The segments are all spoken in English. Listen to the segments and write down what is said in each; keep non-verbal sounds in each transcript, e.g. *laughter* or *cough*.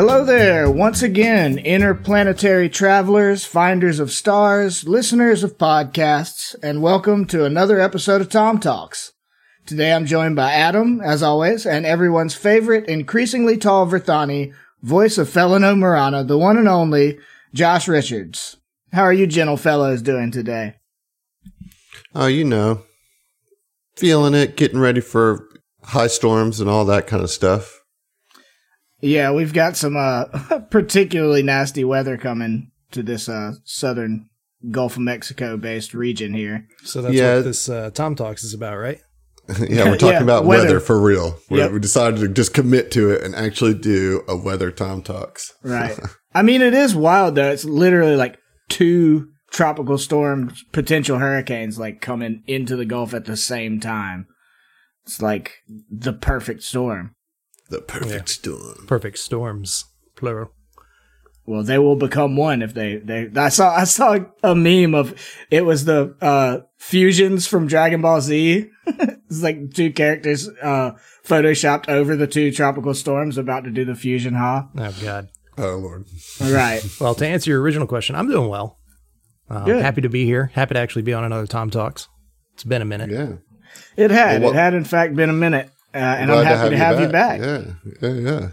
Hello there, once again, interplanetary travelers, finders of stars, listeners of podcasts, and welcome to another episode of Tom Talks. Today I'm joined by Adam, as always, and everyone's favorite, increasingly tall Verthani, voice of Felino Marana, the one and only Josh Richards. How are you gentle fellows doing today? Oh, you know, feeling it, getting ready for high storms and all that kind of stuff. Yeah, we've got some uh, *laughs* particularly nasty weather coming to this uh, southern Gulf of Mexico based region here. So that's Yeah. what this uh, Tom Talks is about, right? *laughs* yeah, we're talking *laughs* Yeah, about weather. weather, for real. We, Yep. we decided to just commit to it and actually do a weather Tom Talks. Right. I mean, it is wild though. It's literally like two tropical storms, potential hurricanes, like coming into the Gulf at the same time. It's like the perfect storm. The perfect Yeah. storm. Perfect storms, plural. Well, they will become one if they, they, I saw, I saw a meme of, it was the, uh, fusions from Dragon Ball Z. *laughs* it's like two characters, uh, photoshopped over the two tropical storms about to do the fusion ha. Oh God. Oh Lord. All right. *laughs* Well, to answer your original question, I'm doing well. Uh, Good. happy to be here. Happy to actually be on another Tom Talks. It's been a minute. Yeah. It had, Well, it had in fact been a minute. Uh, and Glad I'm happy to have, you back. Yeah. Yeah. Yeah.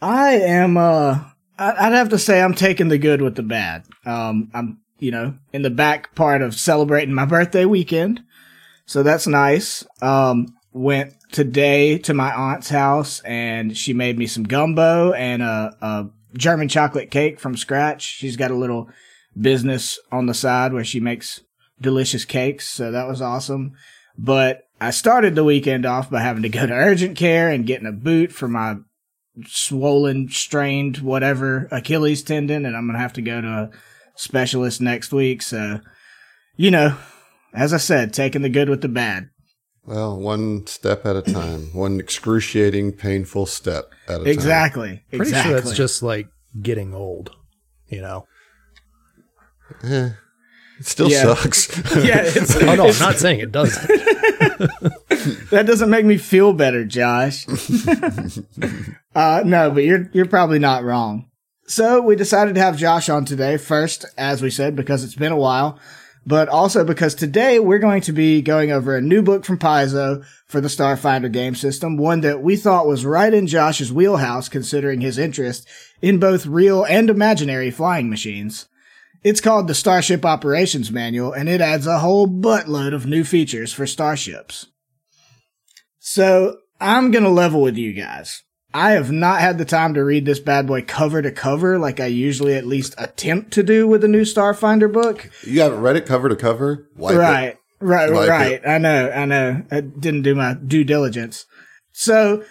I am. Uh, I'd have to say I'm taking the good with the bad. Um, I'm, you know, in the back part of celebrating my birthday weekend, so that's nice. Um, went today to my aunt's house, and she made me some gumbo and a, a German chocolate cake from scratch. She's got a little business on the side where she makes delicious cakes, so that was awesome. But I started the weekend off by having to go to urgent care and getting a boot for my swollen, strained, whatever Achilles tendon, and I'm gonna have to go to a specialist next week. So, you know, as I said, taking the good with the bad. Well, one step at a time. One excruciating, painful step at a time. Exactly. Pretty sure that's just like getting old. You know. Eh, it still Yeah. sucks. *laughs* yeah. It's, Oh no, it's- I'm not saying it doesn't. *laughs* that doesn't make me feel better, Josh. *laughs* uh, no, but you're you're probably not wrong. So we decided to have Josh on today first, as we said, because it's been a while, but also because today we're going to be going over a new book from Paizo for the Starfinder game system, one that we thought was right in Josh's wheelhouse, considering his interest in both real and imaginary flying machines. It's called the Starship Operations Manual, and it adds a whole buttload of new features for starships. So I'm gonna level with you guys. I have not had the time to read this bad boy cover to cover like I usually at least attempt to do with a new Starfinder book. you haven't read it cover to cover? Wipe it. right, right, Wipe right. it. I know, I know. I didn't do my due diligence. So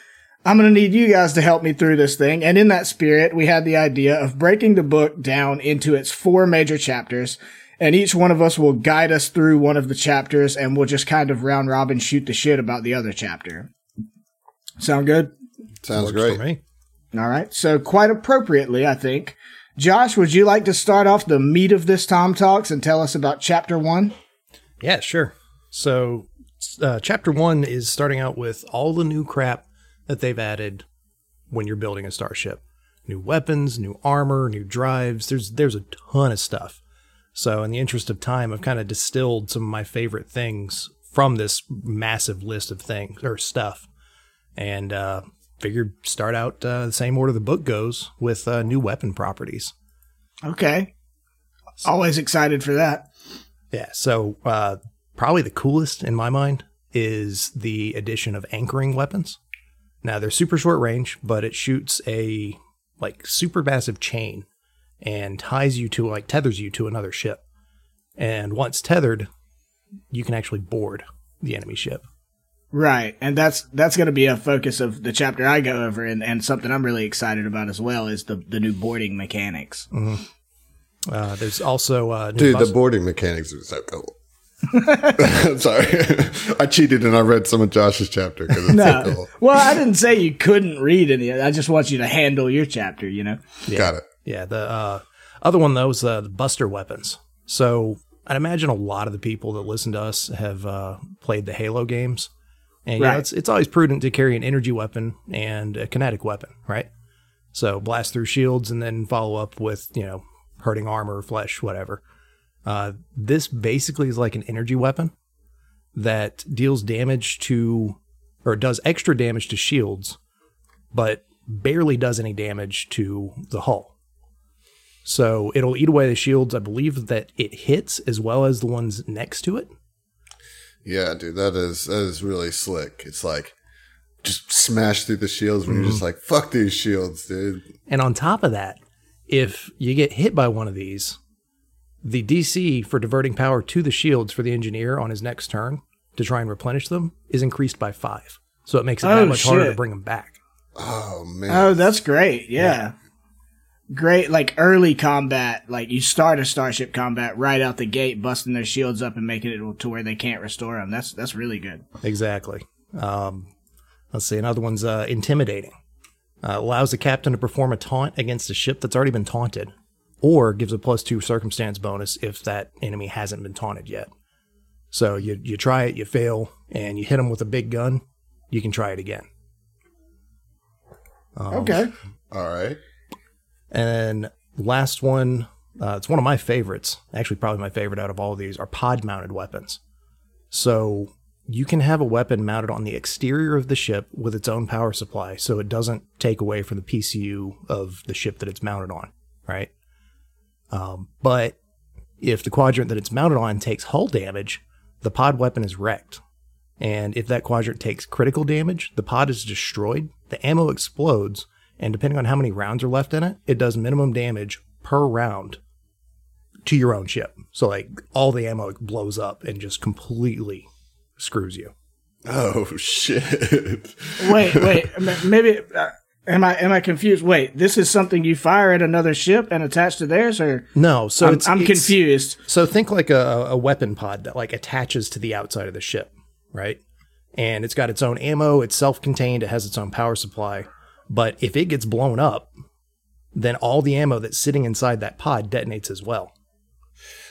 I'm gonna need you guys to help me through this thing. And in that spirit, we had the idea of breaking the book down into its four major chapters. And each one of us will guide us through one of the chapters and we'll just kind of round robin shoot the shit about the other chapter. Sound good? Sounds Works great. for me. All right. So quite appropriately, I think. Josh, would you like to start off the meat of this Tom Talks and tell us about chapter one? Yeah, sure. So, uh, chapter one is starting out with all the new crap that they've added when you're building a starship. New weapons, new armor, new drives. There's there's a ton of stuff. So, in the interest of time, I've kind of distilled some of my favorite things from this massive list of things or stuff, and uh, figured start out uh, the same order the book goes with uh, new weapon properties. Okay. Always excited for that. Yeah. So uh, probably the coolest in my mind is the addition of anchoring weapons. Now they're super short range, but it shoots a like super massive chain and ties you to like tethers you to another ship. And once tethered, you can actually board the enemy ship. Right. And that's that's going to be a focus of the chapter I go over and, and something I'm really excited about as well is the, the new boarding mechanics. Uh, there's also uh, new Dude, bus- the boarding mechanics are so cool. I'm *laughs* sorry. I cheated and I read some of Josh's chapter because it's No. so cool. Well, I didn't say you couldn't read any. I just want you to handle your chapter, you know? Got it. Yeah, the uh, other one though is uh, the Buster weapons. So I'd imagine a lot of the people that listen to us have uh, played the Halo games, and you know, it's it's always prudent to carry an energy weapon and a kinetic weapon, right? So blast through shields and then follow up with, you know, hurting armor, flesh, whatever. Uh, this basically is like an energy weapon that deals damage to, or does extra damage to shields, but barely does any damage to the hull. So it'll eat away the shields. I believe that it hits as well as the ones next to it. Yeah, dude, that is that is really slick. It's like just smash through the shields when you're just like, fuck these shields, dude. And on top of that, if you get hit by one of these, the DC for diverting power to the shields for the engineer on his next turn to try and replenish them is increased by five. So it makes it Oh, that much harder to bring them back. Oh man. Oh, that's great. Yeah. Great, like early combat. Like you start a starship combat right out the gate, busting their shields up and making it to where they can't restore them. That's that's really good. Exactly. Um, let's see. Another one's uh, intimidating. Uh, allows the captain to perform a taunt against a ship that's already been taunted, or gives a plus two circumstance bonus if that enemy hasn't been taunted yet. So you you try it, you fail, and you hit them with a big gun. You can try it again. Um, Okay. All right. And then last one, uh, it's one of my favorites. Actually, probably my favorite out of all of these are pod mounted weapons. So you can have a weapon mounted on the exterior of the ship with its own power supply, so it doesn't take away from the PCU of the ship that it's mounted on, right? Um, but if the quadrant that it's mounted on takes hull damage, the pod weapon is wrecked. And if that quadrant takes critical damage, the pod is destroyed, the ammo explodes, and depending on how many rounds are left in it, it does minimum damage per round to your own ship. So like all the ammo blows up and just completely screws you. Oh *laughs* shit. Wait, wait. *laughs* Maybe uh, am I am I confused? Wait, this is something you fire at another ship and attach to theirs, or No, so I'm, it's I'm it's- confused. So think like a, a weapon pod that like attaches to the outside of the ship, right? And it's got its own ammo, it's self-contained, it has its own power supply. But if it gets blown up, then all the ammo that's sitting inside that pod detonates as well.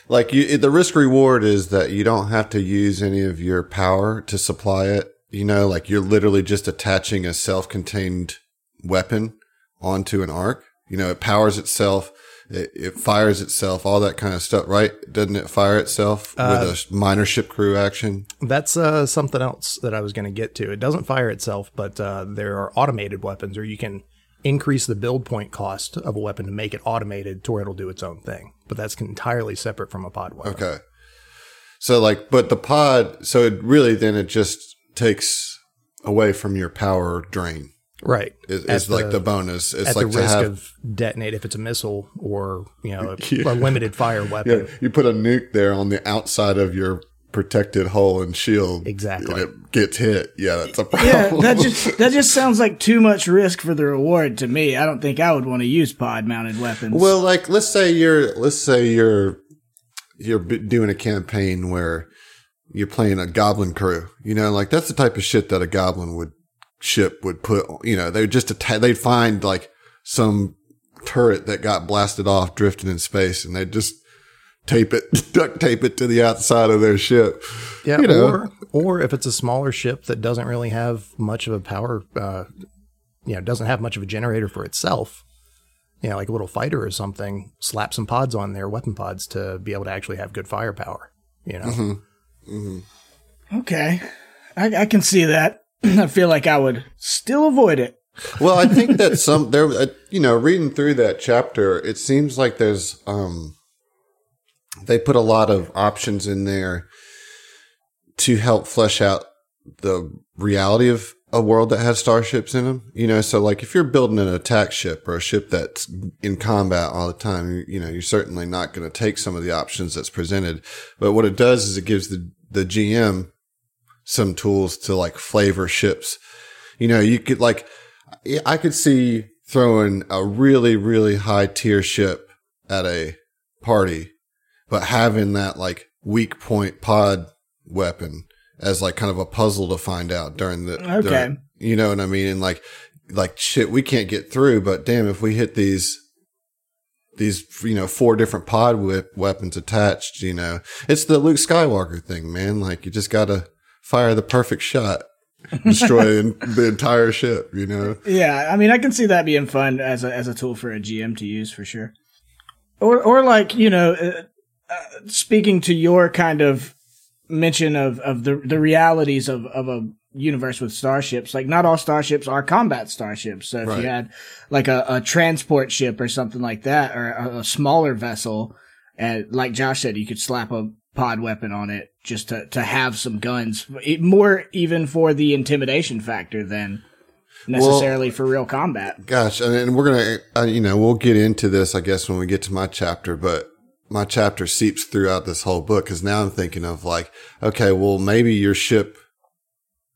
Like you, the risk reward is that you don't have to use any of your power to supply it. You know, like you're literally just attaching a self-contained weapon onto an arc. You know, it powers itself. It, it fires itself, all that kind of stuff, right? Doesn't it fire itself with a minor ship crew action? That's uh, something else that I was going to get to. It doesn't fire itself, but uh, there are automated weapons, or you can increase the build point cost of a weapon to make it automated to where it'll do its own thing. But that's entirely separate from a pod weapon. Okay. So like, but the pod, so it really then it just takes away from your power drain. Right. Is, At is like the bonus. It's at like the to risk have of detonate if it's a missile or you know a, *laughs* Yeah. a limited fire weapon. Yeah, you put a nuke there on the outside of your protected hull and shield. Exactly. And it gets hit. Yeah, that's a problem. Yeah, that just *laughs* that just sounds like too much risk for the reward to me. I don't think I would want to use pod mounted weapons. well, like let's say you're let's say you're you're doing a campaign where you're playing a goblin crew. You know, like that's the type of shit that a goblin would ship would put. You know, they would just atta- they'd find like some turret that got blasted off drifting in space, and they'd just tape it, *laughs* duct tape it to the outside of their ship. Yeah, you know. or or if it's a smaller ship that doesn't really have much of a power, uh, you know, doesn't have much of a generator for itself, you know, like a little fighter or something, slap some pods on there, weapon pods, to be able to actually have good firepower. You know, Mm-hmm. okay, I, I can see that. *clears throat* I feel like I would still avoid it. Well, I think that *laughs* some there, uh, you know, reading through that chapter, it seems like there's um, they put a lot of options in there to help flesh out the reality of a world that has starships in them. You know, so like if you're building an attack ship or a ship that's in combat all the time, you, you know, you're certainly not going to take some of the options that's presented. But what it does is it gives the the GM some tools to like flavor ships. You know, you could like, I could see throwing a really, really high tier ship at a party, but having that like weak point pod weapon as like kind of a puzzle to find out during the, Okay. during- you know what I mean? And like, like shit, we can't get through, but damn, if we hit these, these, you know, four different pod whip weapons attached, you know, it's the Luke Skywalker thing, man. Like you just gotta fire the perfect shot. *laughs* destroying the entire ship. You know. Yeah, I mean, I can see that being fun as a as a tool for a GM to use for sure. Or or like you know, uh, uh, speaking to your kind of mention of of the the realities of of a universe with starships. Like not all starships are combat starships. So if Right. you had like a, a transport ship or something like that, or a, a smaller vessel, and like Josh said, you could slap a pod weapon on it just to to have some guns. It, more even for the intimidation factor than necessarily for real combat. Gosh, and, and we're gonna, uh, you know, we'll get into this, I guess, when we get to my chapter. But my chapter seeps throughout this whole book because now I'm thinking of like, okay, well, maybe your ship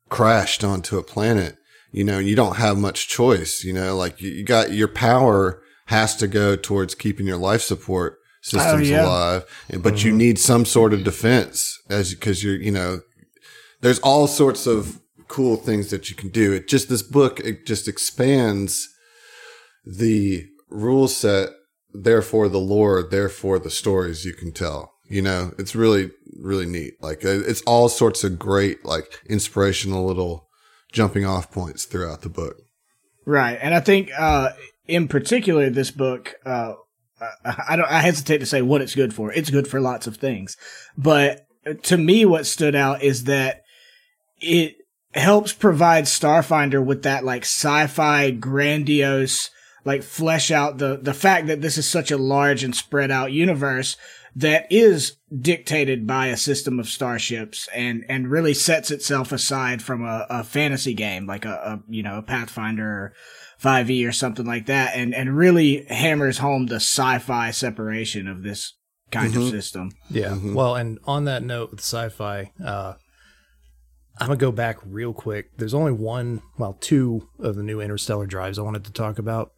crashed onto a planet. You know, you don't have much choice. You know, like you, you got your power has to go towards keeping your life support systems yeah. alive, but you need some sort of defense as because you're, you know, there's all sorts of cool things that you can do. It just this book it just expands the rule set, therefore the lore, therefore the stories you can tell. You know, it's really really neat. Like uh, it's all sorts of great like inspirational little jumping off points throughout the book. Right, and I think uh, in particular this book, uh, I don't. I hesitate to say what it's good for. It's good for lots of things, but to me, what stood out is that it helps provide Starfinder with that like sci-fi grandiose, like flesh out the the fact that this is such a large and spread out universe that is dictated by a system of starships and and really sets itself aside from a, a fantasy game like a, a you know a Pathfinder or 5e or something like that and and really hammers home the sci-fi separation of this kind of system. Yeah. Well, and on that note with sci-fi, uh, I'm gonna go back real quick. There's only one, well, two of the new interstellar drives I wanted to talk about.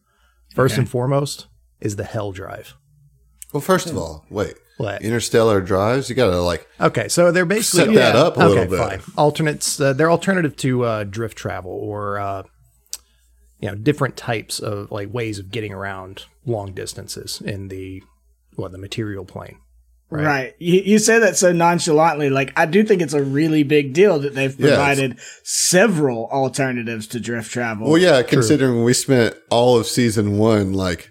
First and foremost is the Hell Drive. Well, first of all, wait, What? interstellar drives, you gotta like Okay, so they're basically set that yeah. up a okay, little bit. fine. Alternates. Uh, they're alternative to uh, drift travel or uh, you know different types of like ways of getting around long distances in the well the material plane. Right. Right. You, you say that so nonchalantly. Like, I do think it's a really big deal that they've Yeah, provided several alternatives to drift travel. Well, yeah, considering we spent all of season one like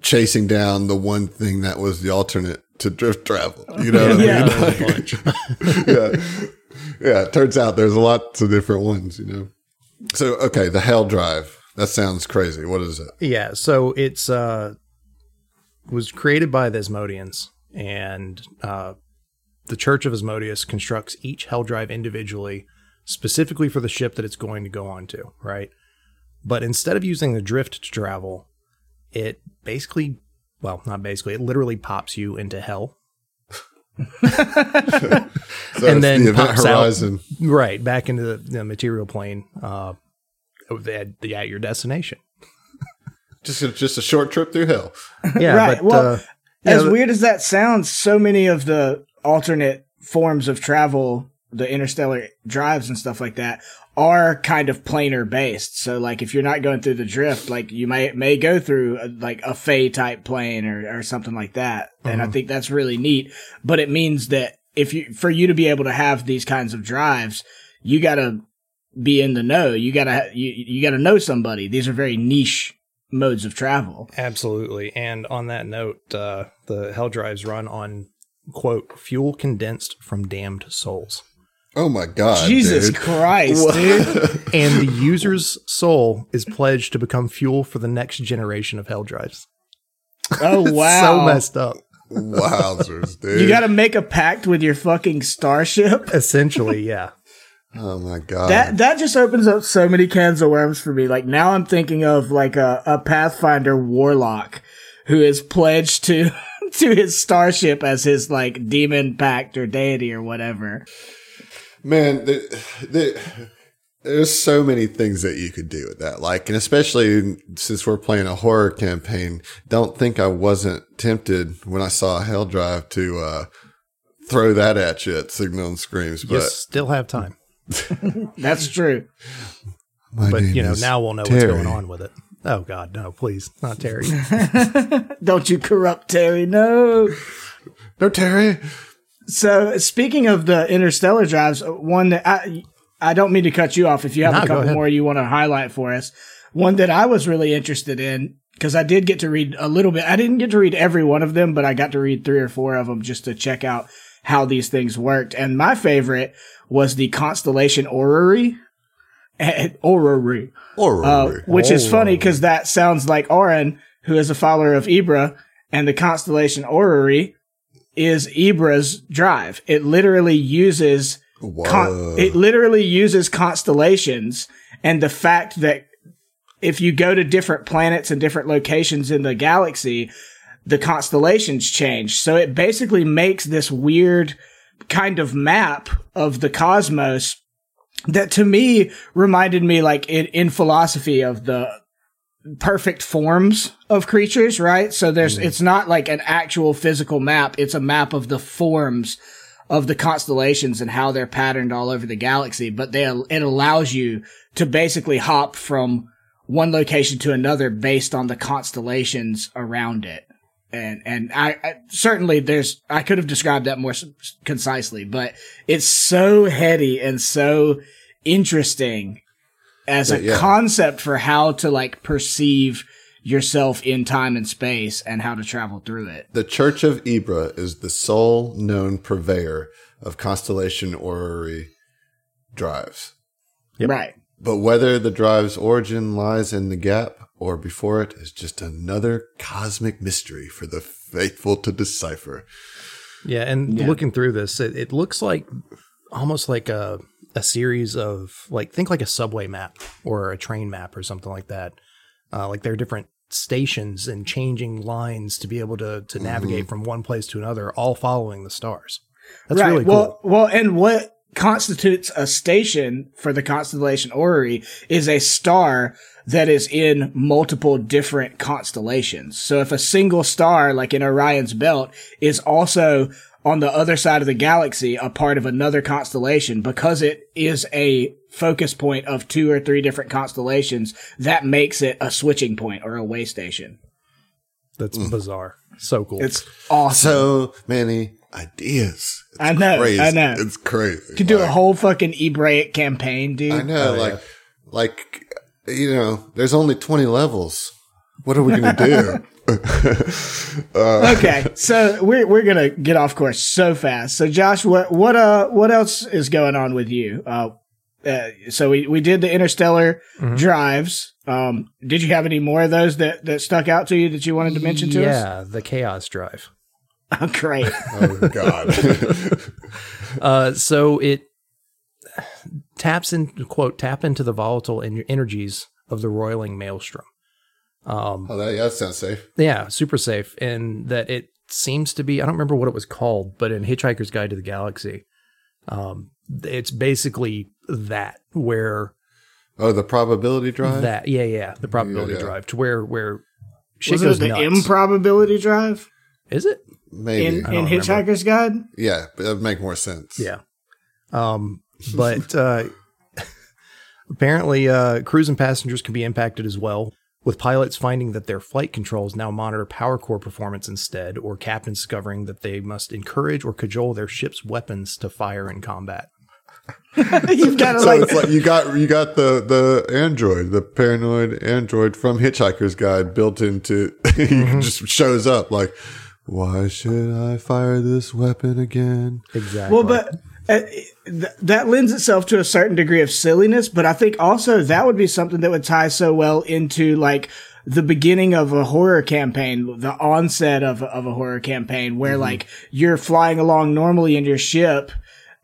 chasing down the one thing that was the alternate to drift travel. You know what Yeah. I mean? *laughs* Like, *laughs* yeah. Yeah. It turns out there's lots of different ones, you know. So, okay, the Hell Drive. That sounds crazy. What is it? Yeah, so it's uh was created by the Asmodeans, and uh, the Church of Asmodeus constructs each Hell Drive individually, specifically for the ship that it's going to go on to, right? But instead of using the drift to travel, it basically, well, not basically, it literally pops you into hell, *laughs* So And then the event pops out. horizon. right back into the, the material plane, uh, at, at your destination. *laughs* Just a, just a short trip through hell. *laughs* Yeah, Right, but well, uh, as yeah, weird as that sounds, so many of the alternate forms of travel, the interstellar drives and stuff like that, are kind of planar based. So, like, if you're not going through the drift, like you may may go through a, like a Fey type plane or or something like that, and I think that's really neat. But it means that if you for you to be able to have these kinds of drives, you gotta be in the know. You gotta you you gotta know somebody. These are very niche modes of travel. Absolutely. And on that note, uh, the Hell Drives run on, quote, fuel condensed from damned souls. Oh my God. Jesus dude. Christ, dude. *laughs* And the user's soul is pledged to become fuel for the next generation of Hell Drives. Oh *laughs* wow. So messed up. Wowzers, *laughs* dude. You got to make a pact with your fucking starship. Essentially, yeah. oh my God. That that just opens up so many cans of worms for me. Like now I'm thinking of like a, a Pathfinder warlock who is pledged to to his starship as his like demon pact or deity or whatever. Man, there, there, there's so many things that you could do with that. Like, and especially since we're playing a horror campaign, don't think I wasn't tempted when I saw Hell Drive to uh, throw that at you at Signal of Screams. You But still have time. *laughs* *laughs* That's true. my But, you know, now we'll know Terry. what's going on with it. Oh, God, no, please. Not Terry. *laughs* Don't you corrupt Terry? No. No, Terry. So speaking of the interstellar drives, one that I I don't mean to cut you off if you have No, a couple more you want to highlight for us. One that I was really interested in because I did get to read a little bit. I didn't get to read every one of them, but I got to read three or four of them just to check out how these things worked. And my favorite was the constellation orrery. Eh, Orrery. Uh, which is funny because that sounds like Oren, who is a follower of Ibra, and the constellation Orrery is Ibra's drive. It literally uses con- it literally uses constellations and the fact that if you go to different planets and different locations in the galaxy, the constellations change. So it basically makes this weird kind of map of the cosmos that to me reminded me like in, in philosophy of the perfect forms of creatures, right? So there's, mm-hmm. it's not like an actual physical map. It's a map of the forms of the constellations and how they're patterned all over the galaxy, but they, it allows you to basically hop from one location to another based on the constellations around it. And, and I, I certainly there's, I could have described that more concisely, but it's so heady and so interesting as a yeah. concept for how to like perceive yourself in time and space and how to travel through it. The Church of Ibra is the sole known purveyor of constellation orrery drives. Right. But whether the drive's origin lies in the gap or before it is just another cosmic mystery for the faithful to decipher. Yeah, and Yeah. looking through this, it, it looks like almost like a a series of like think like a subway map or a train map or something like that. Uh, like there are different stations and changing lines to be able to to navigate from one place to another, all following the stars. That's right. really cool. well, well, and what constitutes a station for the constellation Orrery is a star that is in multiple different constellations. So if a single star, like in Orion's belt, is also on the other side of the galaxy, a part of another constellation, because it is a focus point of two or three different constellations, that makes it a switching point or a way station. That's mm. bizarre. So cool. It's awesome. So many ideas. It's I know, Crazy. I know. It's crazy. You could do a whole fucking Ebraic campaign, dude. I know, Oh, like, yeah. like, you know, there's only 20 levels. What are we going to do? *laughs* *laughs* okay, so we're we're gonna get off course so fast. So Josh, what what uh what else is going on with you? Uh, uh so we we did the interstellar Mm-hmm. drives. Um, did you have any more of those that that stuck out to you that you wanted to mention to us? yeah, the chaos drive. *laughs* Oh, great. *laughs* oh, God. Uh, so it taps in quote tap into the volatile energies of the roiling maelstrom. Um, oh, that, yeah, that sounds safe. yeah, super safe, and that it seems to be. I don't remember what it was called, but in Hitchhiker's Guide to the Galaxy, um, it's basically that where Oh, the probability drive? that yeah yeah the probability Yeah, yeah. drive to where where shit Was goes it the nuts. improbability drive Is it? Maybe. in in. Hitchhiker's Guide? yeah, but that would make more sense. Yeah. Um, but *laughs* uh, *laughs* apparently, uh, crews and passengers can be impacted as well, with pilots finding that their flight controls now monitor power core performance instead, or captains discovering that they must encourage or cajole their ship's weapons to fire in combat. *laughs* You've got So like it's like you got you got the the android, the paranoid android from Hitchhiker's Guide built into *laughs* he Mm-hmm. just shows up like, why should I fire this weapon again? Exactly. Well, but uh, th- that lends itself to a certain degree of silliness, but I think also that would be something that would tie so well into like the beginning of a horror campaign, the onset of, of a horror campaign where mm-hmm. like you're flying along normally in your ship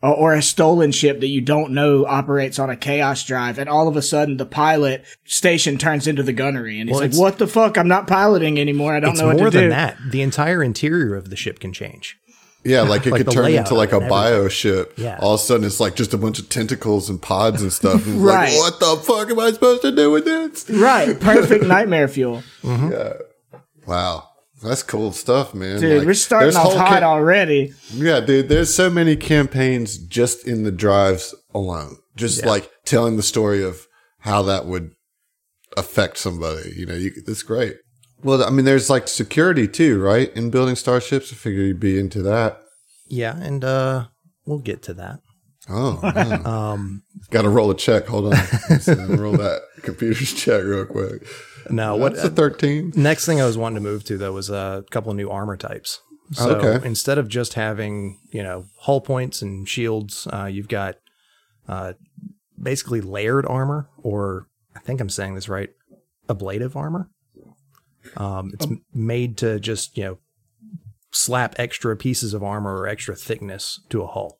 or, or a stolen ship that you don't know operates on a chaos drive. And all of a sudden the pilot station turns into the gunnery and he's Well, like, what the fuck? I'm not piloting anymore. I don't know what to do. more than that. The entire interior of the ship can change. Yeah, like it Like could turn into like a and bio ship. Yeah. All of a sudden it's like just a bunch of tentacles and pods and stuff. *laughs* And Right. Like, what the fuck am I supposed to do with this? Right. *laughs* Perfect nightmare fuel. Mm-hmm. Yeah. Wow. That's cool stuff, man. Dude, Like, we're starting off hot ca- already. Yeah, dude, there's so many campaigns just in the drives alone. Just Yeah. like telling the story of how that would affect somebody. You know, you, that's great. Well, I mean, there's like security too, right? In building starships, I figure you'd be into that. Yeah, and uh, we'll get to that. Oh. *laughs* Um, got to roll a check. Hold on, roll that *laughs* computer's check real quick. now, What's the thirteen? Next thing I was wanting to move to though was a couple of new armor types. So Okay. instead of just having you know hull points and shields, uh, you've got uh, basically layered armor, or I think I'm saying this right, ablative armor. Um, it's m- made to just you know slap extra pieces of armor or extra thickness to a hull.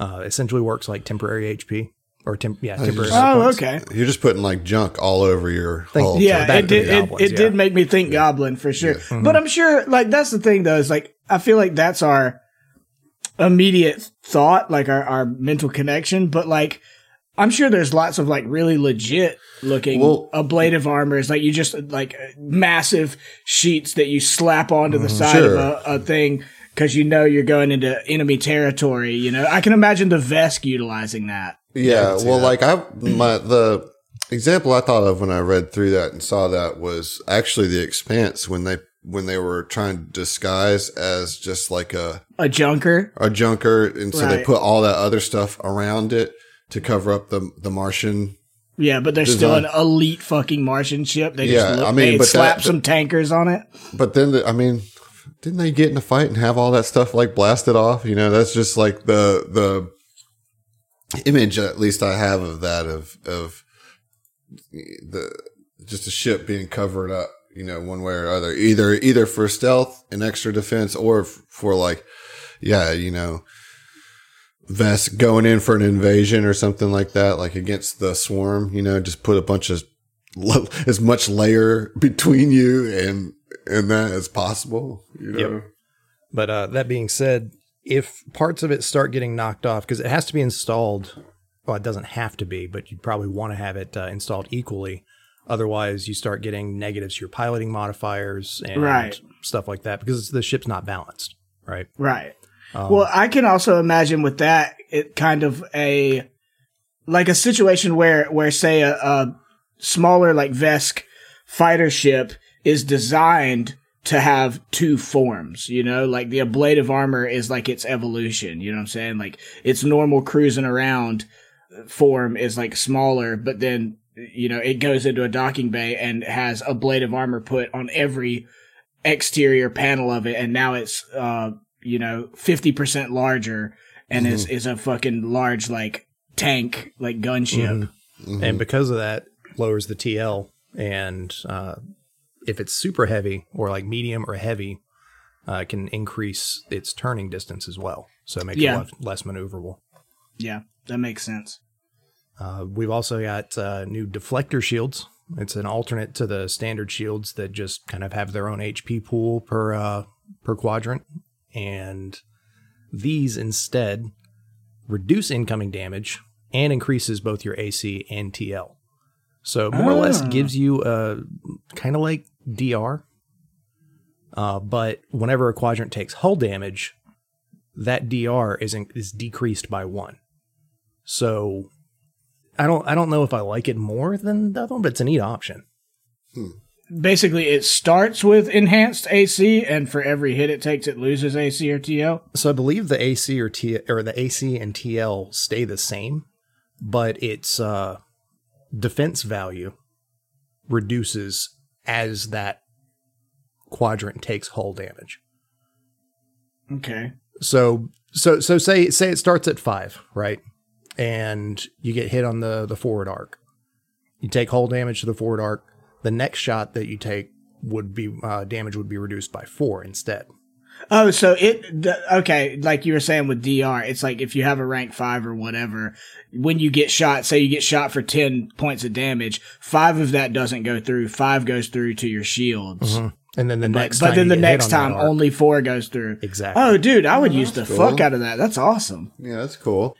Uh, essentially works like temporary HP or temp- yeah temporary. just- Oh, points. okay. You're just putting like junk all over your Thank hull. Yeah, it did. It, goblins, it yeah. did make me think Goblin for sure. But I'm sure, like, that's the thing though. Is like, I feel like that's our immediate thought, like our our mental connection. But like, I'm sure there's lots of like really legit looking Well- ablative armors. Like you just like massive sheets that you slap onto the mm, side Sure. of a, a thing. Because you know you're going into enemy territory, you know. I can imagine the Vesk utilizing that. Yeah, well, that. like I my the example I thought of when I read through that and saw that was actually the Expanse when they when they were trying to disguise as just like a A junker, a junker, and so they put all that other stuff around it to cover up the the Martian. Yeah, but they're still an elite fucking Martian ship. They Yeah, just look, I mean, but slap that- some tankers on it. But then, the, I mean, didn't they get in a fight and have all that stuff like blasted off? You know, that's just like the the image at least I have of that of of the just a ship being covered up. You know, one way or other, either either for stealth and extra defense, or f- for like, yeah, you know, Vesk going in for an invasion or something like that, like against the swarm. You know, just put a bunch of lo- *laughs* as much layer between you and and that as possible. You know, Yep. But uh, that being said, if parts of it start getting knocked off, because it has to be installed, well, it doesn't have to be, but you'd probably want to have it uh, installed equally. Otherwise, you start getting negatives to your piloting modifiers and Right. stuff like that because the ship's not balanced, right? Right. Um, well, I can also imagine with that it kind of a like a situation where where say a, a smaller like Vesk fighter ship is designed to have two forms, you know, like the ablative armor is like its evolution, you know what I'm saying? Like its normal cruising around form is like smaller, but then you know, it goes into a docking bay and has a blade of armor put on every exterior panel of it and now it's uh you know 50% larger and is is a fucking large like tank like gunship. Mhm. and because of that, lowers the TL. And uh, if it's super heavy or like medium or heavy, uh, it can increase its turning distance as well. So it makes Yeah. it less, less maneuverable. Yeah, that makes sense. Uh, we've also got uh, new deflector shields. It's an alternate to the standard shields that just kind of have their own HP pool per uh, per quadrant, and these instead reduce incoming damage and increases both your AC and TL. So more or less Ah. gives you a kind of like DR, uh, but whenever a quadrant takes hull damage, that DR is in, is decreased by one. So I don't I don't know if I like it more than the other one, but it's a neat option. Basically, it starts with enhanced AC, and for every hit it takes, it loses AC or TL. So I believe the AC or T or the AC and TL stay the same, but its uh, defense value reduces as that quadrant takes hull damage. Okay. So so so say say it starts at five, right? And you get hit on the the forward arc. You take hull damage to the forward arc. The next shot that you take would be uh, damage would be reduced by four instead. Oh, so it okay, like you were saying with DR, it's like if you have a rank five or whatever, when you get shot, say you get shot for ten points of damage, five of that doesn't go through, five goes through to your shields. And then the But, next, but time then the next on time arc- only four goes through. exactly. Oh, dude, I would use the cool. fuck out of that. That's awesome. Yeah, that's cool.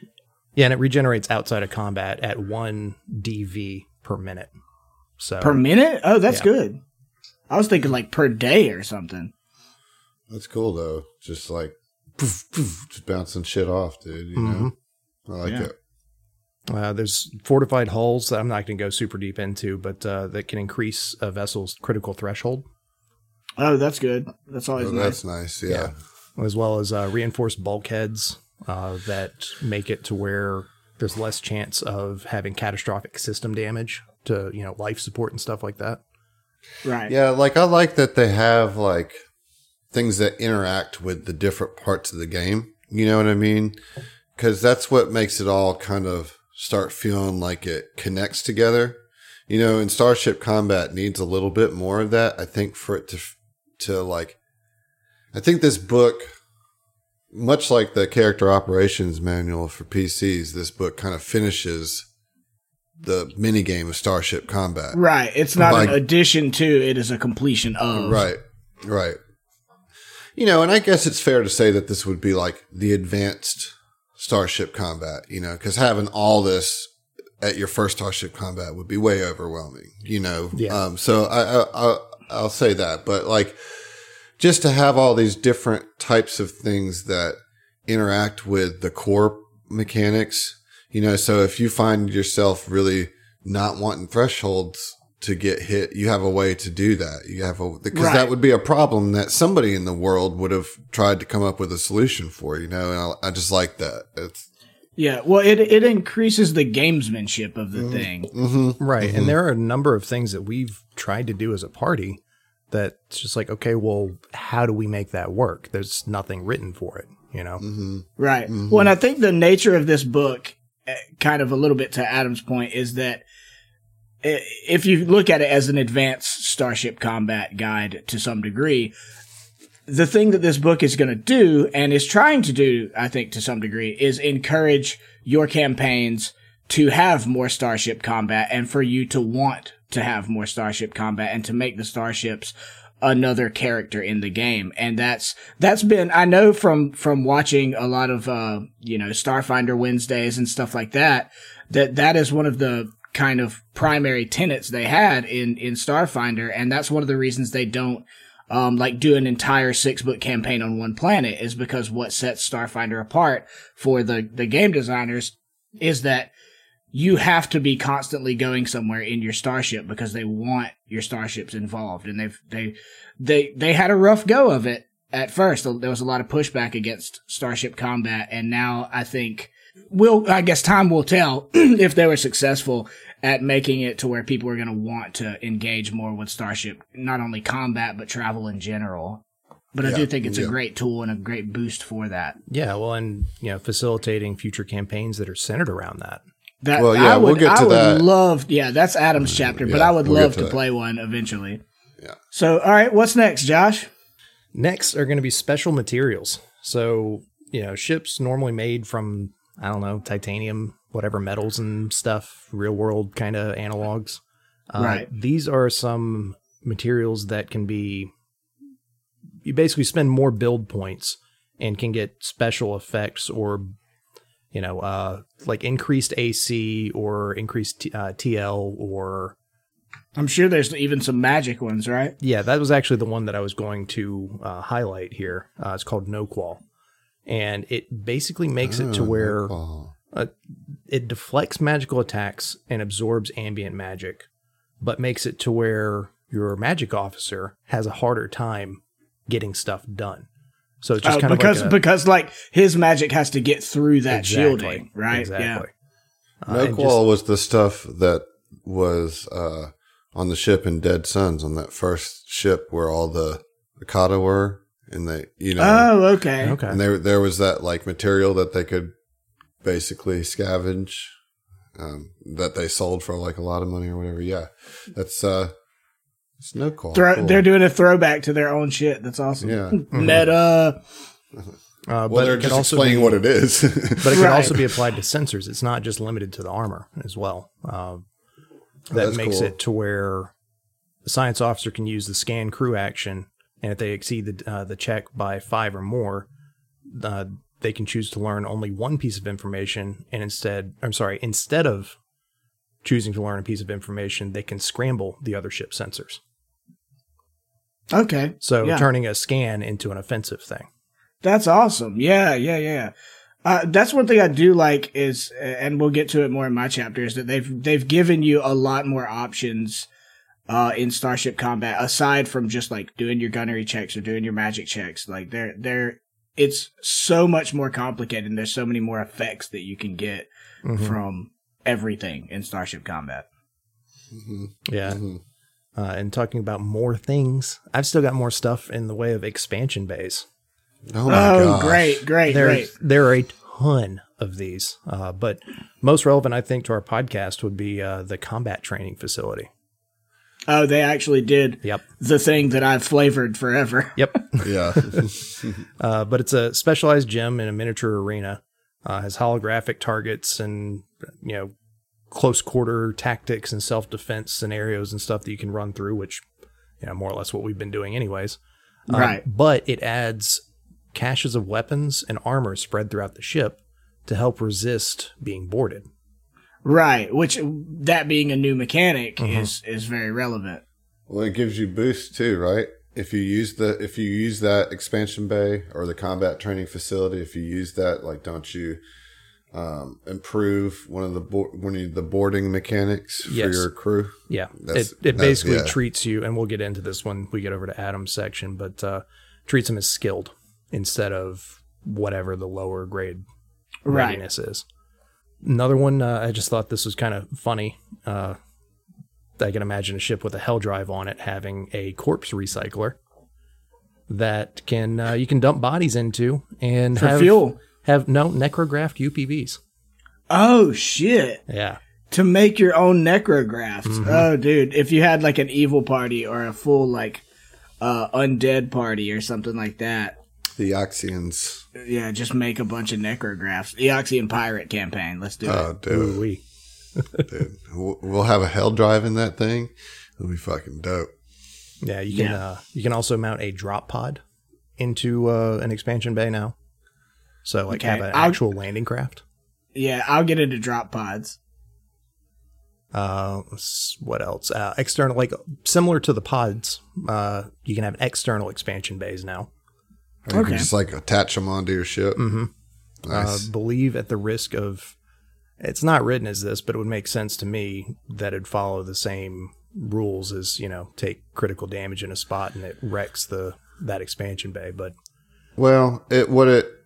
Yeah, and it regenerates outside of combat at one DV per minute. So Per minute? Oh, that's Yeah. good. I was thinking like per day or something. That's cool though. Just like poof, poof, just bouncing shit off, dude. You know, I like Yeah. it. uh, there's fortified hulls that I'm not going to go super deep into, but uh, that can increase a vessel's critical threshold, Oh, that's good. That's always Oh, nice. that's nice. Yeah. as well as uh, reinforced bulkheads uh, that make it to where there's less chance of having catastrophic system damage to you know life support and stuff like that. Right. Yeah, like I like that they have like things that interact with the different parts of the game. You know what I mean? Because that's what makes it all kind of start feeling like it connects together. You know, and Starship Combat needs a little bit more of that. I think for it to to like, I think this book, much like the character operations manual for PCs, this book kind of finishes the mini game of Starship Combat. Right. It's not By- an addition to, it is a completion of. Right, right. You know, and I guess it's fair to say that this would be like the advanced Starship Combat, you know, because having all this at your first Starship Combat would be way overwhelming, you know. Yeah. Um, so I, I, I, I'll say that, but like just to have all these different types of things that interact with the core mechanics, you know, so if you find yourself really not wanting thresholds to get hit, you have a way to do that. You have a, because Right. that would be a problem that somebody in the world would have tried to come up with a solution for, you know, and I, I just like that. It's, Yeah. Well, it, it increases the gamesmanship of the thing. mm-hmm, Right. And there are a number of things that we've tried to do as a party that's just like, okay, well, how do we make that work? There's nothing written for it, you know? mm-hmm, Right. Well, and I think the nature of this book, kind of a little bit to Adam's point, is that eh, if you look at it as an advanced Starship Combat guide to some degree, the thing that this book is going to do and is trying to do, I think, to some degree, is encourage your campaigns to have more Starship Combat and for you to want to have more Starship Combat and to make the starships another character in the game. And that's that's been i know from from watching a lot of uh you know starfinder wednesdays and stuff like that that that is one of the kind of primary tenets they had in in starfinder. And that's one of the reasons they don't um like do an entire six book campaign on one planet is because what sets starfinder apart for the the game designers is that you have to be constantly going somewhere in your starship because they want your starships involved. And they've they they they had a rough go of it at first. There was a lot of pushback against starship combat. And now i think will i guess time will tell *clears throat* if they were successful at making it to where people are going to want to engage more with starship not only combat but travel in general. But i Yeah, do think it's a great tool and a great boost for that. Yeah. Well, and, you know, facilitating future campaigns that are centered around that. That Well, yeah, I would, we'll get I to would that. Mm, love, yeah, that's Adam's chapter, but I would we'll love to to, play one eventually. Yeah. So, all right, what's next, Josh? Next are going to be special materials. So, you know, ships normally made from, I don't know, titanium, whatever metals and stuff, real world kind of analogs. Uh, Right. These are some materials that can be, you basically spend more build points and can get special effects or, you know, uh, like increased AC or increased T- uh, TL or I'm sure there's even some magic ones, right? yeah, that was actually the one that I was going to uh, highlight here. Uh, it's called noqual, and it basically makes it to Oh, where oh. it deflects magical attacks and absorbs ambient magic, but makes it to where your magic officer has a harder time getting stuff done. So it's just Oh, kind because of like a, because like his magic has to get through that Exactly, shielding, right? Exactly. Uh, noqual was the stuff that was uh, on the ship in Dead Suns on that first ship where all the Akata were, and they, you know, Oh, okay. okay. and there there was that like material that they could basically scavenge, um, that they sold for like a lot of money or whatever. Yeah, that's uh, it's noqual. Throw, Cool. They're doing a throwback to their own shit. That's awesome. Yeah. *laughs* Meta. Uh, well, but they're it could just also explaining be- what it is. *laughs* but it can Right. also be applied to sensors. It's not just limited to the armor as well. Uh, that that's makes cool. it to where the science officer can use the scan crew action, and if they exceed the uh, the check by five or more, uh, they can choose to learn only one piece of information, and instead, I'm sorry, instead of choosing to learn a piece of information, they can scramble the other ship sensors. Okay. So Yeah. turning a scan into an offensive thing. That's awesome. Yeah, yeah, yeah. Uh, that's one thing I do like is, and we'll get to it more in my chapter, is that they've they've given you a lot more options uh, in Starship Combat aside from just like doing your gunnery checks or doing your magic checks. Like they're they're it's so much more complicated and there's so many more effects that you can get Mhm. from everything in Starship Combat. Yeah. Uh, and talking about more things, I've still got more stuff in the way of expansion bays. Oh my Oh, gosh. great, great, There, great. there are a ton of these, uh, but most relevant, I think, to our podcast would be uh, the combat training facility. Oh, they actually did Yep. the thing that I've flavored forever. *laughs* Yep. Yeah. *laughs* *laughs* Uh, but it's a specialized gym in a miniature arena. Uh, has holographic targets and you know close quarter tactics and self defense scenarios and stuff that you can run through, which you know more or less what we've been doing anyways. Um, Right. But it adds caches of weapons and armor spread throughout the ship to help resist being boarded. Right, which that being a new mechanic Uh-huh. is is very relevant. well, it gives you boost too, right? If you use the if you use that expansion bay or the combat training facility, if you use that, like, don't you um, improve one of the bo- one of the boarding mechanics for Yes. your crew? Yeah, That's- it it basically yeah. treats you, and we'll get into this when we get over to Adam's section, but uh, treats them as skilled instead of whatever the lower grade Right. readiness is. Another one, uh, I just thought this was kind of funny. Uh, I can imagine a ship with a hell drive on it having a corpse recycler that can uh, you can dump bodies into and For have fuel. Have no necrographed UPBs. Oh shit. Yeah, To make your own necrografts. Mm-hmm. Oh dude, if you had like an evil party or a full like uh undead party or something like that. The Eoxians. Yeah, just make a bunch of necrografts. Eoxian pirate campaign. Let's do Oh, it. dude, dude. We'll we'll have a hell drive in that thing. It'll be fucking dope. Yeah, you can Yeah. Uh, you can also mount a drop pod into uh, an expansion bay now. So like Okay, have an I'll- actual landing craft. Yeah, I'll get into drop pods. Uh, what else? Uh, external, like similar to the pods. Uh, you can have external expansion bays now. Or you Okay. can just like attach them onto your ship. Mm-hmm. Nice. Uh, believe at the risk of, it's not written as this, but it would make sense to me that it'd follow the same rules as you know take critical damage in a spot and it wrecks the that expansion bay. But Well, it what it wh-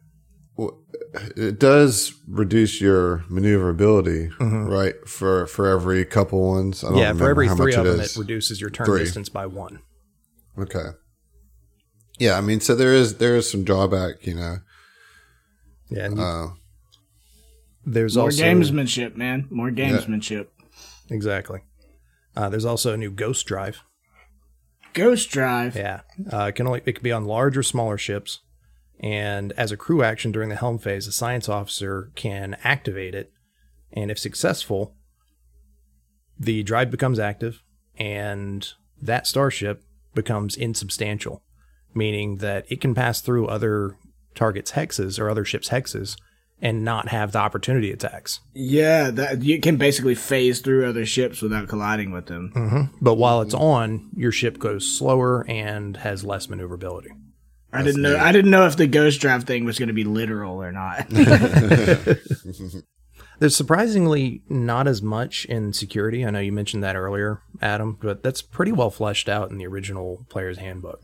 it does reduce your maneuverability, right? For for every couple ones. I don't Mm-hmm. yeah, for every how three of it them, is. it reduces your turn Three. distance by one. okay. Yeah, I mean, so there is there is some drawback, you know. Yeah, and Uh, there's More also gamesmanship, man. More gamesmanship. exactly. Uh, there's also a new Ghost Drive. Ghost Drive. Yeah, uh, it can only it can be on large or smaller ships, and as a crew action during the helm phase, a science officer can activate it, and if successful, the drive becomes active, and that starship becomes insubstantial, meaning that it can pass through other targets' hexes or other ships' hexes and not have the opportunity attacks. Yeah, that you can basically phase through other ships without colliding with them. hmm But while it's on, your ship goes slower and has less maneuverability. I didn't know. I didn't know if the Ghost Drive thing was going to be literal or not. *laughs* *laughs* There's surprisingly not as much in security. I know you mentioned that earlier, Adam, but that's pretty well fleshed out in the original player's handbook.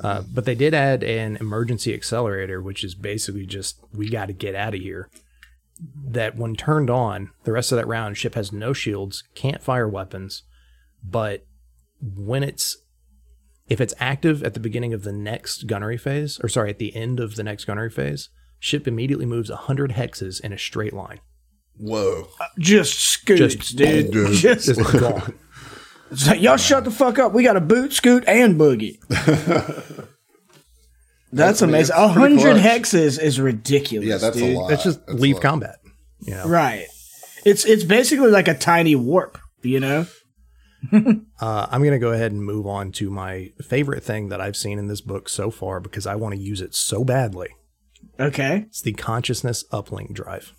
Uh, but they did add an emergency accelerator, which is basically just we got to get out of here. That when turned on, the rest of that round, ship has no shields, can't fire weapons, but when it's if it's active at the beginning of the next gunnery phase, or sorry, at the end of the next gunnery phase, ship immediately moves 100 hexes in a straight line. whoa. Uh, just scoots, Just- dude. Dude. *laughs* Just, Just gone. it's like, y'all shut the fuck up. We got a boot, scoot, and boogie. *laughs* That's I mean, amazing. A hundred hexes is ridiculous. Yeah, that's dude. a lot. That's just That's leave combat. You know, Right. It's it's basically like a tiny warp. You know. *laughs* uh, I'm gonna go ahead and move on to my favorite thing that I've seen in this book so far because I want to use it so badly. Okay. It's the consciousness uplink drive.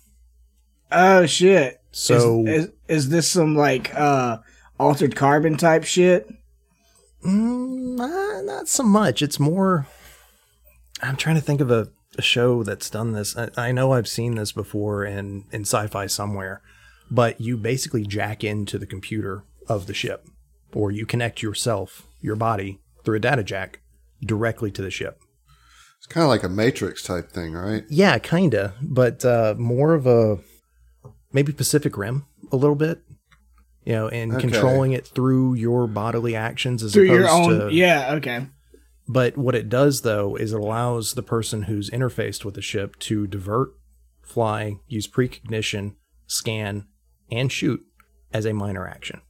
Oh shit. So is, is, is this some like uh altered carbon type shit? Mm, uh, not so much. It's more. I'm trying to think of a, a show that's done this. I, I know I've seen this before in in sci-fi somewhere, but you basically jack into the computer of the ship, or you connect yourself, your body, through a data jack directly to the ship. It's kind of like a Matrix type thing, right? Yeah, kinda, but uh, more of a maybe Pacific Rim a little bit. You know, and Okay. controlling it through your bodily actions as Through opposed your own. to Yeah. Okay. But what it does though is it allows the person who's interfaced with the ship to divert, fly, use precognition, scan, and shoot as a minor action.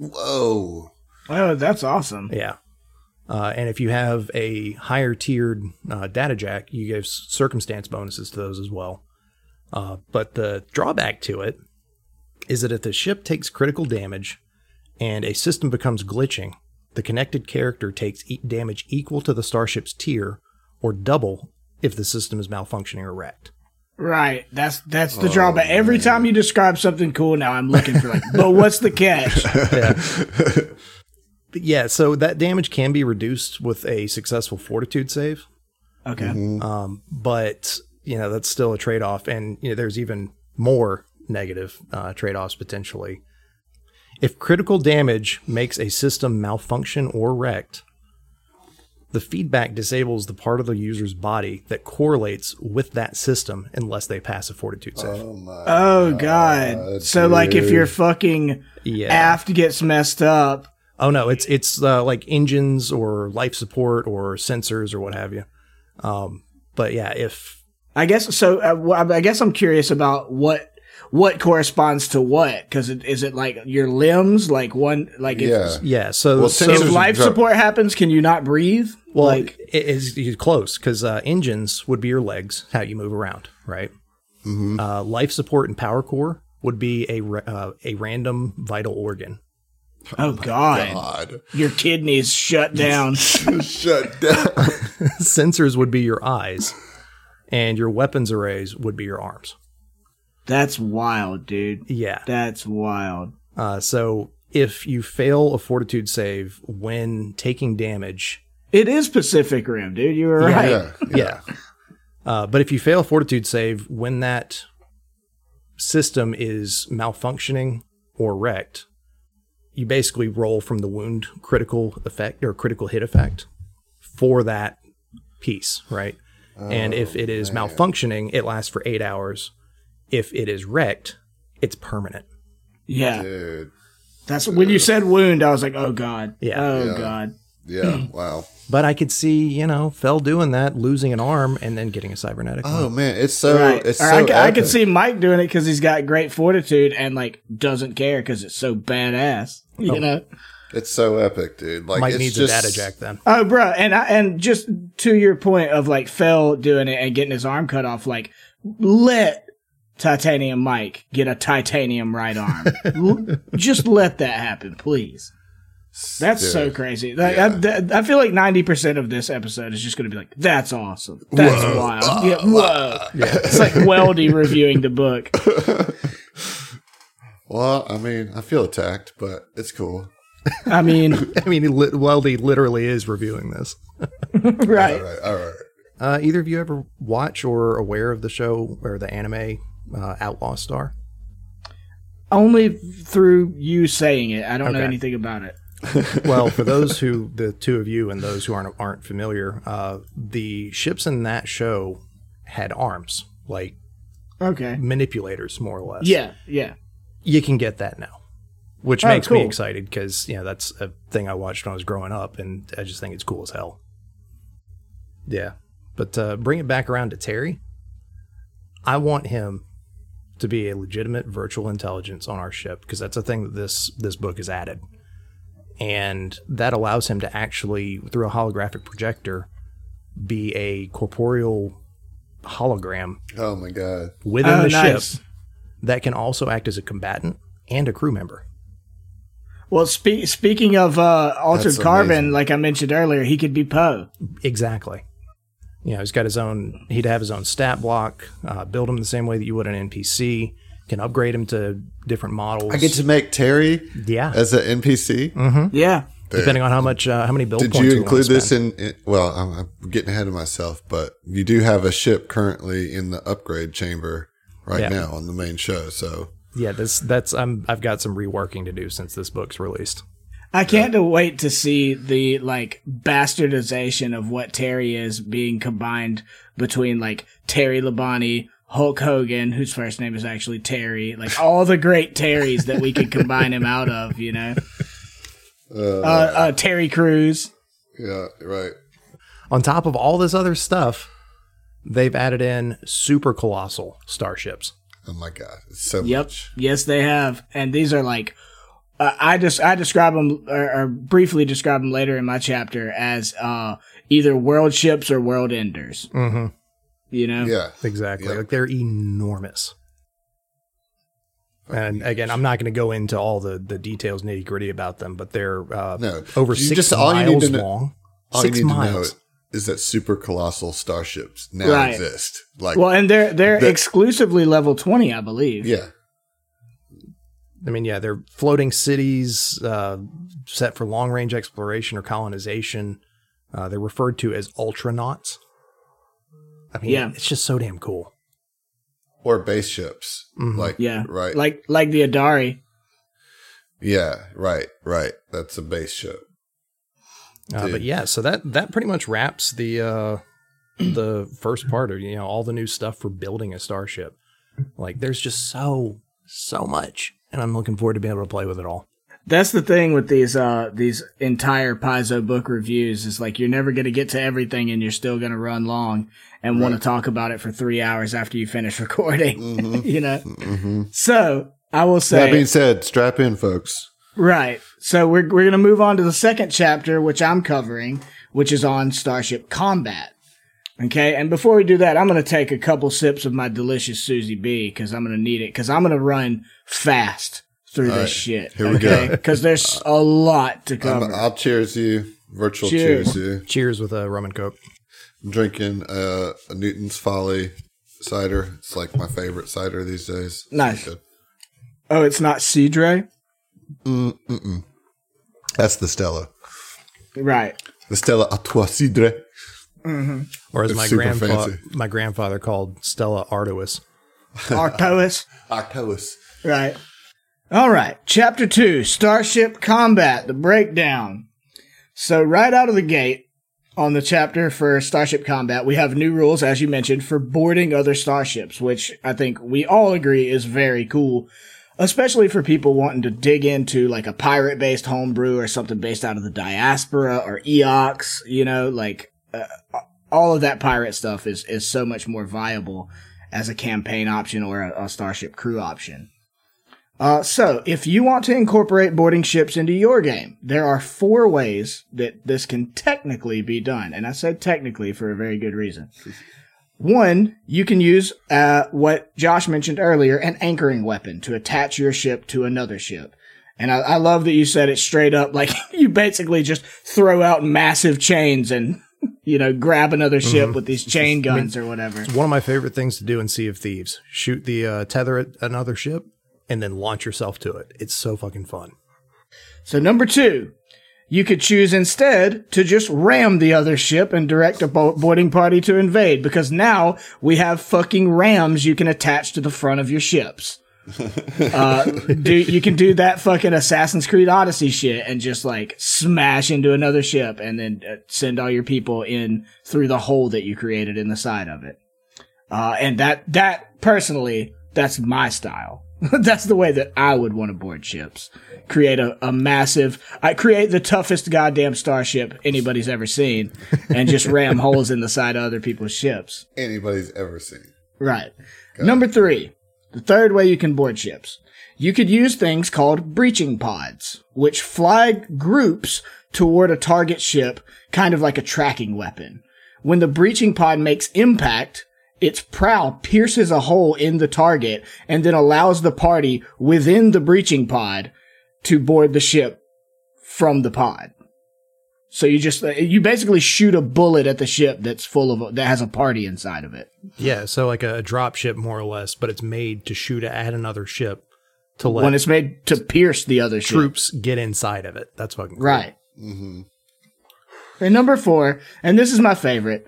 Whoa. Oh, that's awesome. Yeah. Uh, and if you have a higher tiered uh, data jack, you give circumstance bonuses to those as well. Uh, but the drawback to it is that if the ship takes critical damage and a system becomes glitching, the connected character takes e- damage equal to the starship's tier or double if the system is malfunctioning or wrecked. Right. That's that's the drawback. Every time you describe something cool, now I'm looking for like, but what's the catch? *laughs* But *laughs* yeah, so that damage can be reduced with a successful fortitude save. Okay. Um, but you know that's still a trade-off, and you know there's even more negative uh, trade-offs potentially. If critical damage makes a system malfunction or wrecked, the feedback disables the part of the user's body that correlates with that system unless they pass a fortitude save. Oh my. Oh god. So like if your fucking yeah. aft gets messed up, Oh no, it's it's uh, like engines or life support or sensors or what have you. Um, but yeah, if I guess so. Uh, I guess I'm curious about what what corresponds to what because it, is it like your limbs, like one, like if, Yeah. yeah, so Well, so- if life drop- support happens, can you not breathe? Well, like it is it's close because uh, engines would be your legs, how you move around, right? Uh, life support and power core would be a ra- uh, a random vital organ. oh god, God. your kidneys shut down. *laughs* Shut down. *laughs* Sensors would be your eyes, and your weapons arrays would be your arms. That's wild, dude. Yeah. That's wild. Uh, so if you fail a fortitude save when taking damage, It is Pacific Rim, dude. You were right. Yeah. *laughs* yeah. Uh, but if you fail a fortitude save when that system is malfunctioning or wrecked, you basically roll from the wound critical effect or critical hit effect for that piece, right? and if it is malfunctioning, it lasts for eight hours. If it is wrecked, it's permanent. Yeah. Dude. That's when you said wound, I was like, oh god. Yeah. Oh Yeah. god. Yeah. *clears throat* Wow. But I could see, you know, Fell doing that, losing an arm, and then getting a cybernetic. Oh one. man, it's so right. it's Or so I, c- I could epic. see Mike doing it because he's got great fortitude and like doesn't care because it's so badass. *laughs* You Oh. know. It's so epic, dude. Like Mike it's needs just, a data jack then. Oh, bro, and I, and just to your point of like Fell doing it and getting his arm cut off, like let Titanium Mike get a titanium right arm. L- just let that happen, please. That's so crazy. Like, Yeah. I, that- I feel like ninety percent of this episode is just going to be like, "That's awesome. That's wild." Yeah, whoa. It's like Weldy reviewing the book. *laughs* Well, I mean, I feel attacked, but it's cool. I mean, *laughs* I mean, li- Weldy literally is reviewing this. *laughs* right? All right, all right. Uh, either of you ever watch or aware of the show or the anime uh, Outlaw Star? Only through you saying it. I don't know anything about it. *laughs* well, for *laughs* those who, the two of you and those who aren't aren't familiar, uh, the ships in that show had arms, like Okay. manipulators, more or less. Yeah. Yeah. you can get that now, which Oh, makes me excited because you know that's a thing I watched when I was growing up, and I just think it's cool as hell. Yeah, but uh, bring it back around to Terry. I want him to be a legitimate virtual intelligence on our ship because that's a thing that this this book has added, and that allows him to actually through a holographic projector be a corporeal hologram Oh my god. within Oh, the nice. ship that can also act as a combatant and a crew member. Well, spe- speaking of uh, altered That's carbon, amazing. like I mentioned earlier, he could be Poe. Exactly. You know, he's got his own. He'd have his own stat block. Uh, build him the same way that you would an NPC. Can upgrade him to different models. I get to make Terry yeah, as an NPC. Yeah. depending on how much, uh, how many build Did points you we wanna include this in, in? Well, I'm, I'm getting ahead of myself, but you do have a ship currently in the upgrade chamber right Yeah. now on the main show. So Yeah, this that's I'm I've got some reworking to do since this book's released. I can't wait to see the like bastardization of what Terry is being combined between like Terry Labonte, Hulk Hogan, whose first name is actually Terry, like all the great Terrys that we could combine him out of, you know. Uh, Uh, uh, Terry Crews. yeah, right. On top of all this other stuff, they've added in super colossal starships. Oh my god, it's so Yep. much. Yes, they have, and these are like. Uh, I just I describe them or, or briefly describe them later in my chapter as uh, either world ships or world enders. Mm-hmm. You know, Yeah, Exactly. Yeah. Like they're enormous. And again, I'm not going to go into all the, the details nitty gritty about them, but they're uh, No. over You six just- all you need miles to know- long. all six you need miles. to know is that super colossal starships now Right. exist. Like, Well, and they're they're The- exclusively level twenty, I believe. yeah, I mean, yeah, they're floating cities uh, set for long range exploration or colonization. Uh, they're referred to as ultranauts. I mean, Yeah. it's just so damn cool. or base ships. Mhm. Like, Yeah, right. Like like the Idari. yeah, right, right. That's a base ship. Uh, but yeah, so that that pretty much wraps the uh, *clears throat* the first part of you know all the new stuff for building a starship. Like, there's just so so much, and I'm looking forward to being able to play with it all. That's the thing with these uh these entire Paizo book reviews is like you're never gonna get to everything and you're still gonna run long and want to talk about it for three hours after you finish *laughs* recording. Mhm. *laughs* you know? hmm So I will say That being said, strap in, folks. Right. So we're we're gonna move on to the second chapter, which I'm covering, which is on Starship Combat. Okay, and before we do that, I'm gonna take a couple sips of my delicious Susie B because I'm gonna need it because I'm gonna run fast through All this right, shit. here we okay? go. Because there's a lot to I'm, cover. I'll cheers you. Virtual Cheers. cheers, you. Cheers with a rum and coke. I'm drinking uh, a Newton's Folly cider. It's like my favorite cider these days. Nice. Good. oh, it's not Cedre, Mm, mm-mm. That's the Stella. right? The Stella à trois cidre. Or as It's my super grandfather my grandfather called Stella Artois. *laughs* Artois. Artois. Right. All right. Chapter two Starship Combat, the breakdown. So, right out of the gate on the chapter for Starship Combat, we have new rules, as you mentioned, for boarding other starships, which I think we all agree is very cool, especially for people wanting to dig into like a pirate based homebrew or something based out of the diaspora or EOX, you know, like uh, all of that pirate stuff is, is so much more viable as a campaign option or a, a starship crew option. Uh, so, if you want to incorporate boarding ships into your game, there are four ways that this can technically be done. And I said technically for a very good reason. One, you can use uh, what Josh mentioned earlier, an anchoring weapon to attach your ship to another ship. And I, I love that you said it straight up, like *laughs* you basically just throw out massive chains and, you know, grab another ship with these chain guns or whatever. One of my favorite things to do in Sea of Thieves: shoot the uh, tether at another ship and then launch yourself to it. It's so fucking fun. So number two, you could choose instead to just ram the other ship and direct a bo- boarding party to invade because now we have fucking rams you can attach to the front of your ships. Uh, do you can do that fucking Assassin's Creed Odyssey shit and just like smash into another ship and then uh, send all your people in through the hole that you created in the side of it. Uh, and that that personally, that's my style. *laughs* that's the way that I would want to board ships. Create a, a massive, I create the toughest goddamn starship anybody's ever seen, and just *laughs* ram holes in the side of other people's ships. Anybody's ever seen. Right. Number three, the third way you can board ships. You could use things called breaching pods, which fly groups toward a target ship, kind of like a tracking weapon. When the breaching pod makes impact, its prow pierces a hole in the target and then allows the party within the breaching pod to board the ship from the pod. So you just you basically shoot a bullet at the ship that's full of that has a party inside of it. Yeah, so like a, drop ship more or less, but it's made to shoot at another ship to let when it's made to pierce the other ship. troops get inside of it. That's fucking cool. Right. hmm And number four, and this is my favorite,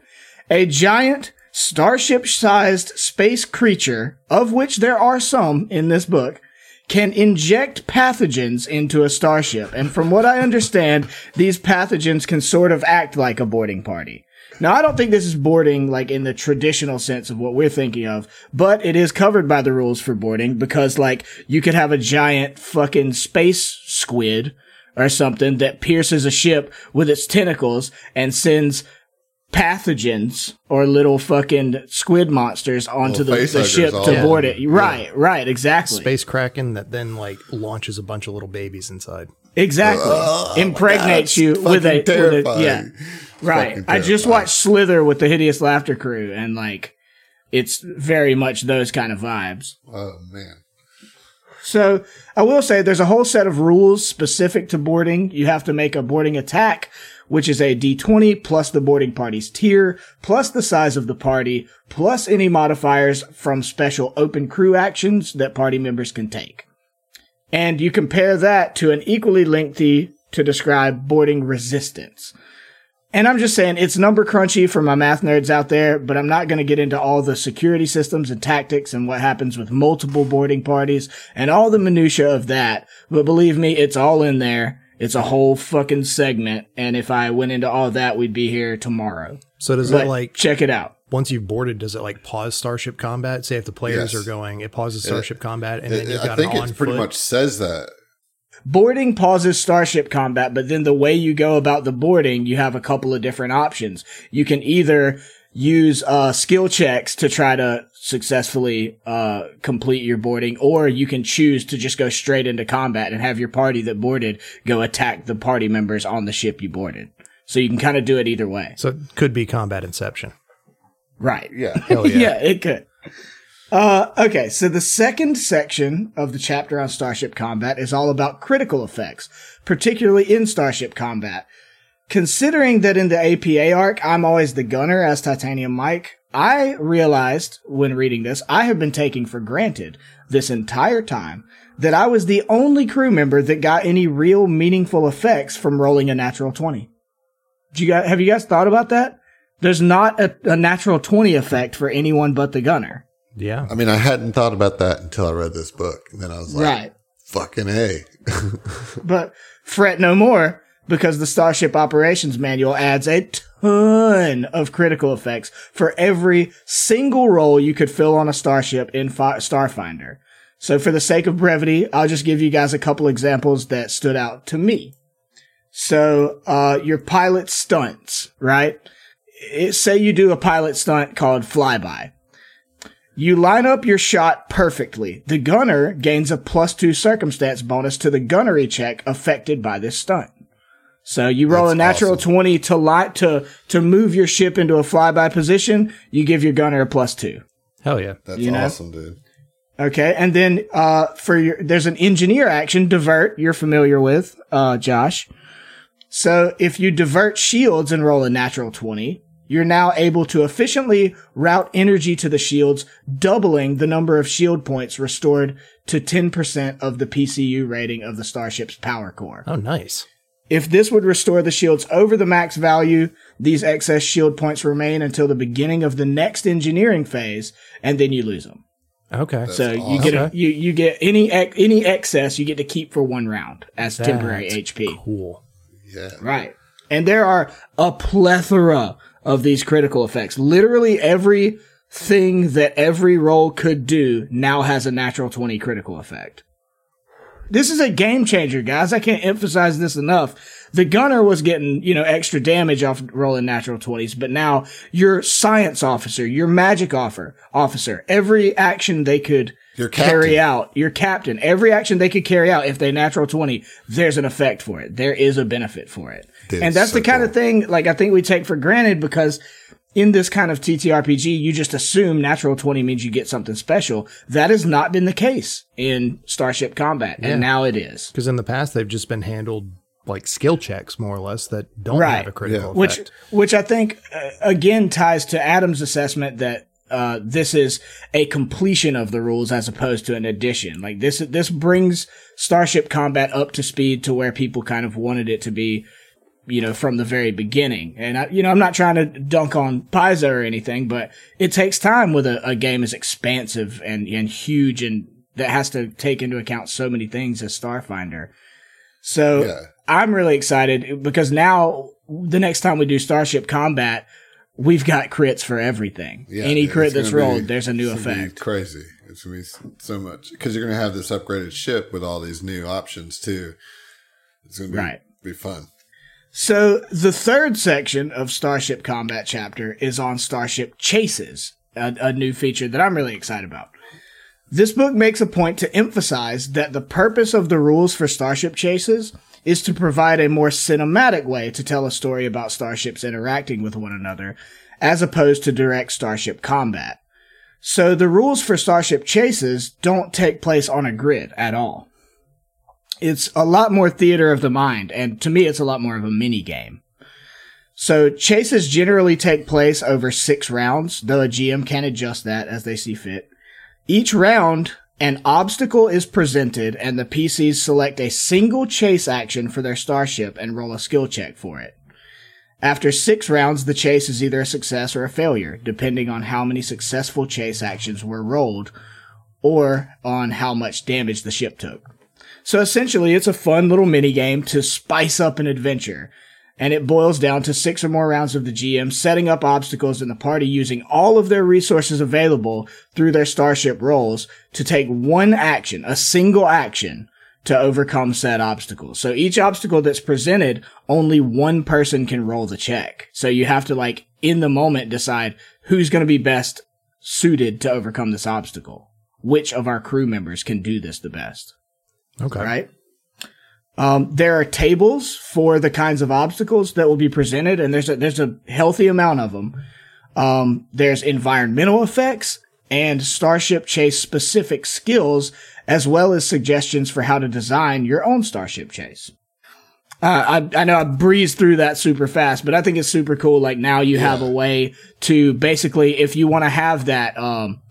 a giant starship sized space creature, of which there are some in this book, can inject pathogens into a starship. And from what I understand, these pathogens can sort of act like a boarding party. Now, I don't think this is boarding like in the traditional sense of what we're thinking of, but it is covered by the rules for boarding because like you could have a giant fucking space squid or something that pierces a ship with its tentacles and sends pathogens or little fucking squid monsters onto the, the ship to over. board it. Right, right, exactly. Space Kraken that then like launches a bunch of little babies inside. Exactly. Oh, Impregnates that's you with a, fucking with a yeah. Right. I just watched Slither with the Hideous Laughter Crew and like it's very much those kind of vibes. Oh man. So I will say there's a whole set of rules specific to boarding. You have to make a boarding attack, which is a d20 plus the boarding party's tier, plus the size of the party, plus any modifiers from special open crew actions that party members can take. And you compare that to an equally lengthy to describe boarding resistance. And I'm just saying it's number crunchy for my math nerds out there, but I'm not going to get into all the security systems and tactics and what happens with multiple boarding parties and all the minutia of that. But believe me, it's all in there. It's a whole fucking segment. And if I went into all that, we'd be here tomorrow. So does But it like check it out. once you've boarded, does it like pause Starship Combat? Say if the players Yes. are going, it pauses Starship Combat, and then you've got I got think an on it pretty foot. much says that. Boarding pauses starship combat, but then the way you go about the boarding, you have a couple of different options. You can either use uh, skill checks to try to successfully uh, complete your boarding, or you can choose to just go straight into combat and have your party that boarded go attack the party members on the ship you boarded. So you can kind of do it either way. So it could be Combat Inception. Right. Yeah. *laughs* Hell yeah. yeah, it could. Uh, okay, so the second section of the chapter on Starship Combat is all about critical effects, particularly in Starship Combat. Considering that in the APA arc, I'm always the gunner as Titanium Mike, I realized when reading this, I have been taking for granted this entire time that I was the only crew member that got any real meaningful effects from rolling a natural 20. Do you guys, have you guys thought about that? There's not a, a natural 20 effect for anyone but the gunner. Yeah. I mean, I hadn't thought about that until I read this book. And then I was like, Right. fucking A. *laughs* But fret no more because the Starship Operations Manual adds a ton of critical effects for every single role you could fill on a starship in Fi- Starfinder. So for the sake of brevity, I'll just give you guys a couple examples that stood out to me. So, uh, your pilot stunts, right? It, say you do a pilot stunt called flyby. You line up your shot perfectly. The gunner gains a plus two circumstance bonus to the gunnery check affected by this stunt. So you roll That's a natural awesome. 20 to light to, to move your ship into a flyby position. You give your gunner a plus two. Hell yeah. That's You know? awesome, dude. Okay. And then, uh, for your, there's an engineer action, divert, you're familiar with, uh, Josh. So if you divert shields and roll a natural 20, you're now able to efficiently route energy to the shields, doubling the number of shield points restored to 10% of the PCU rating of the starship's power core. Oh, nice. If this would restore the shields over the max value, these excess shield points remain until the beginning of the next engineering phase, and then you lose them. Okay. So you awesome. get a, you you get any ex- any excess you get to keep for one round as temporary HP. Cool. Yeah. Right. And there are a plethora of these critical effects. Literally every thing that every roll could do now has a natural 20 critical effect. This is a game changer, guys. I can't emphasize this enough. The gunner was getting, you know, extra damage off rolling natural 20s, but now your science officer, your magic offer, officer, every action they could Your carry out, your captain, every action they could carry out, if they natural 20, there's an effect for it. There is a benefit for it. Dude, and that's so the kind cool. of thing, like, I think we take for granted because in this kind of TTRPG, you just assume natural 20 means you get something special. That has not been the case in Starship Combat, Yeah. and now it is. Because in the past, they've just been handled like skill checks, more or less, that don't Right. have a critical which effect. which I think uh, again ties to Adam's assessment that uh, this is a completion of the rules as opposed to an addition. Like this this brings Starship Combat up to speed to where people kind of wanted it to be, you know, from the very beginning. And I, you know, I'm not trying to dunk on Paizo or anything, but it takes time with a, a game as expansive and and huge and that has to take into account so many things as Starfinder. So Yeah. I'm really excited because now the next time we do Starship Combat, we've got crits for everything. Yeah, Any crit that's gonna be- rolled, there's a new it's gonna be effect. Crazy. It's gonna be so much because you're gonna have this upgraded ship with all these new options too. It's gonna be Right. be fun. So the third section of Starship Combat chapter is on Starship Chases, a, a new feature that I'm really excited about. This book makes a point to emphasize that the purpose of the rules for Starship Chases is to provide a more cinematic way to tell a story about starships interacting with one another, as opposed to direct Starship combat. So the rules for Starship Chases don't take place on a grid at all it's a lot more theater of the mind, and to me, it's a lot more of a mini game. So chases generally take place over six rounds, though a GM can adjust that as they see fit. Each round, an obstacle is presented, and the PCs select a single chase action for their starship and roll a skill check for it. After six rounds, the chase is either a success or a failure, depending on how many successful chase actions were rolled, or on how much damage the ship took. So essentially, it's a fun little mini game to spice up an adventure. And it boils down to six or more rounds of the GM setting up obstacles in the party using all of their resources available through their starship rolls to take one action, a single action, to overcome said obstacle. So each obstacle that's presented, only one person can roll the check. So you have to like, in the moment, decide who's going to be best suited to overcome this obstacle. Which of our crew members can do this the best Okay. right? Um, there are tables for the kinds of obstacles that will be presented, and there's a there's a healthy amount of them. Um, there's environmental effects and Starship Chase specific skills, as well as suggestions for how to design your own Starship Chase. Uh, I, I know I breezed through that super fast, but I think it's super cool. Like now you have a way to basically, if you want to have that, um,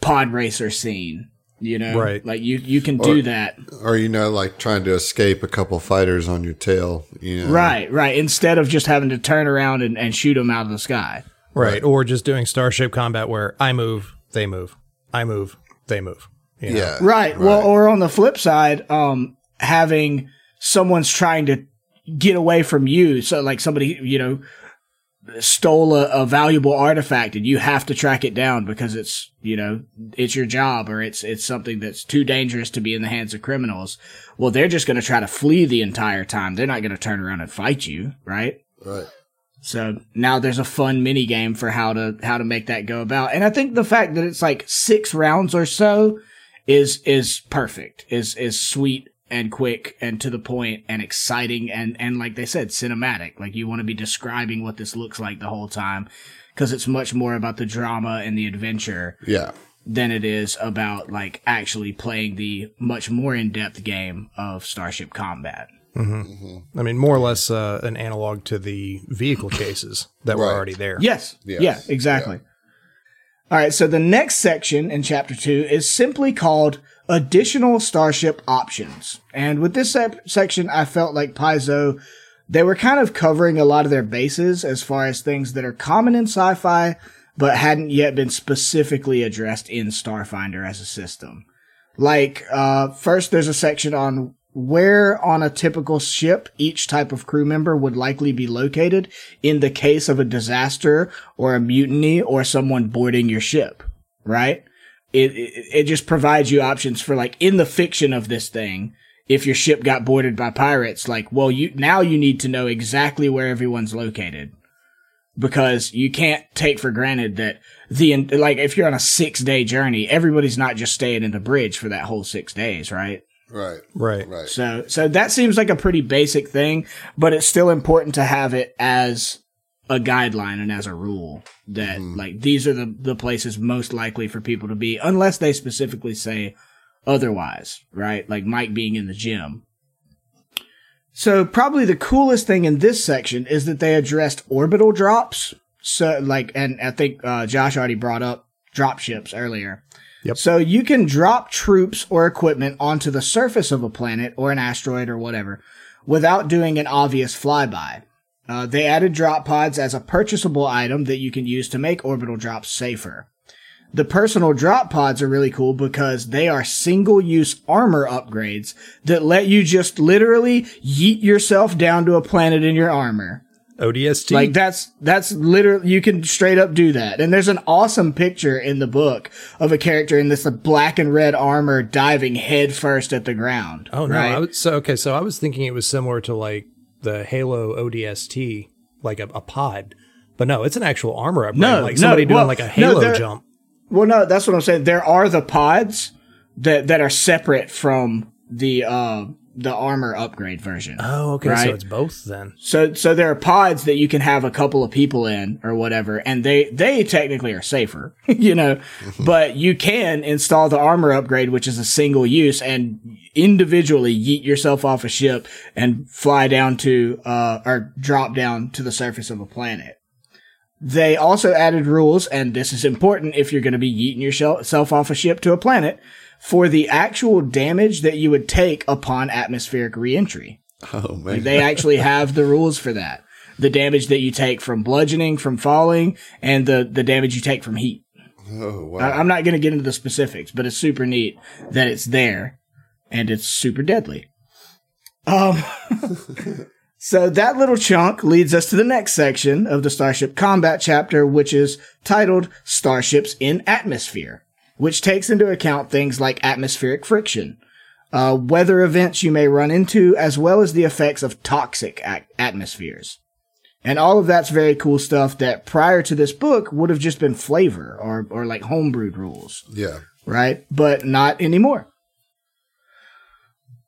pod racer scene, you know, Right. like you, you can do Or- that. Or you know, like trying to escape a couple fighters on your tail. You know, Right, right. Instead of just having to turn around and, and shoot them out of the sky. Right. Or just doing Starship combat where I move, they move. I move, they move. You know? Yeah. Right. Well, or on the flip side, um, having someone's trying to get away from you. So like somebody, you know, stole a, a valuable artifact and you have to track it down because it's, you know, it's your job or it's, it's something that's too dangerous to be in the hands of criminals. Well, they're just going to try to flee the entire time. They're not going to turn around and fight you. Right. Right. So now there's a fun mini game for how to how to make that go about. And I think the fact that it's like six rounds or so is is perfect. Is is sweet and quick and to the point and exciting and and like they said cinematic. Like you want to be describing what this looks like the whole time because it's much more about the drama and the adventure Yeah. than it is about like actually playing the much more in-depth game of Starship Combat. I mean, more or less uh, an analog to the vehicle chases that were already there. Yes. Yes. Yeah, exactly. All right. So the next section in chapter two is simply called additional starship options. And with this sep- section, I felt like Paizo, they were kind of covering a lot of their bases as far as things that are common in sci-fi, but hadn't yet been specifically addressed in Starfinder as a system. Like, uh, first there's a section on where on a typical ship each type of crew member would likely be located in the case of a disaster or a mutiny or someone boarding your ship, right? It, it, it just provides you options for like in the fiction of this thing. If your ship got boarded by pirates, like, well, you, now you need to know exactly where everyone's located because you can't take for granted that the like if you're on a six day journey, everybody's not just staying in the bridge for that whole six days, right? Right. Right. Right. So so that seems like a pretty basic thing, but it's still important to have it as a guideline and as a rule that like these are the the places most likely for people to be unless they specifically say otherwise, right? Like Mike being in the gym. So probably the coolest thing in this section is that they addressed orbital drops. So like, and I think uh, Josh already brought up drop ships earlier. Yep. So you can drop troops or equipment onto the surface of a planet or an asteroid or whatever without doing an obvious flyby. Uh, they added drop pods as a purchasable item that you can use to make orbital drops safer. The personal drop pods are really cool because they are single use armor upgrades that let you just literally yeet yourself down to a planet in your armor. ODST. Like that's that's literally you can straight up do that. And there's an awesome picture in the book of a character in this black and red armor diving head first at the ground. oh no. right? Was, so okay. So I was thinking it was similar to like the Halo ODST, like a, a pod. But no, it's an actual armor upgrade. No, like no, somebody doing well, like a Halo they're- jump. Well, no, that's what I'm saying. There are the pods that that are separate from the uh the armor upgrade version. Oh, okay. So it's both then. So so there are pods that you can have a couple of people in or whatever, and they they technically are safer, *laughs* you know. *laughs* but you can install the armor upgrade, which is a single use, and individually yeet yourself off a ship and fly down to uh or drop down to the surface of a planet. They also added rules, and this is important if you're going to be yeeting yourself off a ship to a planet, for the actual damage that you would take upon atmospheric reentry. Oh man. They actually have the rules for that. The damage that you take from bludgeoning, from falling, and the, the damage you take from heat. oh wow. I, I'm not going to get into the specifics, but it's super neat that it's there and it's super deadly. Um, *laughs* so that little chunk leads us to the next section of the Starship Combat chapter, which is titled Starships in Atmosphere, which takes into account things like atmospheric friction, uh, weather events you may run into, as well as the effects of toxic atmospheres. And all of that's very cool stuff that prior to this book would have just been flavor or, or like homebrewed rules yeah. right? But not anymore.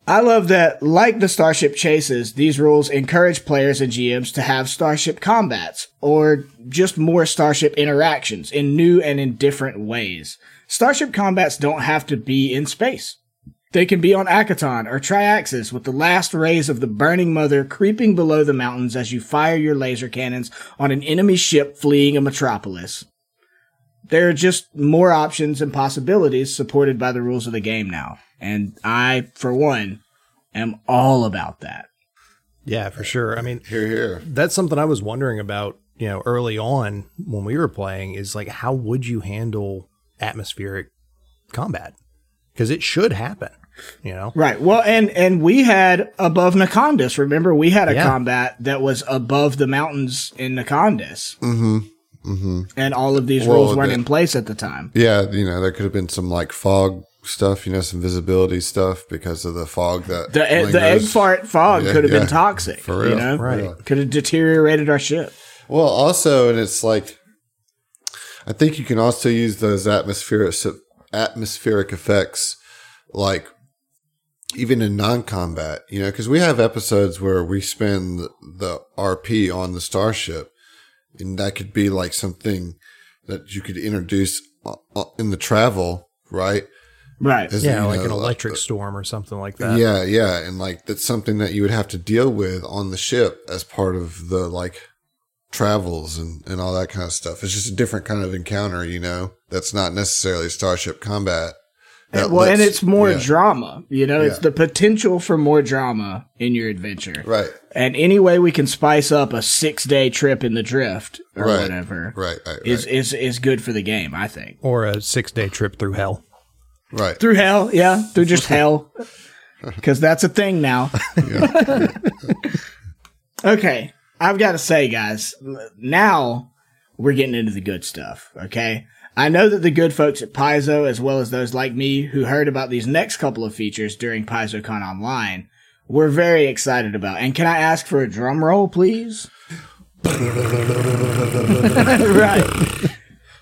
I love that, like the Starship Chases, these rules encourage players and GMs to have Starship combats, or just more Starship interactions in new and in different ways. Starship combats don't have to be in space. They can be on Akiton or Triaxus with the last rays of the Burning Mother creeping below the mountains as you fire your laser cannons on an enemy ship fleeing a metropolis there are just more options and possibilities supported by the rules of the game now. And I, for one, am all about that. Yeah, for sure. I mean, Here, here. that's something I was wondering about, you know, early on when we were playing is like, how would you handle atmospheric combat? Because it should happen, you know? Right. Well, and, and we had above Nakandis. Remember, we had a Yeah. combat that was above the mountains in Nakandis. Mm-hmm. Mm-hmm. And all of these Well, rules weren't the- in place at the time. Yeah, you know, there could have been some like fog stuff, you know, some visibility stuff because of the fog that The, e- the egg fart fog Yeah, could have yeah. been toxic. For real, You know? right? real. Could have deteriorated our ship. Well, also, and it's like, I think you can also use those atmospheric atmospheric effects, like even in non-combat, you know, because we have episodes where we spend the, the RP on the starship, and that could be like something that you could introduce o- o- in the travel, right? Right. As, Yeah, like know, an electric storm or something like that. yeah, yeah, and like that's something that you would have to deal with on the ship as part of the like travels and and all that kind of stuff. It's just a different kind of encounter, you know. That's not necessarily starship combat. That well, and it's more yeah, drama. You know, it's the potential for more drama in your adventure. right, And any way we can spice up a six day trip in the drift or Right. whatever right, right, is, is is good for the game, I think. Or a six day trip through hell. right. Through hell, yeah, through just hell. *laughs* Because that's a thing now. *laughs* okay. I've got to say, guys, now we're getting into the good stuff. Okay. I know that the good folks at Paizo, as well as those like me who heard about these next couple of features during PaizoCon Online, were very excited about. And can I ask for a drum roll, please? *laughs* right.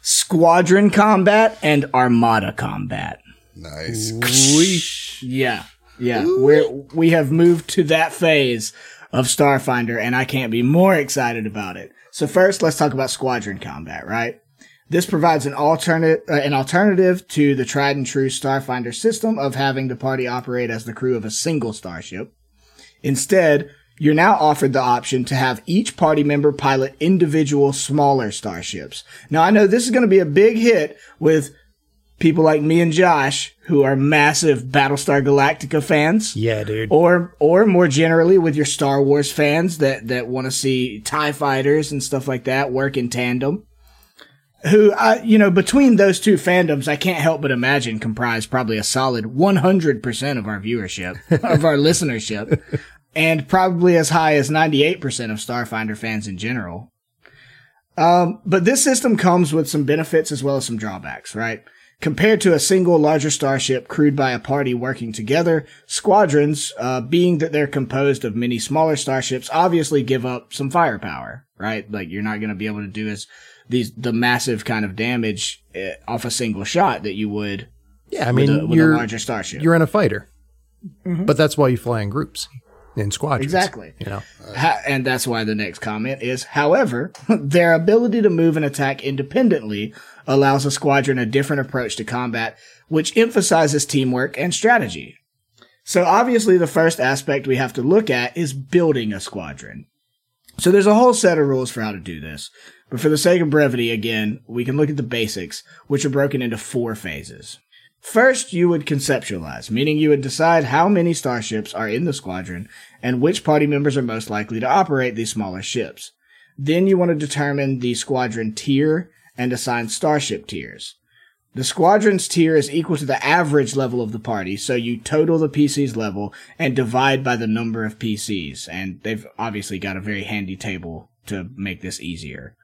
Squadron combat and armada combat. Nice. Yeah. Yeah. We're, we have moved to that phase of Starfinder and I can't be more excited about it. So first, let's talk about squadron combat, right? This provides an alternate, uh, an alternative to the tried and true Starfinder system of having the party operate as the crew of a single starship. Instead, you're now offered the option to have each party member pilot individual smaller starships. Now I know this is going to be a big hit with people like me and Josh who are massive Battlestar Galactica fans. Yeah, dude. Or, or more generally with your Star Wars fans that, that want to see TIE fighters and stuff like that work in tandem. Who I, you know, between those two fandoms, I can't help but imagine comprise probably a solid 100% of our viewership, *laughs* of our listenership, and probably as high as 98% of Starfinder fans in general. Um, but this system comes with some benefits as well as some drawbacks, right? Compared to a single larger starship crewed by a party working together, squadrons, uh, being that they're composed of many smaller starships, obviously give up some firepower, right? Like you're not going to be able to do as these the massive kind of damage uh, off a single shot that you would. Yeah, I mean, with, a, with you're a larger starship. you're in a fighter, but that's why you fly in groups, in squadrons. Exactly. You know, Ha- and that's why the next comment is, however, *laughs* their ability to move and attack independently allows a squadron a different approach to combat, which emphasizes teamwork and strategy. So obviously the first aspect we have to look at is building a squadron. So there's a whole set of rules for how to do this. But for the sake of brevity, again, we can look at the basics, which are broken into four phases. First, you would conceptualize, meaning you would decide how many starships are in the squadron and which party members are most likely to operate these smaller ships. Then you want to determine the squadron tier and assign starship tiers. The squadron's tier is equal to the average level of the party, so you total the PC's level and divide by the number of PCs, and they've obviously got a very handy table to make this easier.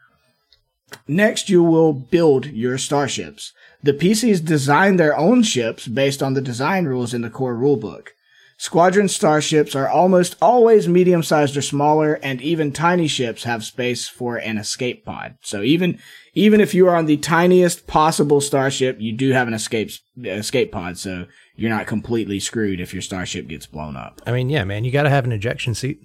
Next, you will build your starships. The PCs design their own ships based on the design rules in the core rulebook. Squadron starships are almost always medium sized or smaller, and even tiny ships have space for an escape pod. So even even if you are on the tiniest possible starship, you do have an escape escape pod, so you're not completely screwed if your starship gets blown up. I mean, yeah, man, you got to have an ejection seat.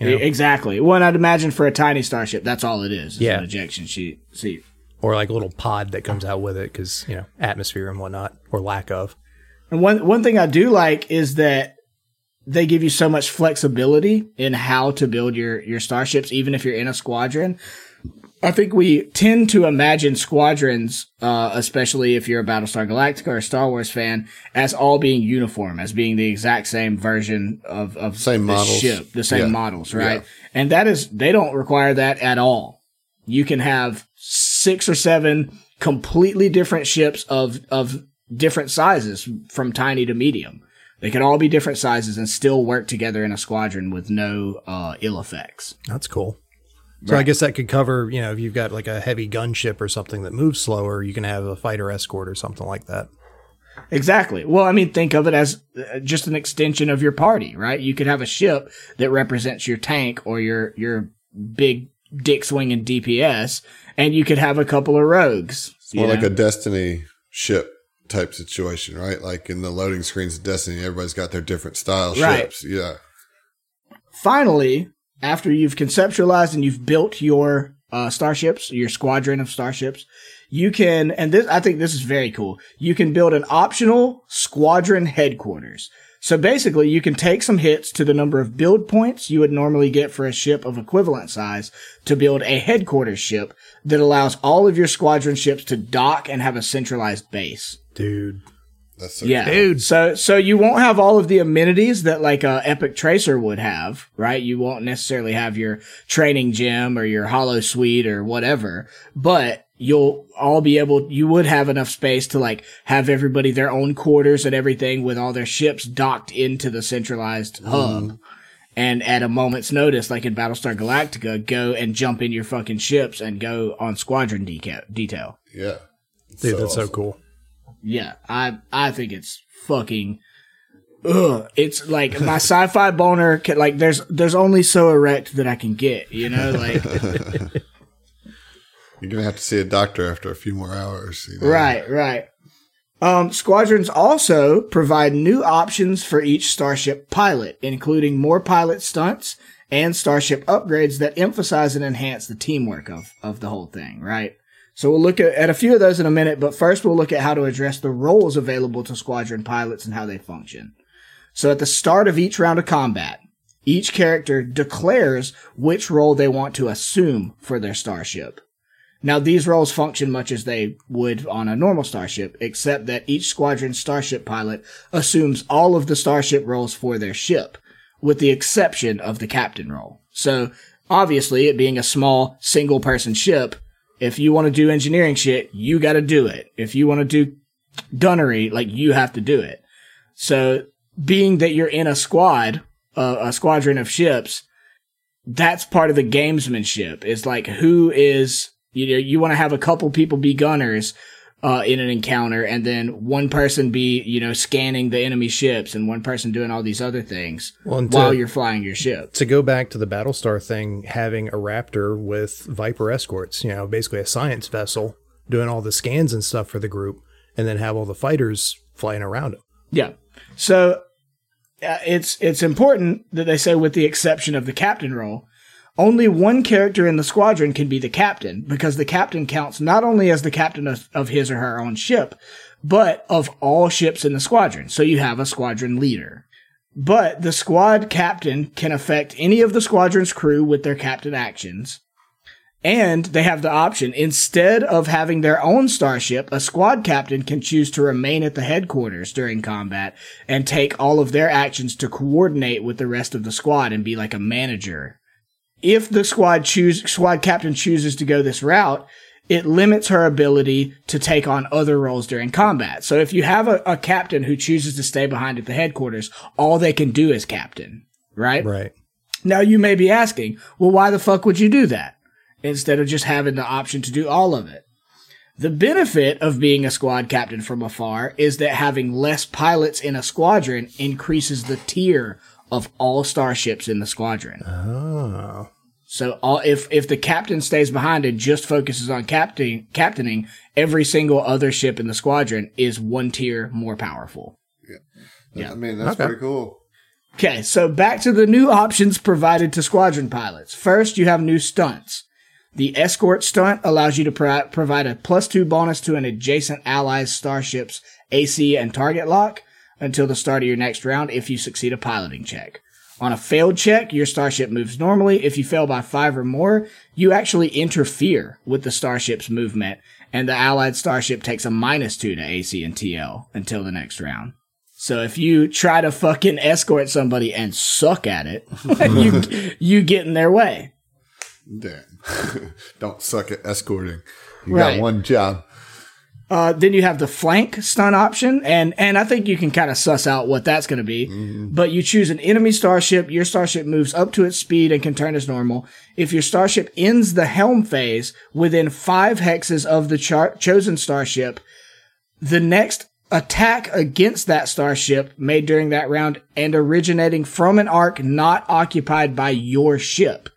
You know? Exactly. One I'd imagine for a tiny starship, that's all it is. is Yeah. an ejection sheet seat. or like a little pod that comes out with it because you know atmosphere and whatnot or lack of. And one one thing I do like is that they give you so much flexibility in how to build your your starships, even if you're in a squadron. I think we tend to imagine squadrons, uh, especially if you're a Battlestar Galactica or a Star Wars fan, as all being uniform, as being the exact same version of of Same the models. ship, the same Yeah. models, right? Yeah. And that is they don't require that at all. You can have six or seven completely different ships of of different sizes from tiny to medium. They could all be different sizes and still work together in a squadron with no uh, ill effects. That's cool. So I guess that could cover, you know, if you've got like a heavy gunship or something that moves slower, you can have a fighter escort or something like that. Exactly. Well, I mean, think of it as uh, just an extension of your party, right? You could have a ship that represents your tank or your your big dick swinging DPS, and you could have a couple of rogues. you More like know? a Destiny ship type situation, right? Like in the loading screens of Destiny, everybody's got their different style Right. ships. Yeah. finally, after you've conceptualized and you've built your uh, starships, your squadron of starships, you can, and this, I think this is very cool. You can build an optional squadron headquarters. So basically, you can take some hits to the number of build points you would normally get for a ship of equivalent size to build a headquarters ship that allows all of your squadron ships to dock and have a centralized base. Dude. That's so Yeah, Dude. So so you won't have all of the amenities that like a Epic Tracer would have, right? You won't necessarily have your training gym or your Hollow Suite or whatever, but you'll all be able. You would have enough space to like have everybody their own quarters and everything with all their ships docked into the centralized hub. Mm-hmm. And at a moment's notice, like in Battlestar Galactica, go and jump in your fucking ships and go on squadron deca- detail. Yeah. Dude, that's so cool. Yeah, I I think it's fucking. Ugh, it's like my *laughs* sci-fi boner. Can, like, there's there's only so erect that I can get. You know, *laughs* like You're gonna have to see a doctor after a few more hours. you know? right, right. Um, squadrons also provide new options for each starship pilot, including more pilot stunts and starship upgrades that emphasize and enhance the teamwork of of the whole thing. Right. So we'll look at, at a few of those in a minute, but first we'll look at how to address the roles available to squadron pilots and how they function. So at the start of each round of combat, each character declares which role they want to assume for their starship. Now these roles function much as they would on a normal starship, except that each squadron starship pilot assumes all of the starship roles for their ship, with the exception of the captain role. So obviously, it being a small single person ship, If you want to do engineering shit, you got to do it. If you want to do gunnery, like you have to do it. So being that you're in a squad, uh, a squadron of ships, that's part of the gamesmanship. Is like who is you know you want to have a couple people be gunners uh, in an encounter, and then one person be you know scanning the enemy ships, and one person doing all these other things Well, to- while you're flying your ship. to go back to the Battlestar thing, having a Raptor with Viper escorts, you know, basically a science vessel doing all the scans and stuff for the group, and then have all the fighters flying around it. Yeah. So uh, it's it's important that they say with the exception of the captain role, only one character in the squadron can be the captain because the captain counts not only as the captain of, of his or her own ship, but of all ships in the squadron. So you have a squadron leader. But the squad captain can affect any of the squadron's crew with their captain actions. And they have the option, instead of having their own starship, a squad captain can choose to remain at the headquarters during combat and take all of their actions to coordinate with the rest of the squad and be like a manager. If the squad choose, squad captain chooses to go this route, it limits her ability to take on other roles during combat. So if you have a, a captain who chooses to stay behind at the headquarters, all they can do is captain, right? Right. Now you may be asking, well, why the fuck would you do that? Instead of just having the option to do all of it. The benefit of being a squad captain from afar is that having less pilots in a squadron increases the tier of all starships in the squadron. Oh. So all, if if the captain stays behind and just focuses on captain captaining, every single other ship in the squadron is one tier more powerful. Yeah. yeah. I mean, that's Okay. pretty cool. Okay, so back to the new options provided to squadron pilots. First, you have new stunts. The escort stunt allows you to pro- provide a plus two bonus to an adjacent ally's starship's AC and target lock until the start of your next round if you succeed a piloting check. On a failed check, your starship moves normally. If you fail by five or more, you actually interfere with the starship's movement, and the allied starship takes a minus two to AC and TL until the next round. So if you try to fucking escort somebody and suck at it, *laughs* you you get in their way. Damn. *laughs* Don't suck at escorting. You Right. got one job. Uh, then you have the flank stun option, and and I think you can kind of suss out what that's going to be. But you choose an enemy starship. Your starship moves up to its speed and can turn as normal. If your starship ends the helm phase within five hexes of the char- chosen starship, the next attack against that starship made during that round and originating from an arc not occupied by your ship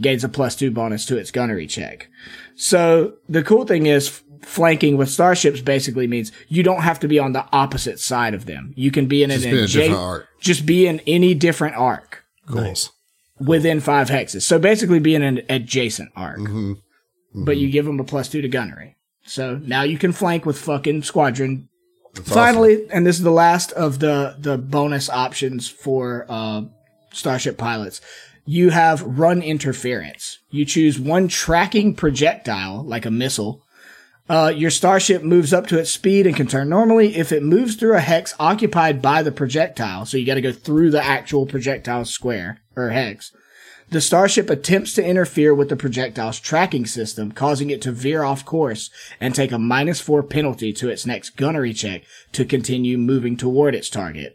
gains a plus two bonus to its gunnery check. So the cool thing is flanking with starships basically means you don't have to be on the opposite side of them. You can be in Just an be in a adja- different arc. Just be in any different arc Nice. within five hexes. So basically be in an adjacent arc. Mm-hmm. But you give them a plus two to gunnery. So now you can flank with fucking squadron. That's Finally, and this is the last of the the bonus options for uh, starship pilots. You have run interference. You choose one tracking projectile, like a missile. Uh, your starship moves up to its speed and can turn normally. If it moves through a hex occupied by the projectile, so you got to go through the actual projectile square or hex, the starship attempts to interfere with the projectile's tracking system, causing it to veer off course and take a minus four penalty to its next gunnery check to continue moving toward its target.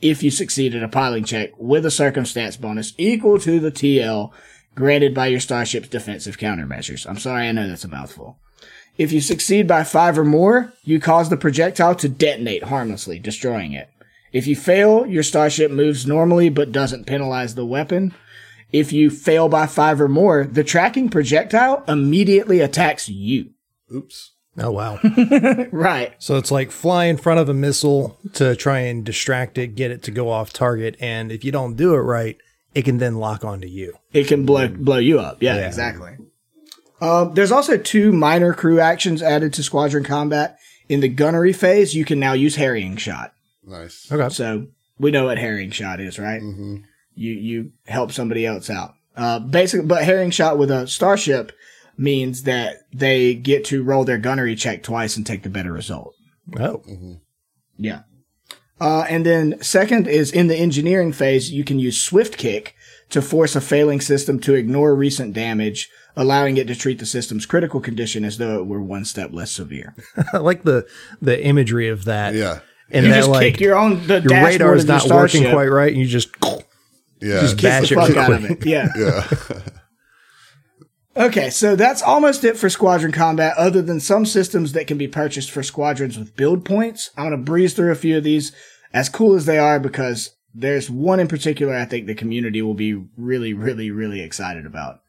If you succeed at a piloting check with a circumstance bonus equal to the TL granted by your starship's defensive countermeasures. I'm sorry, I know that's a mouthful. If you succeed by five or more, you cause the projectile to detonate harmlessly, destroying it. If you fail, your starship moves normally but doesn't penalize the weapon. If you fail by five or more, the tracking projectile immediately attacks you. Oops. Oh wow. *laughs* Right. so it's like fly in front of a missile to try and distract it, get it to go off target, and if you don't do it right, it can then lock onto you. It can blow blow you up. Yeah, Yeah. exactly. Um, there's also two minor crew actions added to squadron combat. In the gunnery phase, you can now use harrying shot. Nice. Okay. So we know what harrying shot is, right? Mm-hmm. You you help somebody else out. Uh, basically, but harrying shot with a starship means that they get to roll their gunnery check twice and take the better result. Oh. Yeah. Uh, and then second is in the engineering phase, you can use swift kick to force a failing system to ignore recent damage allowing it to treat the system's critical condition as though it were one step less severe. *laughs* I like the the imagery of that. Yeah. And You that just like kick your own the your radar is not working quite right, and you just *laughs* Yeah. Just bash the it fuck out of it. Yeah. yeah. *laughs* Okay, so that's almost it for squadron combat, other than some systems that can be purchased for squadrons with build points. I'm going to breeze through a few of these, as cool as they are, because there's one in particular I think the community will be really, really, really excited about.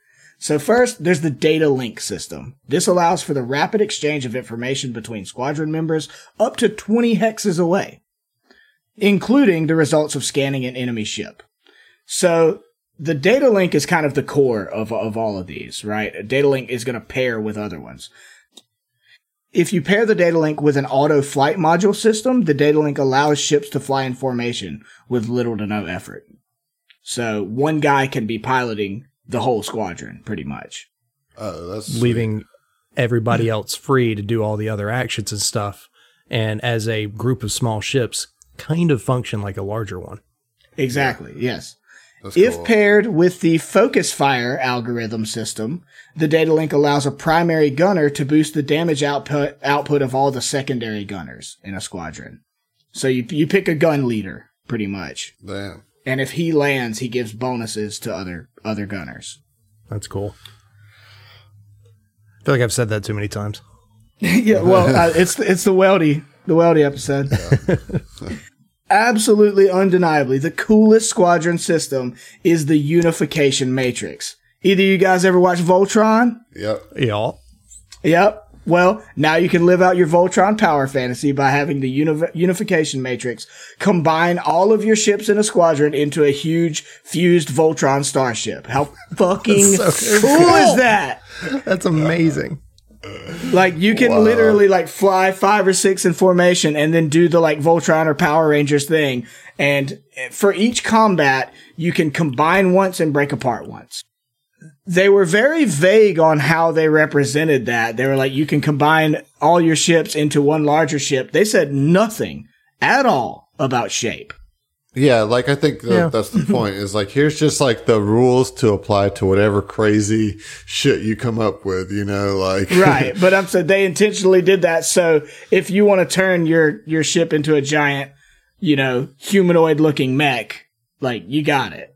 So first, there's the data link system. This allows for the rapid exchange of information between squadron members up to 20 hexes away, including the results of scanning an enemy ship. So the data link is kind of the core of, of all of these, right? A data link is going to pair with other ones. If you pair the data link with an auto flight module system, the data link allows ships to fly in formation with little to no effort. So one guy can be piloting the whole squadron pretty much. Oh, that's leaving everybody else free to do all the other actions and stuff. And as a group of small ships, kind of function like a larger one. Exactly. Yes. That's If cool. paired with the focus fire algorithm system, the data link allows a primary gunner to boost the damage output output of all the secondary gunners in a squadron. So you you pick a gun leader pretty much, Damn. And if he lands, he gives bonuses to other other gunners. That's cool. I feel like I've said that too many times. *laughs* yeah, well, uh, it's it's the Weldy the Weldy episode. *laughs* Absolutely, undeniably, the coolest squadron system is the unification matrix. Either you guys ever watch Voltron? Yep. Y'all. Yep. Well, now you can live out your Voltron power fantasy by having the uni- unification matrix combine all of your ships in a squadron into a huge fused Voltron starship. How *laughs* fucking so cool is that? That's amazing. Like you can literally like fly five or six in formation and then do the like Voltron or Power Rangers thing. And for each combat, you can combine once and break apart once. They were very vague on how they represented that. They were like, you can combine all your ships into one larger ship. They said nothing at all about shape. Yeah, like I think that, Yeah. that's the *laughs* point. Is like here's just like the rules to apply to whatever crazy shit you come up with. You know, like *laughs* right. But I'm saying they intentionally did that. So if you want to turn your, your ship into a giant, you know, humanoid looking mech, like you got it.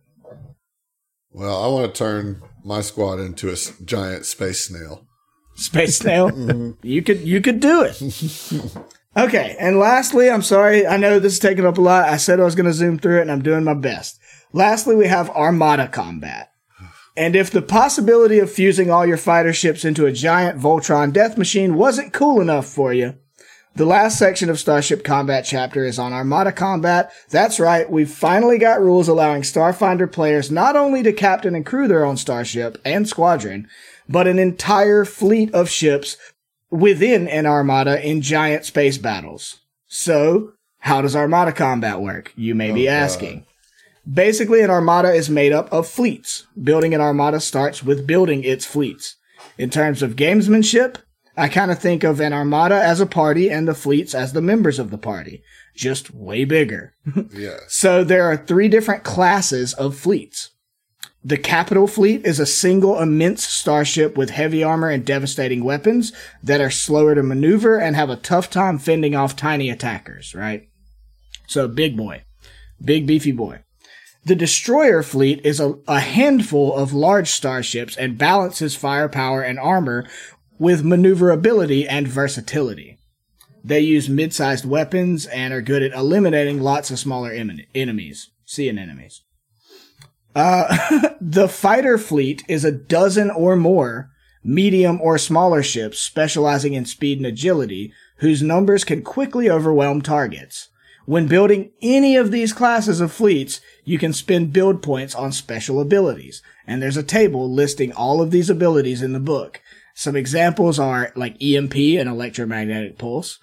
Well, I want to turn my squad into a s- giant space snail. Space snail. *laughs* Mm-hmm. You could you could do it. *laughs* okay, and lastly, I'm sorry, I know this is taking up a lot. I said I was gonna zoom through it and I'm doing my best. Lastly, we have Armada combat. And if the possibility of fusing all your fighter ships into a giant Voltron death machine wasn't cool enough for you, the last section of Starship Combat chapter is on Armada Combat. That's right, we've finally got rules allowing Starfinder players not only to captain and crew their own starship and squadron, but an entire fleet of ships within an armada in giant space battles. So, how does Armada Combat work? You may be oh, God. asking. Basically, an armada is made up of fleets. Building an armada starts with building its fleets. In terms of gamesmanship, I kind of think of an armada as a party and the fleets as the members of the party. Just way bigger. *laughs* Yeah. So there are three different classes of fleets. The capital fleet is a single immense starship with heavy armor and devastating weapons that are slower to maneuver and have a tough time fending off tiny attackers, right? So big boy. Big beefy boy. The destroyer fleet is a, a handful of large starships and balances firepower and armor with maneuverability and versatility. They use mid-sized weapons and are good at eliminating lots of smaller em- enemies, seeing enemies. Uh, *laughs* the fighter fleet is a dozen or more medium or smaller ships specializing in speed and agility, whose numbers can quickly overwhelm targets. When building any of these classes of fleets, you can spend build points on special abilities, and there's a table listing all of these abilities in the book. Some examples are like EMP and electromagnetic pulse,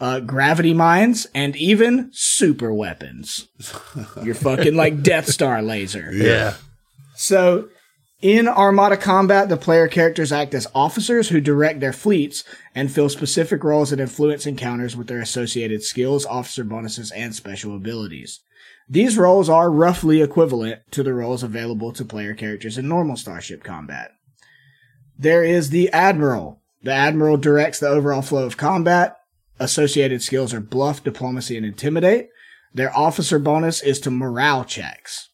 uh, gravity mines, and even super weapons. *laughs* Your fucking like Death Star laser. Yeah. So, in Armada combat, the player characters act as officers who direct their fleets and fill specific roles that influence encounters with their associated skills, officer bonuses, and special abilities. These roles are roughly equivalent to the roles available to player characters in normal Starship combat. There is the Admiral. The Admiral directs the overall flow of combat. Associated skills are bluff, diplomacy, and intimidate. Their officer bonus is to morale checks.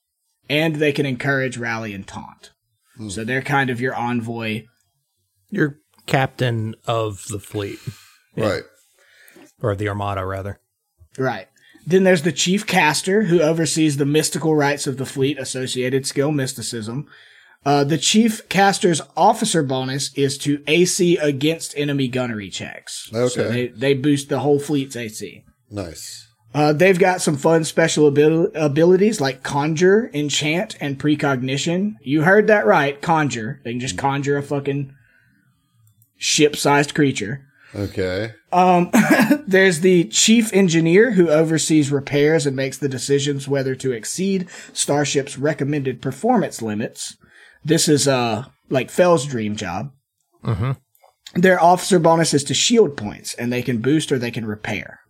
And they can encourage, rally, and taunt. Hmm. So they're kind of your envoy. You're captain of the fleet, Right. or the armada, rather. Right. Then there's the chief caster who oversees the mystical rites of the fleet, associated skill mysticism. Uh, the chief caster's officer bonus is to AC against enemy gunnery checks. So Okay. they, they boost the whole fleet's AC. Nice. Uh, they've got some fun special abil- abilities like conjure, enchant, and precognition. You heard that right, conjure. They can just conjure a fucking ship-sized creature. Okay. *laughs* There's the chief engineer who oversees repairs and makes the decisions whether to exceed Starship's recommended performance limits. This is uh like Fell's dream job. Their officer bonus is to shield points, and they can boost or they can repair.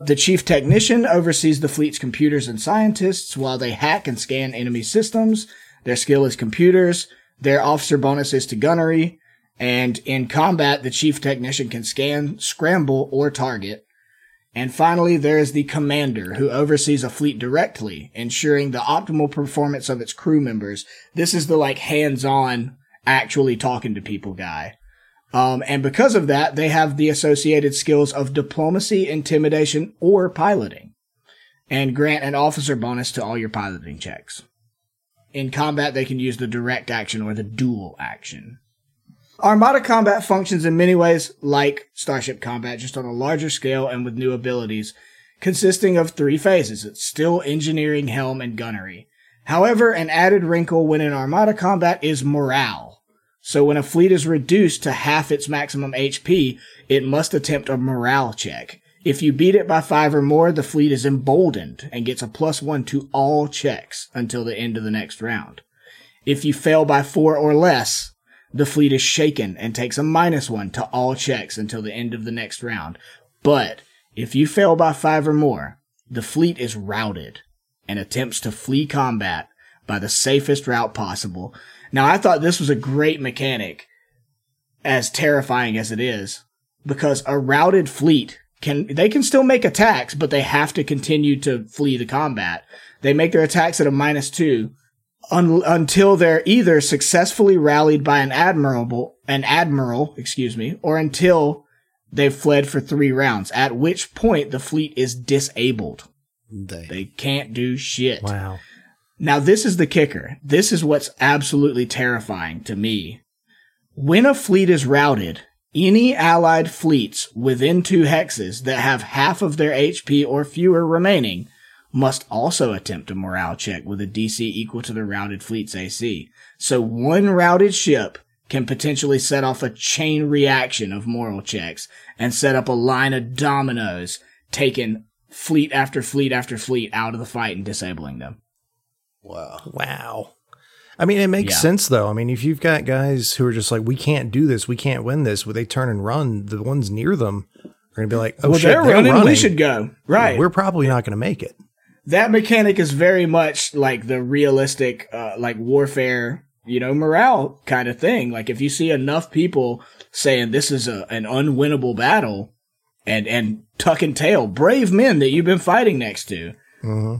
The chief technician oversees the fleet's computers and scientists while they hack and scan enemy systems. Their skill is computers. Their officer bonus is to gunnery. And in combat, the chief technician can scan, scramble, or target. And finally, there is the commander who oversees a fleet directly, ensuring the optimal performance of its crew members. This is the like hands-on, actually talking to people guy. Um, and because of that, they have the associated skills of diplomacy, intimidation, or piloting, and grant an officer bonus to all your piloting checks. In combat, they can use the direct action or the dual action. Armada combat functions in many ways like Starship combat, just on a larger scale and with new abilities, consisting of three phases. It's still engineering, helm, and gunnery. However, an added wrinkle when in Armada combat is morale. So when a fleet is reduced to half its maximum HP, it must attempt a morale check. If you beat it by five or more, the fleet is emboldened and gets a plus one to all checks until the end of the next round. If you fail by four or less, the fleet is shaken and takes a minus one to all checks until the end of the next round. But if you fail by five or more, the fleet is routed and attempts to flee combat by the safest route possible. Now, I thought this was a great mechanic, as terrifying as it is, because a routed fleet can, they can still make attacks, but they have to continue to flee the combat. They make their attacks at a minus two un- until they're either successfully rallied by an admirable, an admiral, excuse me, or until they've fled for three rounds, at which point the fleet is disabled. Dang. They can't do shit. Wow. Now, this is the kicker. This is what's absolutely terrifying to me. When a fleet is routed, any allied fleets within two hexes that have half of their HP or fewer remaining must also attempt a morale check with a DC equal to the routed fleet's AC. So one routed ship can potentially set off a chain reaction of moral checks and set up a line of dominoes, taking fleet after fleet after fleet out of the fight and disabling them. Wow. Wow. I mean, it makes Yeah. sense though. I mean, if you've got guys who are just like, we can't do this, we can't win this, when they turn and run, the ones near them are going to be like, oh well, shit, they're, running, We should go. Right. We're probably not going to make it. That mechanic is very much like the realistic, uh, like warfare, you know, morale kind of thing. Like if you see enough people saying this is a, an unwinnable battle and, and tuck and tail, brave men that you've been fighting next to,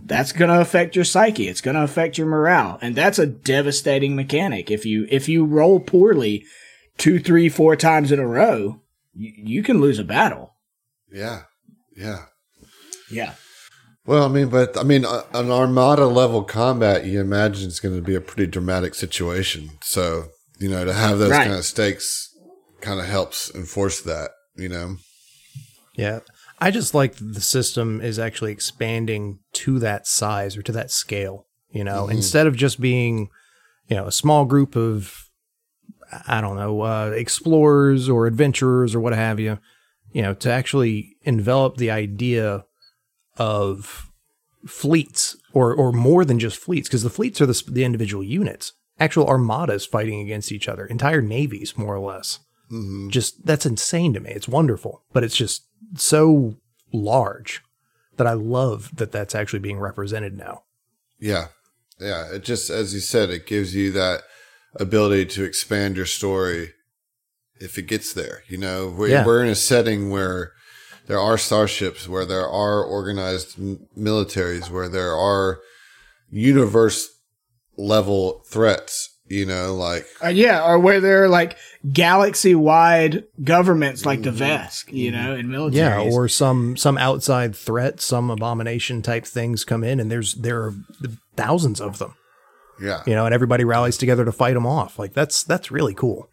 that's going to affect your psyche. It's going to affect your morale. And that's a devastating mechanic. If you, if you roll poorly two, three, four times in a row, you, you can lose a battle. Yeah. Yeah. Yeah. Well, I mean, but I mean, uh, an armada level combat, you imagine it's going to be a pretty dramatic situation. So, you know, to have those Right. kind of stakes kind of helps enforce that, you know? Yeah. I just like that the system is actually expanding to that size or to that scale, you know, instead of just being, you know, a small group of, I don't know, uh, explorers or adventurers or what have you, you know, to actually envelop the idea of fleets or, or more than just fleets, because the fleets are the, the individual units, actual armadas fighting against each other, entire navies, more or less mm-hmm. just that's insane to me. It's wonderful, but it's just so large that I love that that's actually being represented now. Yeah. Yeah. It just, as you said, it gives you that ability to expand your story if it gets there. You know, we, Yeah. we're in a setting where there are starships, where there are organized militaries, where there are universe level threats. You know, like Uh, yeah, or where there are like galaxy wide governments like the Vesk, you know, in military. Yeah, or some some outside threat, some abomination type things come in, and there's there are thousands of them, yeah, you know, and everybody rallies together to fight them off. Like that's that's really cool.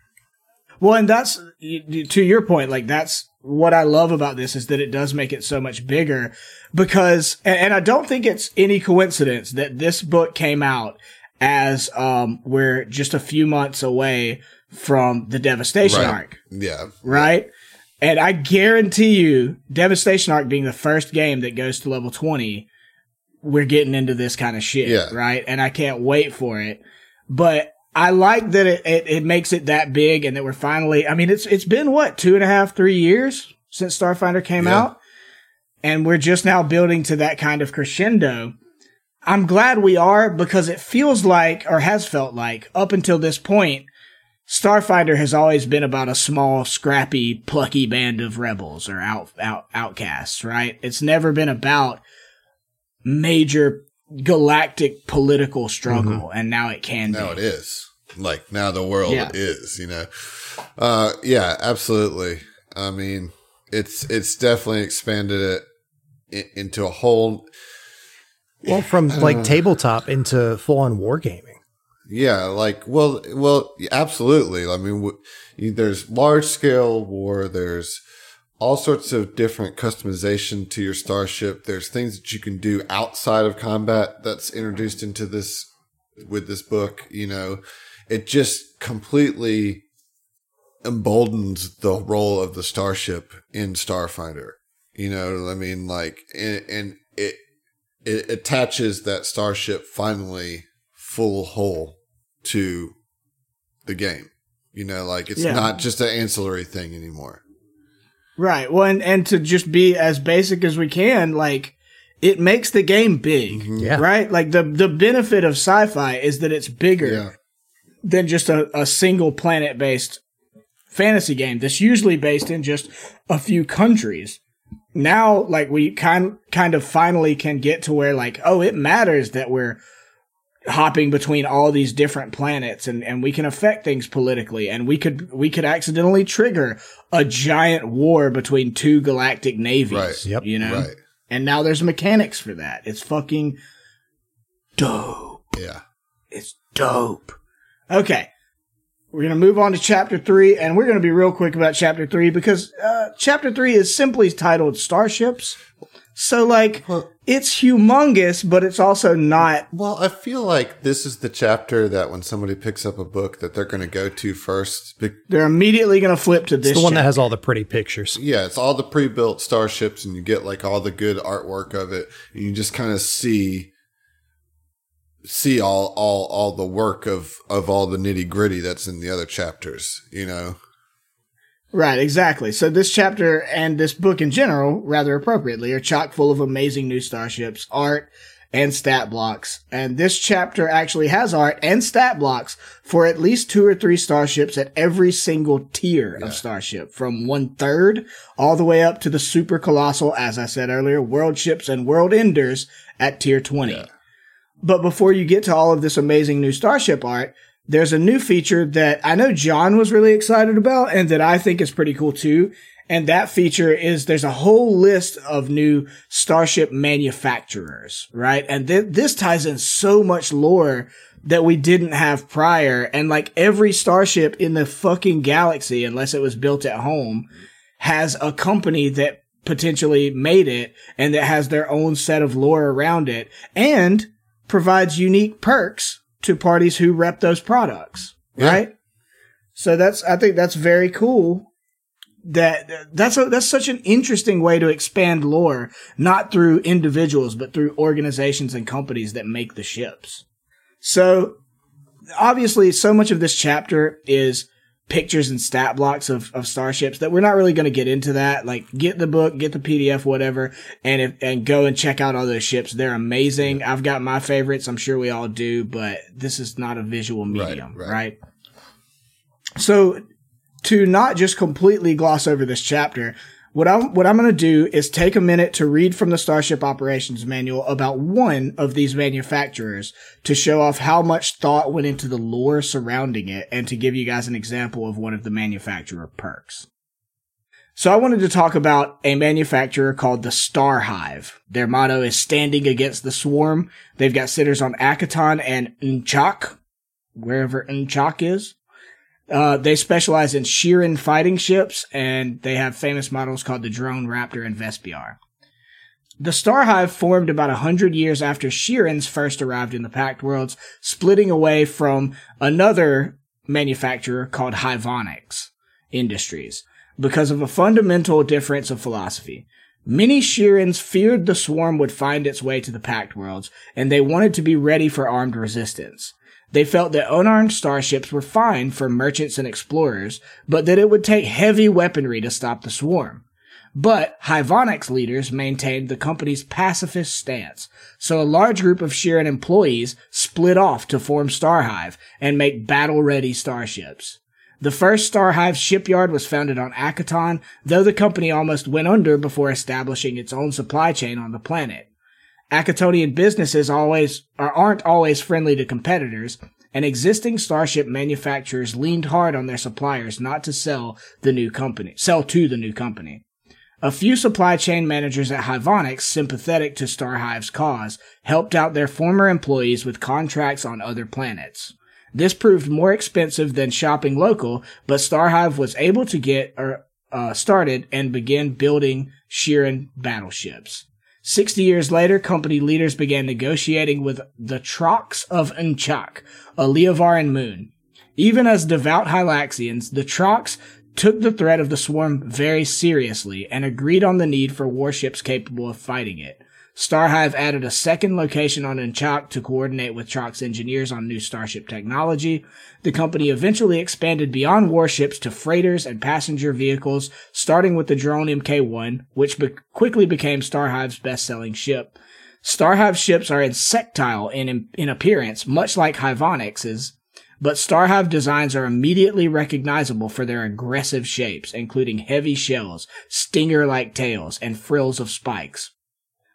Well, and that's y- y- to your point. Like that's what I love about this is that it does make it so much bigger because, and, I don't think it's any coincidence that this book came out as um we're just a few months away from the devastation Right. Ark, yeah, right? And I guarantee you, devastation Ark being the first game that goes to level twenty, we're getting into this kind of shit, Yeah. right? And I can't wait for it. But I like that it, it, it makes it that big and that we're finally, I mean, it's, it's been what, two and a half, three years since Starfinder came Yeah. out. And we're just now building to that kind of crescendo. I'm glad we are because it feels like, or has felt like, up until this point, Starfinder has always been about a small, scrappy, plucky band of rebels or out, out, outcasts, right? It's never been about major galactic political struggle, and now it can now be. it is. Like now the world Yeah. is, you know. Uh yeah, absolutely. I mean, it's it's definitely expanded it into a whole Well, from *sighs* like tabletop into full on wargaming. yeah, like well well absolutely. I mean, w- there's large scale war, there's all sorts of different customization to your starship. There's things that you can do outside of combat that's introduced into this with this book, you know. It just completely emboldens the role of the starship in Starfinder. You know, I mean, like, and, and it it attaches that starship finally full whole to the game. You know, like it's Yeah. not just an ancillary thing anymore. Right. Well, and, and to just be as basic as we can, like, it makes the game big. Mm-hmm. Yeah. Right? Like, the, the benefit of sci fi is that it's bigger Yeah, than just a, a single planet based fantasy game that's usually based in just a few countries. Now, like we kind kind of finally can get to where like, oh, it matters that we're hopping between all these different planets and, and we can affect things politically and we could we could accidentally trigger a giant war between two galactic navies. Right. Yep. You know? right. And now there's mechanics for that. It's fucking dope. Yeah, It's dope. Okay. We're going to move on to chapter three, and we're going to be real quick about chapter three because uh, chapter three is simply titled Starships. So, like, Well- it's humongous, but it's also not. Well, I feel like this is the chapter that when somebody picks up a book that they're going to go to first. Be- They're immediately going to flip to this. It's the one that has all the pretty pictures. Yeah, it's all the pre-built starships, and you get like all the good artwork of it, and you just kind of see see all all all the work of of all the nitty gritty that's in the other chapters. You know, Right, exactly. So this chapter and this book in general, rather appropriately, are chock full of amazing new starships, art, and stat blocks. And this chapter actually has art and stat blocks for at least two or three starships at every single tier of starship, from one third all the way up to the super colossal, as I said earlier, world ships and world enders at tier 20. But before you get to all of this amazing new starship art, there's a new feature that I know John was really excited about and that I think is pretty cool too. And that feature is there's a whole list of new starship manufacturers, right? And th- this ties in so much lore that we didn't have prior. And like every starship in the fucking galaxy, unless it was built at home, has a company that potentially made it and that has their own set of lore around it and provides unique perks to parties who rep those products. Yeah. Right? So that's I think that's very cool. That that's a, that's such an interesting way to expand lore, not through individuals, but through organizations and companies that make the ships. So obviously, so much of this chapter is pictures and stat blocks of, of starships that we're not really going to get into that. Like, get the book, get the PDF, whatever, and if, and go and check out all those ships. They're amazing. I've got my favorites. I'm sure we all do, but this is not a visual medium, right. right? So to not just completely gloss over this chapter, what I'm what I'm going to do is take a minute to read from the Starship Operations Manual about one of these manufacturers to show off how much thought went into the lore surrounding it and to give you guys an example of one of the manufacturer perks. So I wanted to talk about a manufacturer called the Star Hive. Their motto is standing against the swarm. They've got sitters on Akiton and Nchak, wherever Nchak is. Uh, they specialize in Shirren fighting ships, and they have famous models called the Drone Raptor and Vespiar. The Star Hive formed about a hundred years after Shirrens first arrived in the Pact Worlds, splitting away from another manufacturer called Hivonics Industries because of a fundamental difference of philosophy. Many Shirrens feared the swarm would find its way to the Pact Worlds, and they wanted to be ready for armed resistance. They felt that unarmed starships were fine for merchants and explorers, but that it would take heavy weaponry to stop the swarm. But Hivonics leaders maintained the company's pacifist stance, so a large group of Shirren employees split off to form Starhive and make battle-ready starships. The first Starhive shipyard was founded on Akiton, though the company almost went under before establishing its own supply chain on the planet. Akitonian businesses always or aren't always friendly to competitors, and existing starship manufacturers leaned hard on their suppliers not to sell the new company, sell to the new company. A few supply chain managers at Hivonics, sympathetic to Starhive's cause, helped out their former employees with contracts on other planets. This proved more expensive than shopping local, but Starhive was able to get er, uh, started and begin building Shirren battleships. Sixty years later, company leaders began negotiating with the Trox of Nchak, a Liavaran moon. Even as devout Hylaxians, the Trox took the threat of the swarm very seriously and agreed on the need for warships capable of fighting it. Starhive added a second location on Nchak to coordinate with Trox engineers on new starship technology. The company eventually expanded beyond warships to freighters and passenger vehicles, starting with the drone MK1, which be- quickly became Starhive's best-selling ship. Starhive ships are insectile in, in appearance, much like Hivonics's, but Starhive designs are immediately recognizable for their aggressive shapes, including heavy shells, stinger-like tails, and frills of spikes.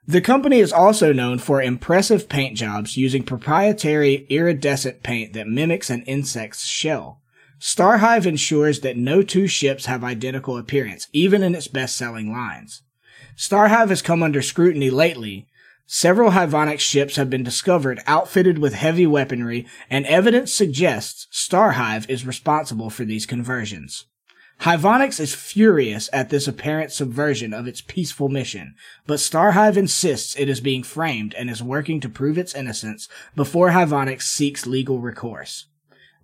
The company is also known for impressive paint jobs using proprietary iridescent paint that mimics an insect's shell. Starhive ensures that no two ships have identical appearance, even in its best-selling lines. Starhive has come under scrutiny lately. Several Hivonic ships have been discovered outfitted with heavy weaponry, and evidence suggests Starhive is responsible for these conversions. Hivonics is furious at this apparent subversion of its peaceful mission, but Starhive insists it is being framed and is working to prove its innocence before Hivonics seeks legal recourse.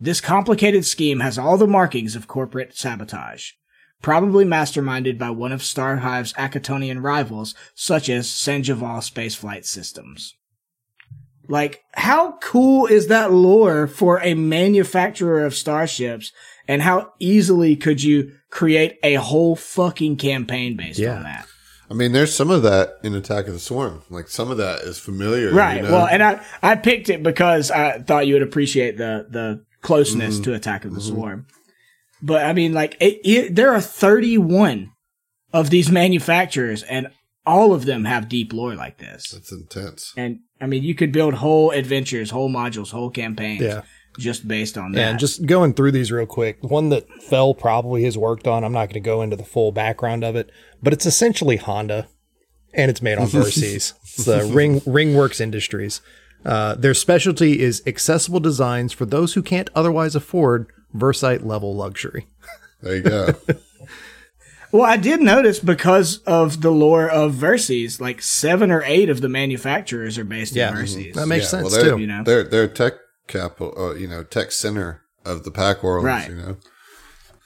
This complicated scheme has all the markings of corporate sabotage, probably masterminded by one of Starhive's Akitonian rivals, such as Sanjeval Spaceflight Systems. Like, how cool is that lore for a manufacturer of starships and how easily could you create a whole fucking campaign based Yeah. on that? I mean, there's some of that in Attack of the Swarm. Like some of that is familiar, Right. you know? Well, and I, I picked it because I thought you would appreciate the, the closeness mm-hmm. to Attack of the mm-hmm. Swarm. But I mean, like, it, it, there are 31 of these manufacturers and all of them have deep lore like this. that's intense. And I mean, you could build whole adventures, whole modules, whole campaigns Yeah. Just based on that. And just going through these real quick, the one that Fell probably has worked on, I'm not going to go into the full background of it, but it's essentially Honda and it's made on *laughs* Verces. it's the Ring Ringworks Industries. Uh, their specialty is accessible designs for those who can't otherwise afford Vercite level luxury. There you go. *laughs* Well, I did notice because of the lore of Verces, like seven or eight of the manufacturers are based Yeah. in Verces. That makes Yeah, sense well, too. You know? they're they're tech capital, uh, you know, tech center of the Pact world. Right. You know,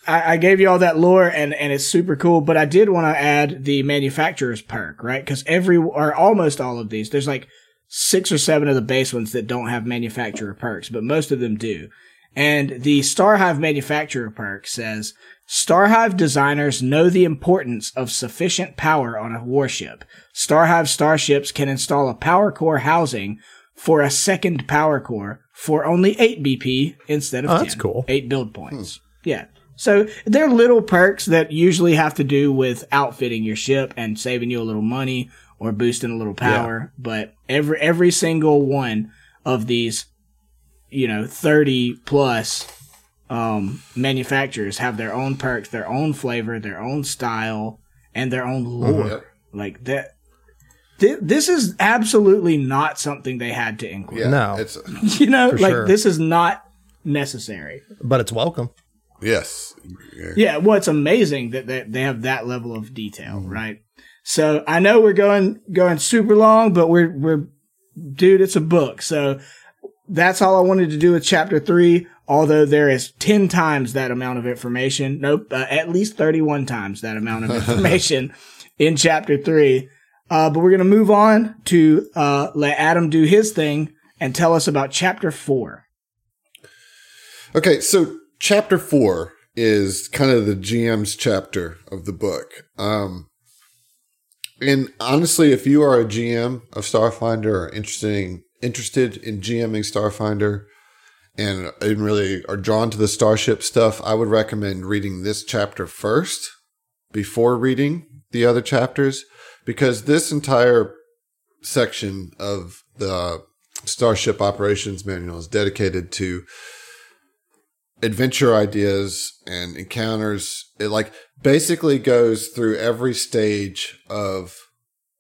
I, I gave you all that lore and, and it's super cool, but I did want to add the manufacturer's perk, right? Because every, or almost all of these, there's like six or seven of the base ones that don't have manufacturer perks, but most of them do. And the Starhive manufacturer perk says, Starhive designers know the importance of sufficient power on a warship. Starhive starships can install a power core housing for a second power core for only 8 BP instead of Oh, 10. that's cool. 8 build points. Yeah. So they're little perks that usually have to do with outfitting your ship and saving you a little money or boosting a little power. But every every single one of these, you know, thirty plus um, manufacturers have their own perks, their own flavor, their own style, and their own lore. Yep. Like that. Thi- This is absolutely not something they had to include. Yeah, No. it's *laughs* You know, like sure. this is not necessary. But it's welcome. yes. Yeah, well, it's amazing that they, they have that level of detail, Mm-hmm. right? So I know we're going going super long, but we're we're dude, it's a book. So that's all I wanted to do with chapter three. Although there is ten times that amount of information, nope, uh, at least thirty one times that amount of *laughs* information in chapter three. Uh, but we're gonna move on to uh, let Adam do his thing and tell us about chapter four. Okay, so chapter four is kind of the GM's chapter of the book. Um, and honestly, if you are a GM of Starfinder or interested in, interested in GMing Starfinder and, and really are drawn to the Starship stuff, I would recommend reading this chapter first before reading the other chapters because this entire section of the Starship Operations Manual is dedicated to adventure ideas and encounters. It like basically goes through every stage of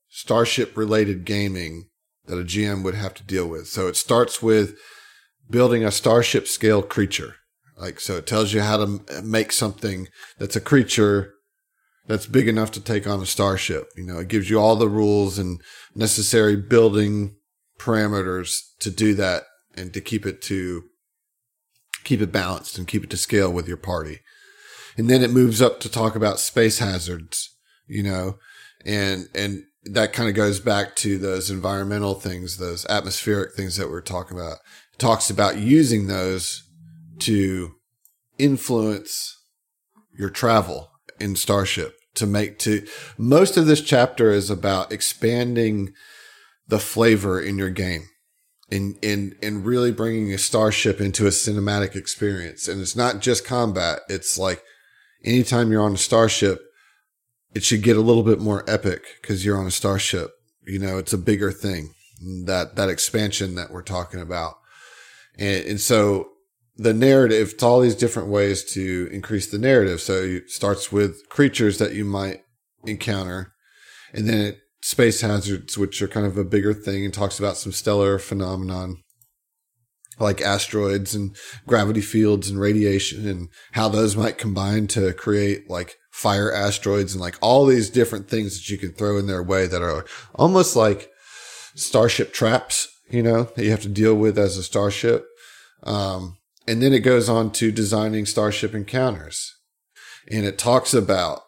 starship related gaming that a GM would have to deal with. So it starts with building a starship scale creature. Like, so it tells you how to make something that's a creature that's big enough to take on a starship. You know, it gives you all the rules and necessary building parameters to do that and to keep it to keep it balanced and keep it to scale with your party. And then it moves up to talk about space hazards, you know, and, and that kind of goes back to those environmental things, those atmospheric things that we're talking about. It talks about using those to influence your travel in Starship to make to most of this chapter is about expanding the flavor in your game and and and really bringing a starship into a cinematic experience. And it's not just combat. It's like anytime you're on a starship it should get a little bit more epic because you're on a starship. You know it's a bigger thing that that expansion that we're talking about. And, and so the narrative it's all these different ways to increase the narrative so it starts with creatures that you might encounter and then it space hazards, which are kind of a bigger thing, and talks about some stellar phenomenon like asteroids and gravity fields and radiation and how those might combine to create like fire asteroids and like all these different things that you can throw in their way that are almost like starship traps, you know, that you have to deal with as a starship. Um, and then it goes on to designing starship encounters and it talks about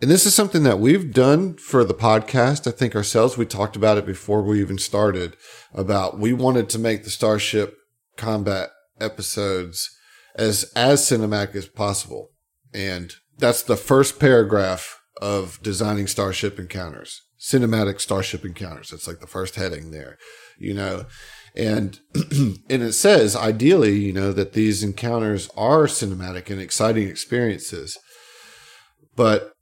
and this is something that we've done for the podcast. I think ourselves, we talked about it before we even started about we wanted to make the Starship combat episodes as, as cinematic as possible. And that's the first paragraph of designing Starship encounters, cinematic Starship encounters. It's like the first heading there, you know, and, *clears throat* and it says ideally, you know, that these encounters are cinematic and exciting experiences, but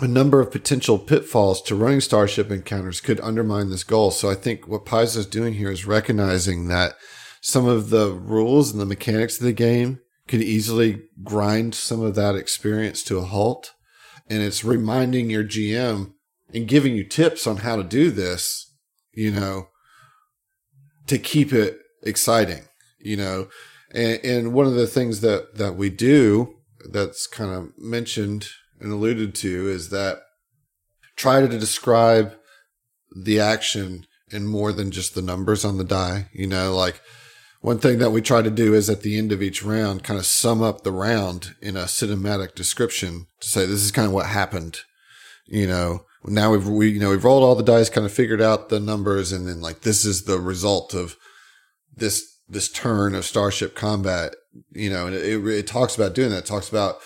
a number of potential pitfalls to running Starship encounters could undermine this goal. So I think what Paizo is doing here is recognizing that some of the rules and the mechanics of the game could easily grind some of that experience to a halt. And it's reminding your GM and giving you tips on how to do this, you know, to keep it exciting, you know. And, and one of the things that, that we do that's kind of mentioned and alluded to is that try to describe the action in more than just the numbers on the die. You know, like one thing that we try to do is at the end of each round, kind of sum up the round in a cinematic description to say this is kind of what happened. You know, now we've we you know we've rolled all the dice, kind of figured out the numbers, and then like this is the result of this this turn of Starship Combat. You know, and it, it, it talks about doing that. It talks about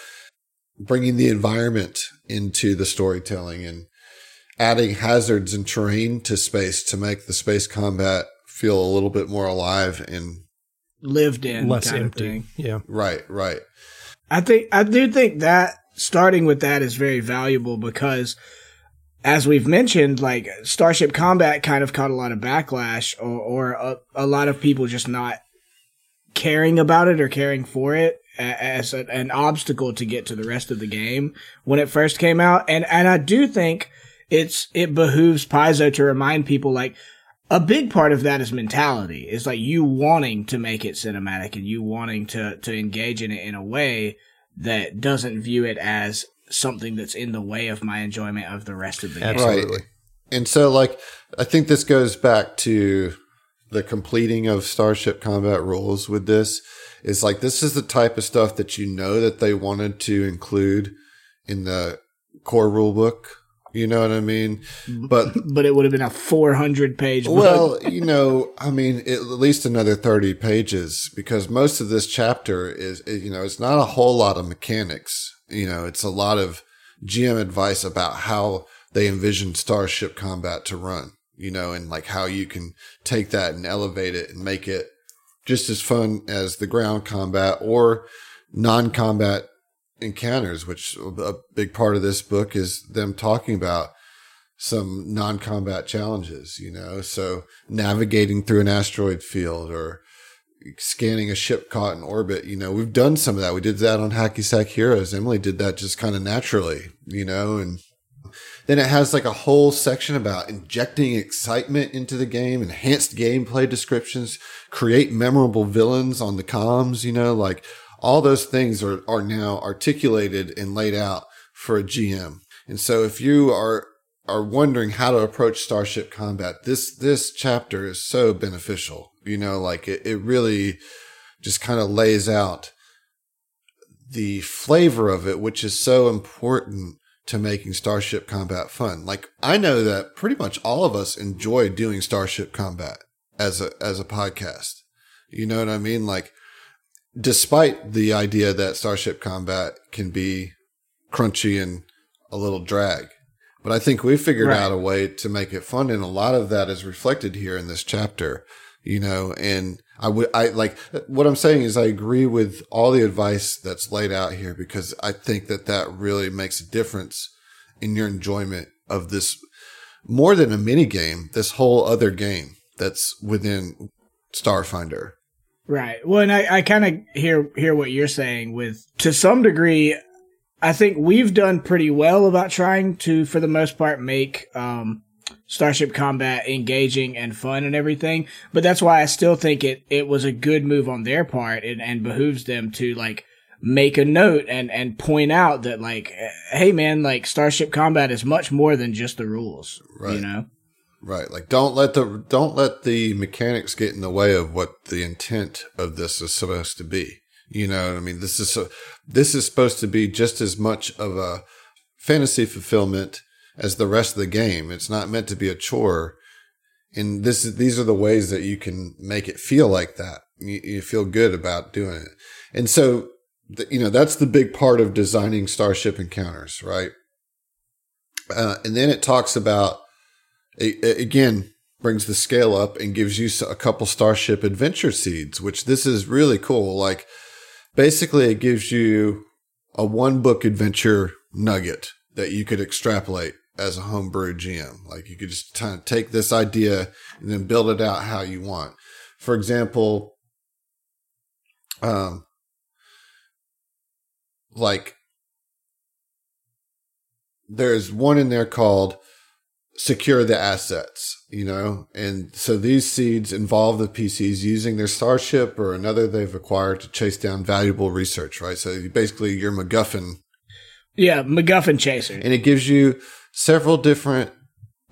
bringing the environment into the storytelling and adding hazards and terrain to space to make the space combat feel a little bit more alive and Lived in, Less kind of empty. thing. Yeah. right, right. I think I do think that starting with that is very valuable because as we've mentioned, like Starship Combat kind of caught a lot of backlash or, or a, a lot of people just not caring about it or caring for it as a, an obstacle to get to the rest of the game when it first came out. And, and I do think it's, it behooves Paizo to remind people like, a big part of that is mentality. Is like you wanting to make it cinematic and you wanting to to engage in it in a way that doesn't view it as something that's in the way of my enjoyment of the rest of the game. Absolutely. Right. And so, like, I think this goes back to the completing of Starship Combat rules with this. Is like, this is the type of stuff that you know that they wanted to include in the core rule book. You know what I mean? But *laughs* But it would have been a 400 page book. well, you know, I mean, at least another 30 pages because most of this chapter is, you know, it's not a whole lot of mechanics. You know, it's a lot of GM advice about how they envision Starship Combat to run, you know, and like how you can take that and elevate it and make it just as fun as the ground combat or non combat encounters, which a big part of this book is them talking about some non combat challenges, you know, so navigating through an asteroid field or scanning a ship caught in orbit. You know, we've done some of that. We did that on Hacky Sack Heroes. Emily did that just kind of naturally, you know, and then it has like a whole section about injecting excitement into the game, enhanced gameplay descriptions, create memorable villains on the comms, you know, like all those things are, are now articulated and laid out for a GM. And so if you are, are wondering how to approach Starship Combat, this, this chapter is so beneficial. You know, like it, it really just kind of lays out the flavor of it, which is so important to making Starship Combat fun. Like I know that pretty much all of us enjoy doing Starship Combat as a as a podcast. You know what I mean? Like despite the idea that Starship Combat can be crunchy and a little drag. But I think we figured Right. out a way to make it fun and a lot of that is reflected here in this chapter, you know, and I would, I like what I'm saying is I agree with all the advice that's laid out here because I think that that really makes a difference in your enjoyment of this more than a mini game, this whole other game that's within Starfinder. Right. Well, and I, I kind of hear hear what you're saying. With to some degree, I think we've done pretty well about trying to, for the most part, make um, Starship Combat engaging and fun and everything. But that's why I still think it it was a good move on their part and, and behooves them to like make a note and and point out that like, hey man, like Starship Combat is much more than just the rules. Right. You know. Right. Like don't let the don't let the mechanics get in the way of what the intent of this is supposed to be. You know what I mean? This is so, this is supposed to be just as much of a fantasy fulfillment as the rest of the game. It's not meant to be a chore. And this is these are the ways that you can make it feel like that. You, you feel good about doing it. And so the, you know, that's the big part of designing starship encounters, right? Uh, and then it talks about it, it again brings the scale up and gives you a couple starship adventure seeds which this is really cool like basically it gives you a one book adventure nugget that you could extrapolate as a homebrew gm like you could just kind of take this idea and then build it out how you want for example um like there's one in there called secure the assets, you know? And so these seeds involve the PCs using their starship or another they've acquired to chase down valuable research, right? So basically you're MacGuffin Yeah, MacGuffin chaser. and it gives you several different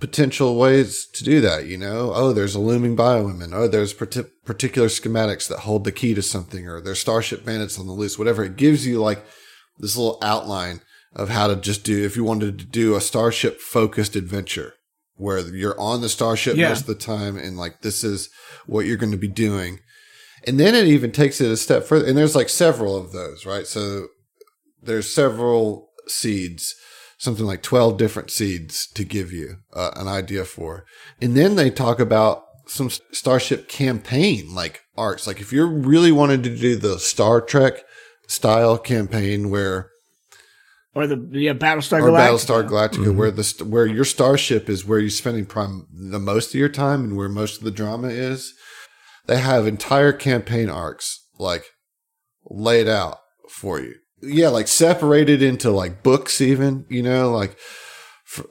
potential ways to do that, you know? Oh, there's a looming bioweapon. Oh, there's parti- particular schematics that hold the key to something or there's starship bandits on the loose, whatever. It gives you like this little outline of how to just do, if you wanted to do a starship focused adventure where you're on the starship Yeah. most of the time and like this is what you're going to be doing. And then it even takes it a step further. And there's like several of those, right? So there's several seeds, something like 12 different seeds to give you uh, an idea for. And then they talk about some Starship campaign like arcs. Like if you're really wanting to do the Star Trek style campaign where or the yeah Battlestar or Galactica. Battlestar Galactica, where the where your starship is where you're spending prime the most of your time and where most of the drama is. They have entire campaign arcs like laid out for you. Yeah, like separated into like books, even you know, like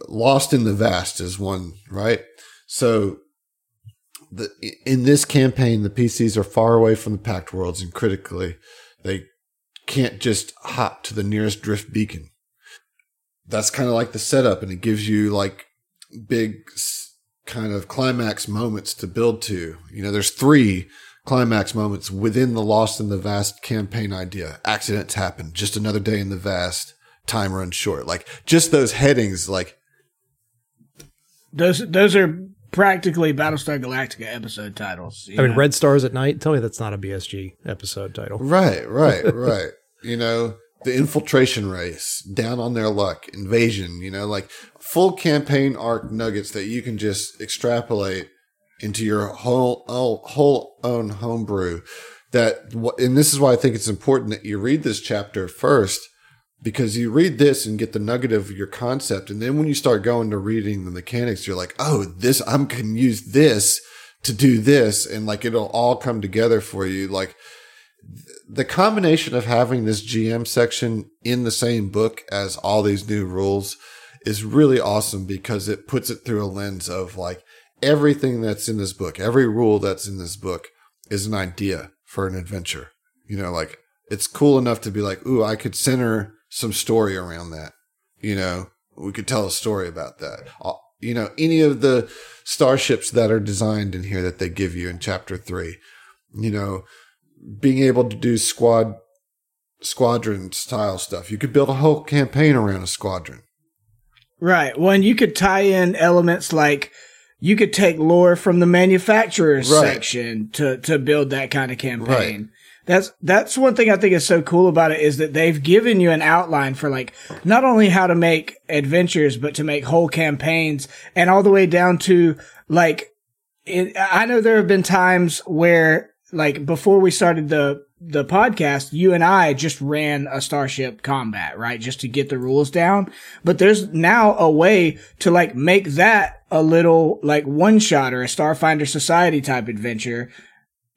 Lost in the Vast is one, right? So the in this campaign, the PCs are far away from the Pact worlds, and critically, they can't just hop to the nearest drift beacon that's kind of like the setup and it gives you like big kind of climax moments to build to you know there's three climax moments within the lost in the vast campaign idea accidents happen just another day in the vast time runs short like just those headings like Those those are practically Battlestar Galactica episode titles. you I mean. Red Stars at Night. Tell me that's not a BSG episode title. right *laughs* right right you know the infiltration race down on their luck invasion you know like full campaign arc nuggets that you can just extrapolate into your whole whole, whole own homebrew that and this is why i think it's important that you read this chapter first because you read this and get the nugget of your concept. And then when you start going to reading the mechanics you're like oh this i'm can use this to do this. And like it'll all come together for you. Like the combination of having this GM section in the same book as all these new rules is really awesome because it puts it through a lens of like everything that's in this book, every rule that's in this book is an idea for an adventure. You know, like it's cool enough to be like, ooh, I could center some story around that. You know, we could tell a story about that. Uh, You know, any of the starships that are designed in here that they give you in chapter three, you know, being able to do squad squadron style stuff. You could build a whole campaign around a squadron. Right. Well, you could tie in elements like you could take lore from the manufacturer's Right. section to to build that kind of campaign. That's that's one thing I think is so cool about it is that they've given you an outline for like not only how to make adventures but to make whole campaigns and all the way down to like it, I know there have been times where like before we started the the podcast, you and I just ran a Starship Combat, right? Just to get the rules down. But there's now a way to like make that a little like one shot or a Starfinder Society type adventure.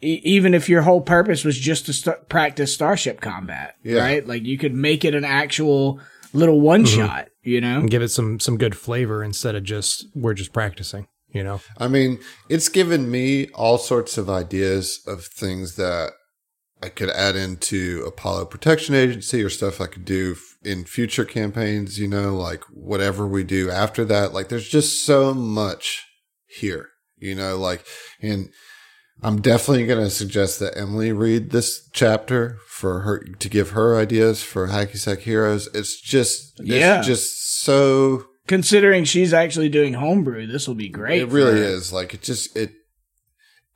E- even if your whole purpose was just to st- practice Starship Combat, Yeah. right? Like you could make it an actual little one mm-hmm. shot, you know? And give it some some good flavor instead of just we're just practicing. You know, I mean, it's given me all sorts of ideas of things that I could add into Apollo Protection Agency or stuff I could do f- in future campaigns, you know, like whatever we do after that. Like there's just so much here, you know, like, and I'm definitely going to suggest that Emily read this chapter for her to give her ideas for Hacky Sack Heroes. It's just, Yeah. just so Considering she's actually doing homebrew, this will be great. it really is. Like it just it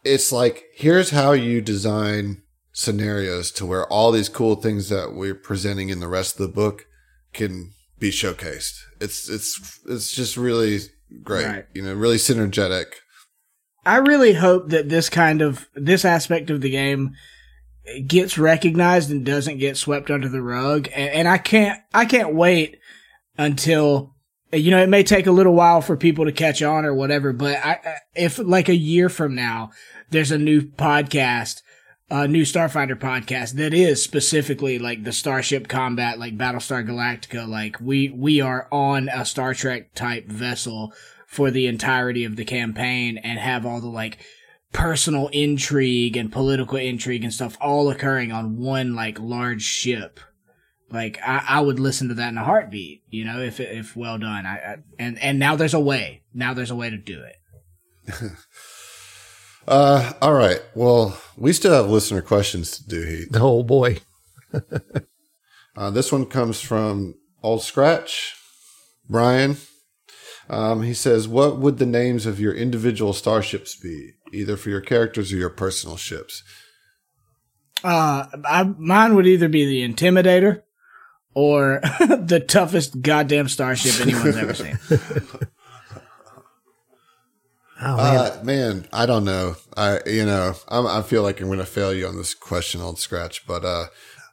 it's like here's how you design scenarios to where all these cool things that we're presenting in the rest of the book can be showcased. It's it's it's just really great. Right. You know, really synergetic. I really hope that this kind of this aspect of the game gets recognized and doesn't get swept under the rug. And, and I can't I can't wait until you know it may take a little while for people to catch on or whatever. But I, if like a year from now there's a new podcast. A new Starfinder podcast that is specifically like the Starship Combat, like Battlestar Galactica. Like we we are on a Star Trek type vessel for the entirety of the campaign and have all the like personal intrigue and political intrigue and stuff all occurring on one like large ship. Like I, I would listen to that in a heartbeat, you know, if if well done. I, I and and now there's a way. Now there's a way to do it. *laughs* Uh all right. Well, we still have listener questions to do, Heath. oh boy, *laughs* Uh, this one comes from Old Scratch, Brian. Um, he says, "What would the names of your individual starships be, either for your characters or your personal ships?" Uh, I, mine would either be the Intimidator or *laughs* the toughest goddamn starship anyone's ever seen. *laughs* oh man, Uh, man, I don't know. I, you know, I'm, I feel like I'm going to fail you on this question, on Scratch. But uh,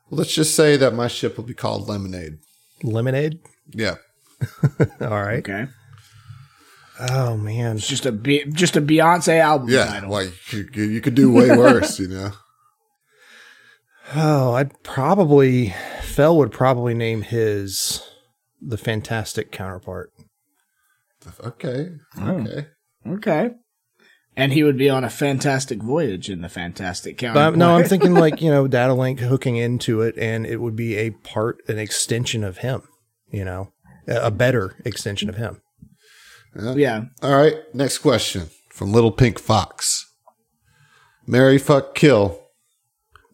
Let's just say that my ship will be called Lemonade. Lemonade. Yeah. *laughs* All right. Okay. Oh man. It's just a Be- just a Beyonce album Yeah. title. Like you, you you could do way worse, you know? *laughs* Oh, I'd probably Fell would probably name his the fantastic counterpart. Okay. Oh. Okay. Okay. And he would be on a fantastic voyage in the Fantastic Counter. But no, I'm thinking *laughs* like you know data link hooking into it, and it would be a part, an extension of him. You know, a a better extension of him. yeah. All right. Next question from Little Pink Fox. Mary fuck kill.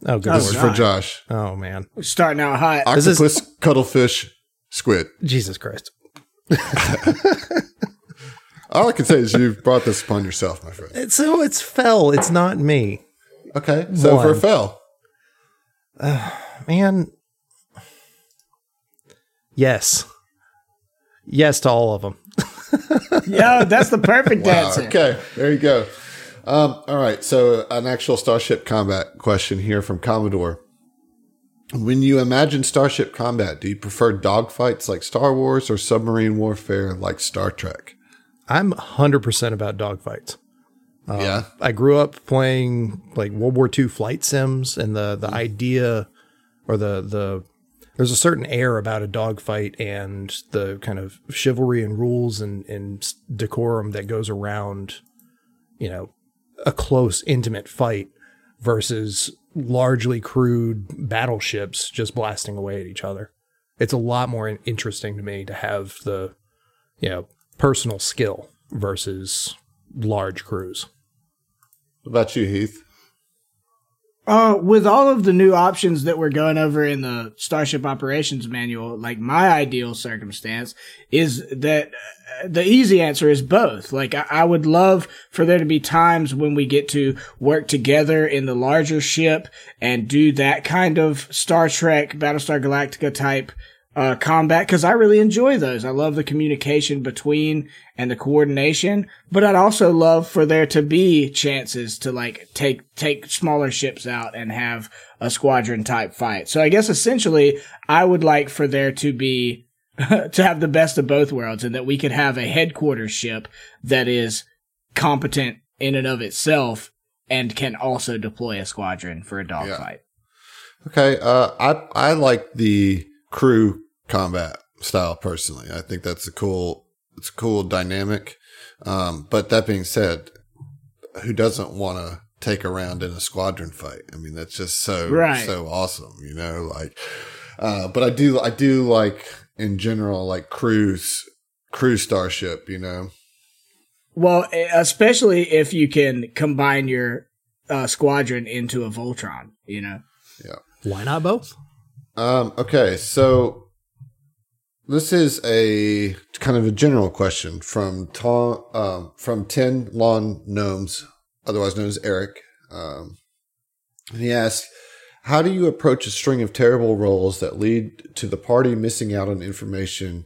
Oh, good Oh, This is for Josh. Oh man, We're starting out hot. This is- Octopus, cuttlefish, squid. Jesus Christ. *laughs* All I can say is you've brought this upon yourself, my friend. It's, so it's Fell. It's not me, Okay. So for One. fell. man. Yes, yes to all of them. *laughs* yeah, that's the perfect Wow. answer. Okay. There you go. Um, all right. So an actual Starship combat question here from Commodore. When you imagine Starship combat, do you prefer dogfights like Star Wars or submarine warfare like Star Trek? I'm 100% about dogfights. Um, yeah. I grew up playing like World War II flight sims, and the the mm. idea or the the there's a certain air about a dogfight and the kind of chivalry and rules and, and decorum that goes around, you know, a close, intimate fight versus largely crude battleships just blasting away at each other. It's a lot more interesting to me to have the, you know, personal skill versus large crews. What about you, Heath? Uh, with all of the new options that we're going over in the Starship Operations Manual, like my ideal circumstance is that uh, the easy answer is both. Like I, I would love for there to be times when we get to work together in the larger ship and do that kind of Star Trek, Battlestar Galactica type uh, combat because I really enjoy those. I love the communication between and the coordination, but I'd also love for there to be chances to like take take smaller ships out and have a squadron type fight. So I guess essentially I would like for there to be *laughs* to have the best of both worlds and that we could have a headquarters ship that is competent in and of itself and can also deploy a squadron for a dogfight. Okay. Uh, I I like the crew combat style personally. I think that's a cool it's a cool dynamic. Um, but that being said, who doesn't want to take a round in a squadron fight? I mean, that's just so Right. so awesome, you know. Like, uh, but I do I do like in general like cruise cruise starship, you know. Well, especially if you can combine your uh, squadron into a Voltron, you know. Yeah. Why not both? Um, okay, so this is a kind of a general question from Tom, um, from Ten Lawn Gnomes, otherwise known as Eric. Um, and he asks, "How do you approach a string of terrible rolls that lead to the party missing out on information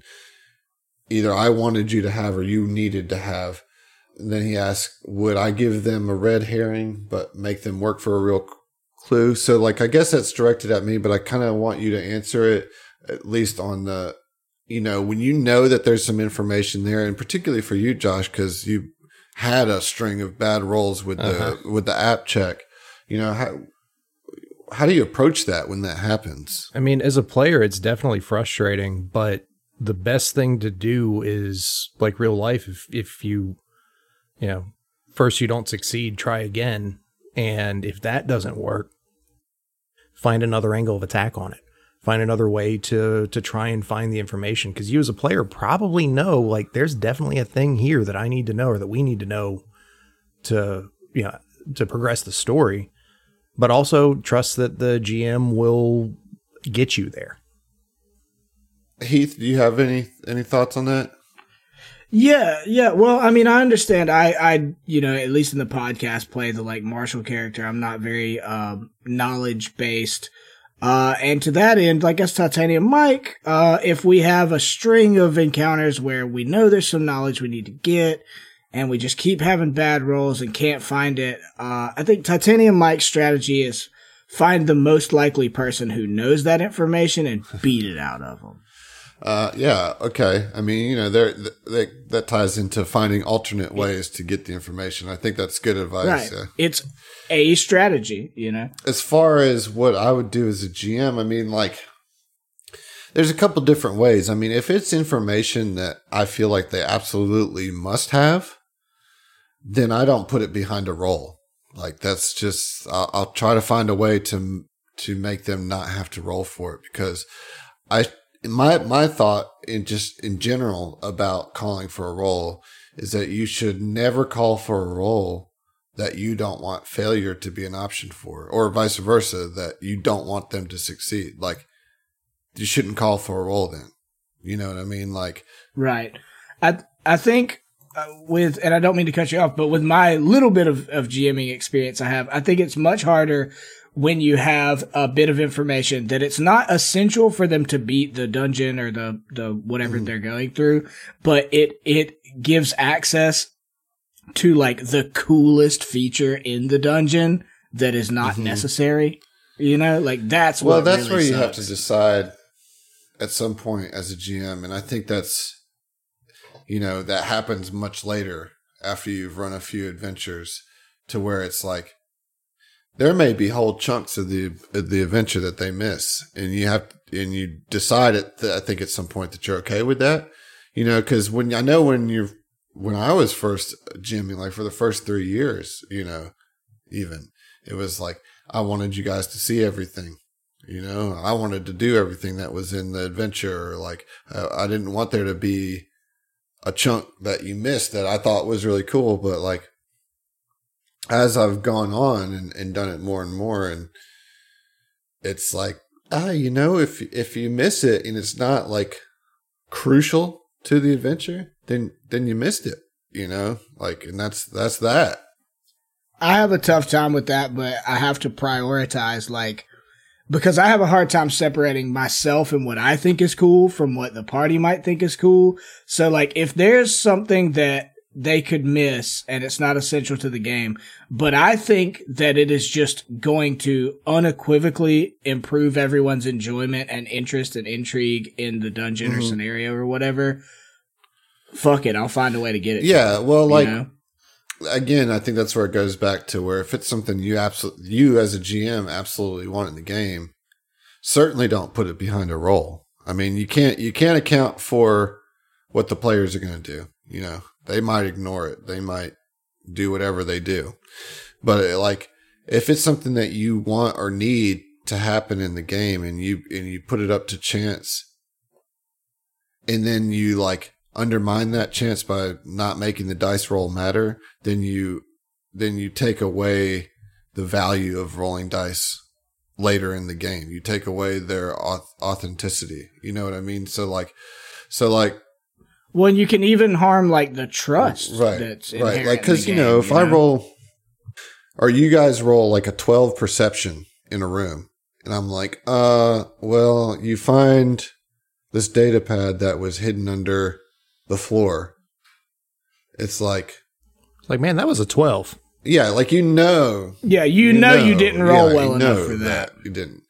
either I wanted you to have or you needed to have?" And then he asks, "Would I give them a red herring but make them work for a real clue. So, like, I guess that's directed at me, but I kind of want you to answer it at least on the, you know, when you know that there's some information there, and particularly for you, Josh, because you had a string of bad rolls with the uh-huh. with the app check. You know how how do you approach that when that happens? I mean, as a player, it's definitely frustrating, but the best thing to do is like real life. If, if you, you know, first you don't succeed, try again. And if that doesn't work, find another angle of attack on it. Find another way to to try and find the information because you as a player probably know like there's definitely a thing here that I need to know or that we need to know to you know to progress the story, but also trust that the GM will get you there. Heath, do you have any any thoughts on that? Yeah, yeah. Well, I mean, I understand. I, I, you know, at least in the podcast, play the like Marshall character. I'm not very um, knowledge based. Uh, and to that end, I guess Titanium Mike, uh, if we have a string of encounters where we know there's some knowledge we need to get, and we just keep having bad rolls and can't find it, uh, I think Titanium Mike's strategy is find the most likely person who knows that information and beat it out of them. Uh, yeah, okay. I mean, you know, there they, that ties into finding alternate ways to get the information. I think that's good advice. Right. Yeah. It's a strategy, you know. As far as what I would do as a GM, I mean, like, there's a couple different ways. I mean, if it's information that I feel like they absolutely must have, then I don't put it behind a roll. Like that's just I'll, I'll try to find a way to to make them not have to roll for it because I my my thought in just in general about calling for a roll is that you should never call for a roll that you don't want failure to be an option for or vice versa that you don't want them to succeed. Like you shouldn't call for a roll then. You know what i mean? Like Right. I I think uh, with and I don't mean to cut you off, but with my little bit of of GMing experience I have, I think it's much harder when you have a bit of information that it's not essential for them to beat the dungeon or the the whatever mm-hmm. they're going through, but it it gives access to like the coolest feature in the dungeon that is not mm-hmm. necessary. You know, like that's well what that's really where you have to decide at some point as a gm and i think that's you know that happens much later after you've run a few adventures to where it's like there may be whole chunks of the of the adventure that they miss and you have and you decide at i think at some point that you're okay with that you know because when i know when you're when i was first GMing like for the first three years you know even it was like i wanted you guys to see everything you know i wanted to do everything that was in the adventure like uh, i didn't want there to be a chunk that you missed that i thought was really cool but like as i've gone on and, and done it more and more and it's like ah you know if if you miss it and it's not like crucial to the adventure then then you missed it you know like and that's that's that I have a tough time with that, but I have to prioritize like because I have a hard time separating myself and what I think is cool from what the party might think is cool. So like if there's something that they could miss and it's not essential to the game, but I think that it is just going to unequivocally improve everyone's enjoyment and interest and intrigue in the dungeon or Mhm. scenario or whatever. Fuck it, I'll find a way to get it. yeah well you like know? again, I think that's where it goes back to where if it's something you absolutely, you as a GM absolutely want in the game, certainly don't put it behind a roll. I mean, you can't, you can't account for what the players are going to do. You know, they might ignore it. They might do whatever they do. But it, like, if it's something that you want or need to happen in the game and you, and you put it up to chance and then you like undermine that chance by not making the dice roll matter, then you then you take away the value of rolling dice later in the game. You take away their authenticity. You know what I mean? So like so like Well, you can even harm like the trust right that's right like cuz you know game, if I roll or you guys roll like a 12 perception in a room and I'm like, "Uh, well, you find this data pad that was hidden under the floor." It's like Like, man, that was a 12. Yeah, like you know, yeah, you, know, you didn't roll well enough for that. You didn't.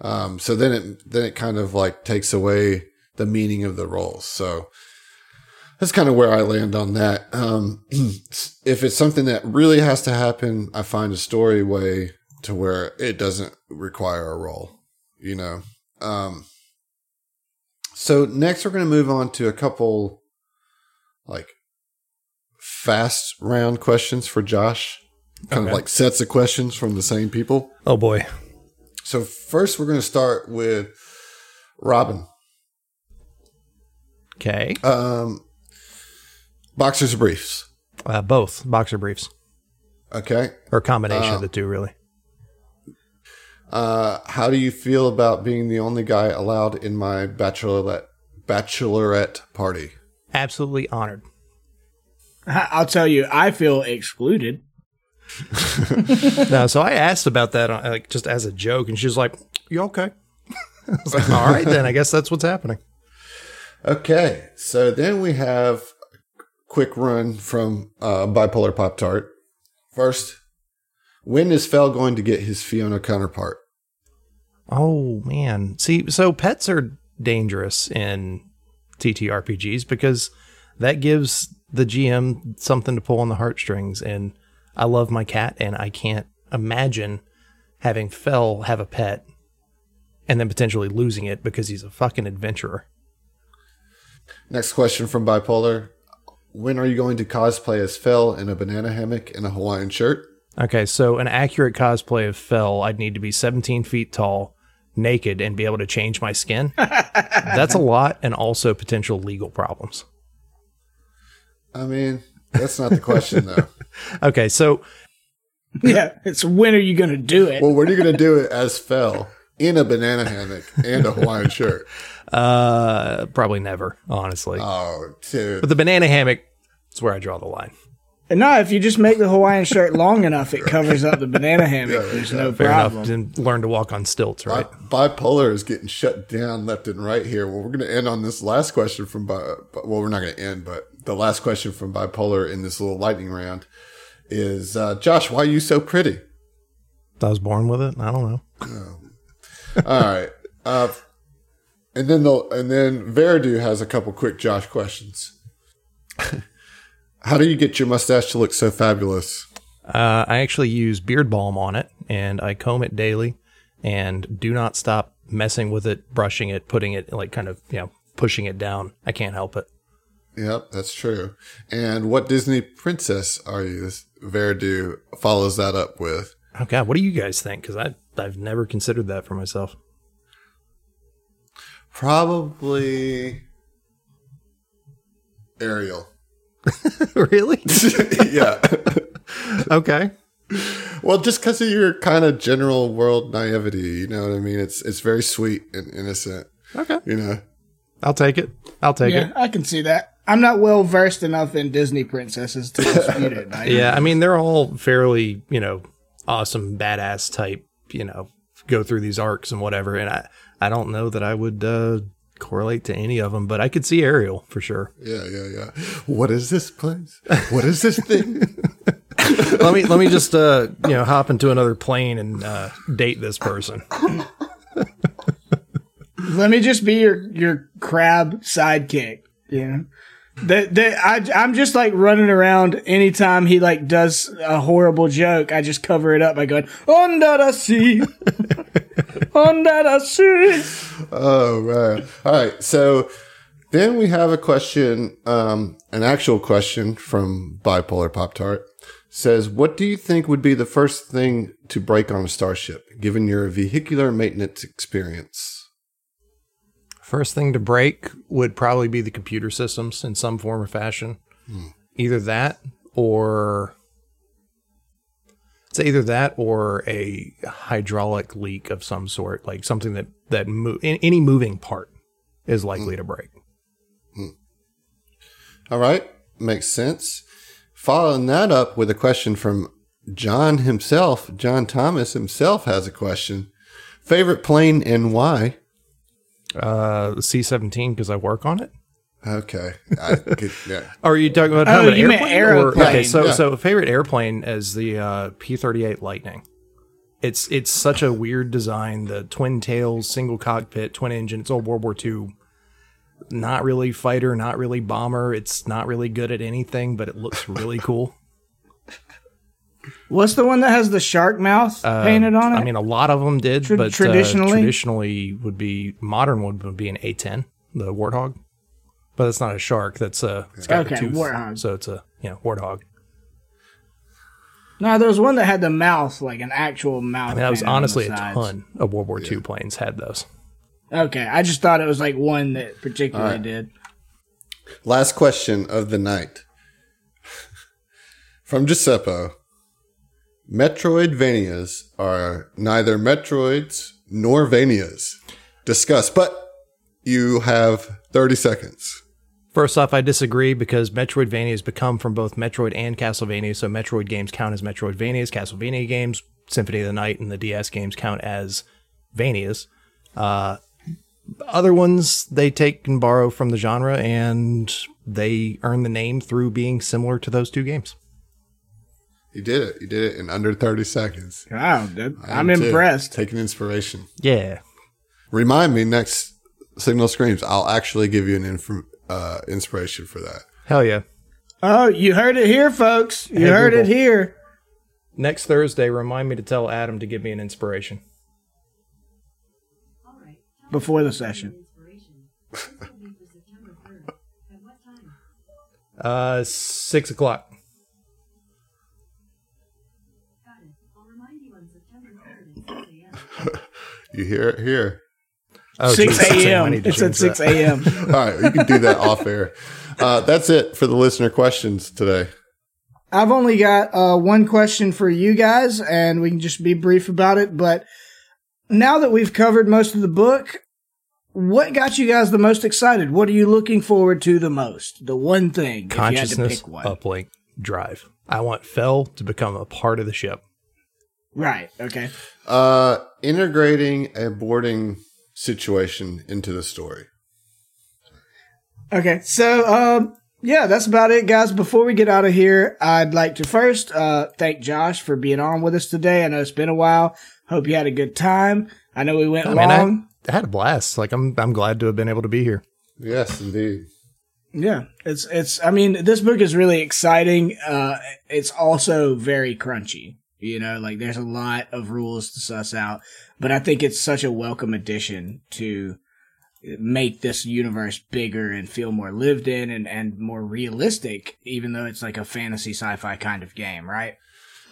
Um, so then it then it kind of like takes away the meaning of the rolls. So that's kind of where I land on that. Um, *clears throat* if it's something that really has to happen, I find a story way to where it doesn't require a roll. You know. Um, so next, we're going to move on to a couple like fast round questions for Josh. Kind Okay. of like sets of questions from the same people. Oh, boy. So first, we're going to start with Robin. Okay. Um, boxers or briefs. Uh, both boxer briefs Okay. or a combination Uh, of the two, really. Uh, how do you feel about being the only guy allowed in my bachelorette bachelorette party? Absolutely honored. I- I'll tell you, I feel excluded. *laughs* no, so I asked about that, uh, like just as a joke, and she was like, "You okay?" *laughs* I was like, "All right, then. I guess that's what's happening." Okay. So then we have a quick run from uh, bipolar pop tart. First, When is Fell going to get his Fiona counterpart? Oh man. See, so pets are dangerous in TTRPGs because that gives the GM something to pull on the heartstrings and I love my cat and I can't imagine having Fell have a pet and then potentially losing it because he's a fucking adventurer. Next question from Bipolar. When are you going to cosplay as Fell in a banana hammock and a Hawaiian shirt? Okay, so an accurate cosplay of Fell, I'd need to be 17 feet tall, naked, and be able to change my skin. *laughs* That's a lot, and also potential legal problems. I mean, that's not the question though. *laughs* Okay, so *laughs* Yeah, it's when are you going to do it? well, when are you going to do it as Fell in a banana hammock and a Hawaiian shirt? Uh, probably never, honestly. Oh, dude. but the banana hammock is where I draw the line. And no, if you just make the Hawaiian shirt long enough, it covers up the banana hammock. There's no Fair problem. enough. To learn to walk on stilts, right? Bi- bipolar is getting shut down left and right here. Well, we're going to end on this last question from, Bi- well, we're not going to end, but the last question from bipolar in this little lightning round is, uh, Josh, why are you so pretty? I was born with it. I don't know. All right. Uh, and then the and then Veridu has a couple quick Josh questions. *laughs* How do you get your mustache to look so fabulous? Uh, I actually use beard balm on it, and I comb it daily, and do not stop messing with it, brushing it, putting it like kind of you know pushing it down. I can't help it. Yep, that's true. And what Disney princess are you? This Veridu follows that up with. Oh God, what do you guys think? Because I I've never considered that for myself. Probably Ariel. *laughs* really? *laughs* yeah. *laughs* okay. Well, just because of your kind of general world naivety, you know what I mean. It's it's very sweet and innocent. Okay. You know. I'll take it. I'll take Yeah, it. I can see that. I'm not well versed enough in Disney princesses to dispute it. I- Yeah, I mean they're all fairly you know awesome badass type. You know, go through these arcs and whatever, and I I don't know that I would uh, correlate to any of them, but I could see Ariel for sure. Yeah, yeah, yeah. What is this place? What is this thing? *laughs* *laughs* let me let me just uh you know hop into another plane and uh, date this person. *laughs* Let me just be your your crab sidekick. Yeah. That, that I I'm just like running around anytime he like does a horrible joke. I just cover it up by going under the sea, under the sea. oh man! All right. So then we have a question, um, an actual question from Bipolar Pop Tart. Says, what do you think would be the first thing to break on a starship, given your vehicular maintenance experience? First thing to break would probably be the computer systems in some form or fashion. Either that or it's either that or a hydraulic leak of some sort, like something that that mo- any moving part is likely to break. All right, makes sense. Following that up with a question from John himself, John Thomas himself has a question. Favorite plane and why? Uh, C seventeen because I work on it. Okay. I could, yeah. Or *laughs* are you talking about Oh, how about you meant airplane? Or- okay, aeroplane. so Yeah. so favorite airplane is the uh, P thirty eight Lightning. It's it's such a weird design. The twin tails, single cockpit, twin engine. It's old World War II. Not really fighter, not really bomber. It's not really good at anything, but it looks really *laughs* cool. What's the one that has the shark mouth painted on it? I mean, a lot of them did, Tra- but traditionally? uh, traditionally would be modern one would be an A ten, the Warthog. But it's not a shark. That's a it's got Okay, a tooth, Warthog. so it's a you know warthog. no, there was one that had the mouth, like an actual mouth. I mean, that was painted on the honestly a ton of World War II planes had those. Okay, I just thought it was like one that particularly did. Last question of the night *laughs* from Giuseppe. Metroidvanias are neither Metroids nor Vanias. Discuss, but you have 30 seconds. First off, I disagree because Metroidvania has become from both Metroid and Castlevania, so Metroid games count as Metroidvanias, Castlevania games, Symphony of the Night, and the DS games count as Vanias. Uh, other ones they take and borrow from the genre, and they earn the name through being similar to those two games. You did it. You did it in under 30 seconds. Wow, that- I I'm am too. impressed. Taking inspiration. Yeah. Remind me next Signal Screams. I'll actually give you an inf- uh, inspiration for that. Hell yeah. Oh, you heard it here, folks. You Hey, heard it here. Next Thursday, remind me to tell Adam to give me an inspiration. All right. Tell Before the session. your Inspiration. This *laughs* will be for September 3rd. At what time? Uh, six o'clock. Got it. I'll remind you on September 3rd at 6 a.m. You hear it here. Oh, 6 a.m. It's at 6 a.m. *laughs* All right, you can do that off air. Uh, that's it for the listener questions today. I've only got uh, one question for you guys, and we can just be brief about it. But now that we've covered most of the book, what got you guys the most excited? What are you looking forward to the most? The one thing, if you had to Consciousness pick one. uplink drive. I want Fell to become a part of the ship. Right. Okay. Uh, integrating a boarding situation into the story. Okay, so um, yeah, that's about it, guys. Before we get out of here, I'd like to first uh, thank Josh for being on with us today. I know it's been a while. Hope you had a good time. I know we went I mean, I- long. I had a blast. Like I'm, I'm glad to have been able to be here. Yes, indeed. Yeah, it's it's. I mean, this book is really exciting. Uh, it's also very crunchy. You know, like there's a lot of rules to suss out, but I think it's such a welcome addition to make this universe bigger and feel more lived in and, and more realistic, even though it's like a fantasy sci-fi kind of game, right?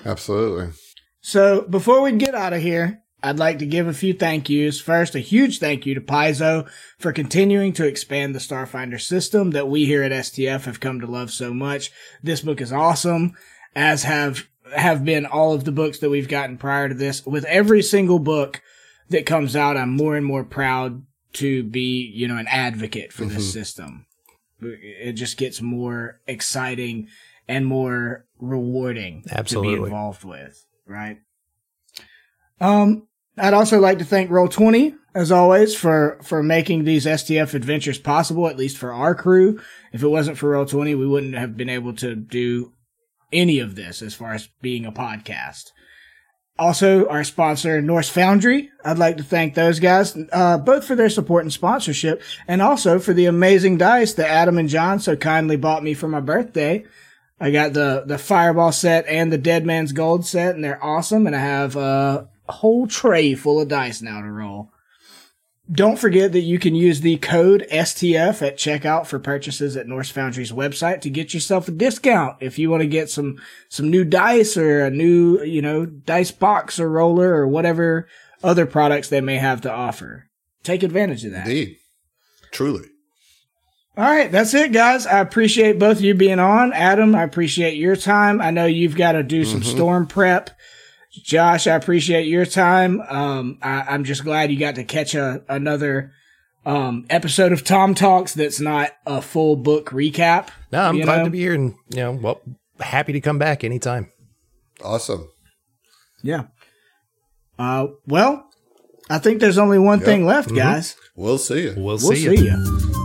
Absolutely. So before we get out of here, I'd like to give a few thank yous. First, a huge thank you to Paizo for continuing to expand the Starfinder system that we here at STF have come to love so much. This book is awesome, as have have been all of the books that we've gotten prior to this. With every single book that comes out, I'm more and more proud to be, you know, an advocate for this system. It just gets more exciting and more rewarding to be involved with, right? Um, I'd also like to thank Roll20 as always for for making these STF adventures possible, at least for our crew. If it wasn't for Roll20, we wouldn't have been able to do any of this as far as being a podcast. Also, our sponsor, Norse Foundry. I'd like to thank those guys, uh, both for their support and sponsorship, and also for the amazing dice that Adam and John so kindly bought me for my birthday. I got the the Fireball set and the Dead Man's Gold set, and they're awesome. And I have a whole tray full of dice now to roll. Don't forget that you can use the code STF at checkout for purchases at Norse Foundry's website to get yourself a discount if you want to get some some new dice or a new you know dice box or roller or whatever other products they may have to offer. Take advantage of that. Indeed. Truly. All right, that's it, guys. I appreciate both of you being on. Adam, I appreciate your time. I know you've got to do some mm-hmm. storm prep. Josh, I appreciate your time. Um, I, I'm just glad you got to catch a, another um, episode of Tom Talks that's not a full book recap. No, I'm glad know? to be here, and you know, well, happy to come back anytime. Awesome. Yeah. Uh, well, I think there's only one thing left, guys. We'll see you. We'll, We'll see you. see you.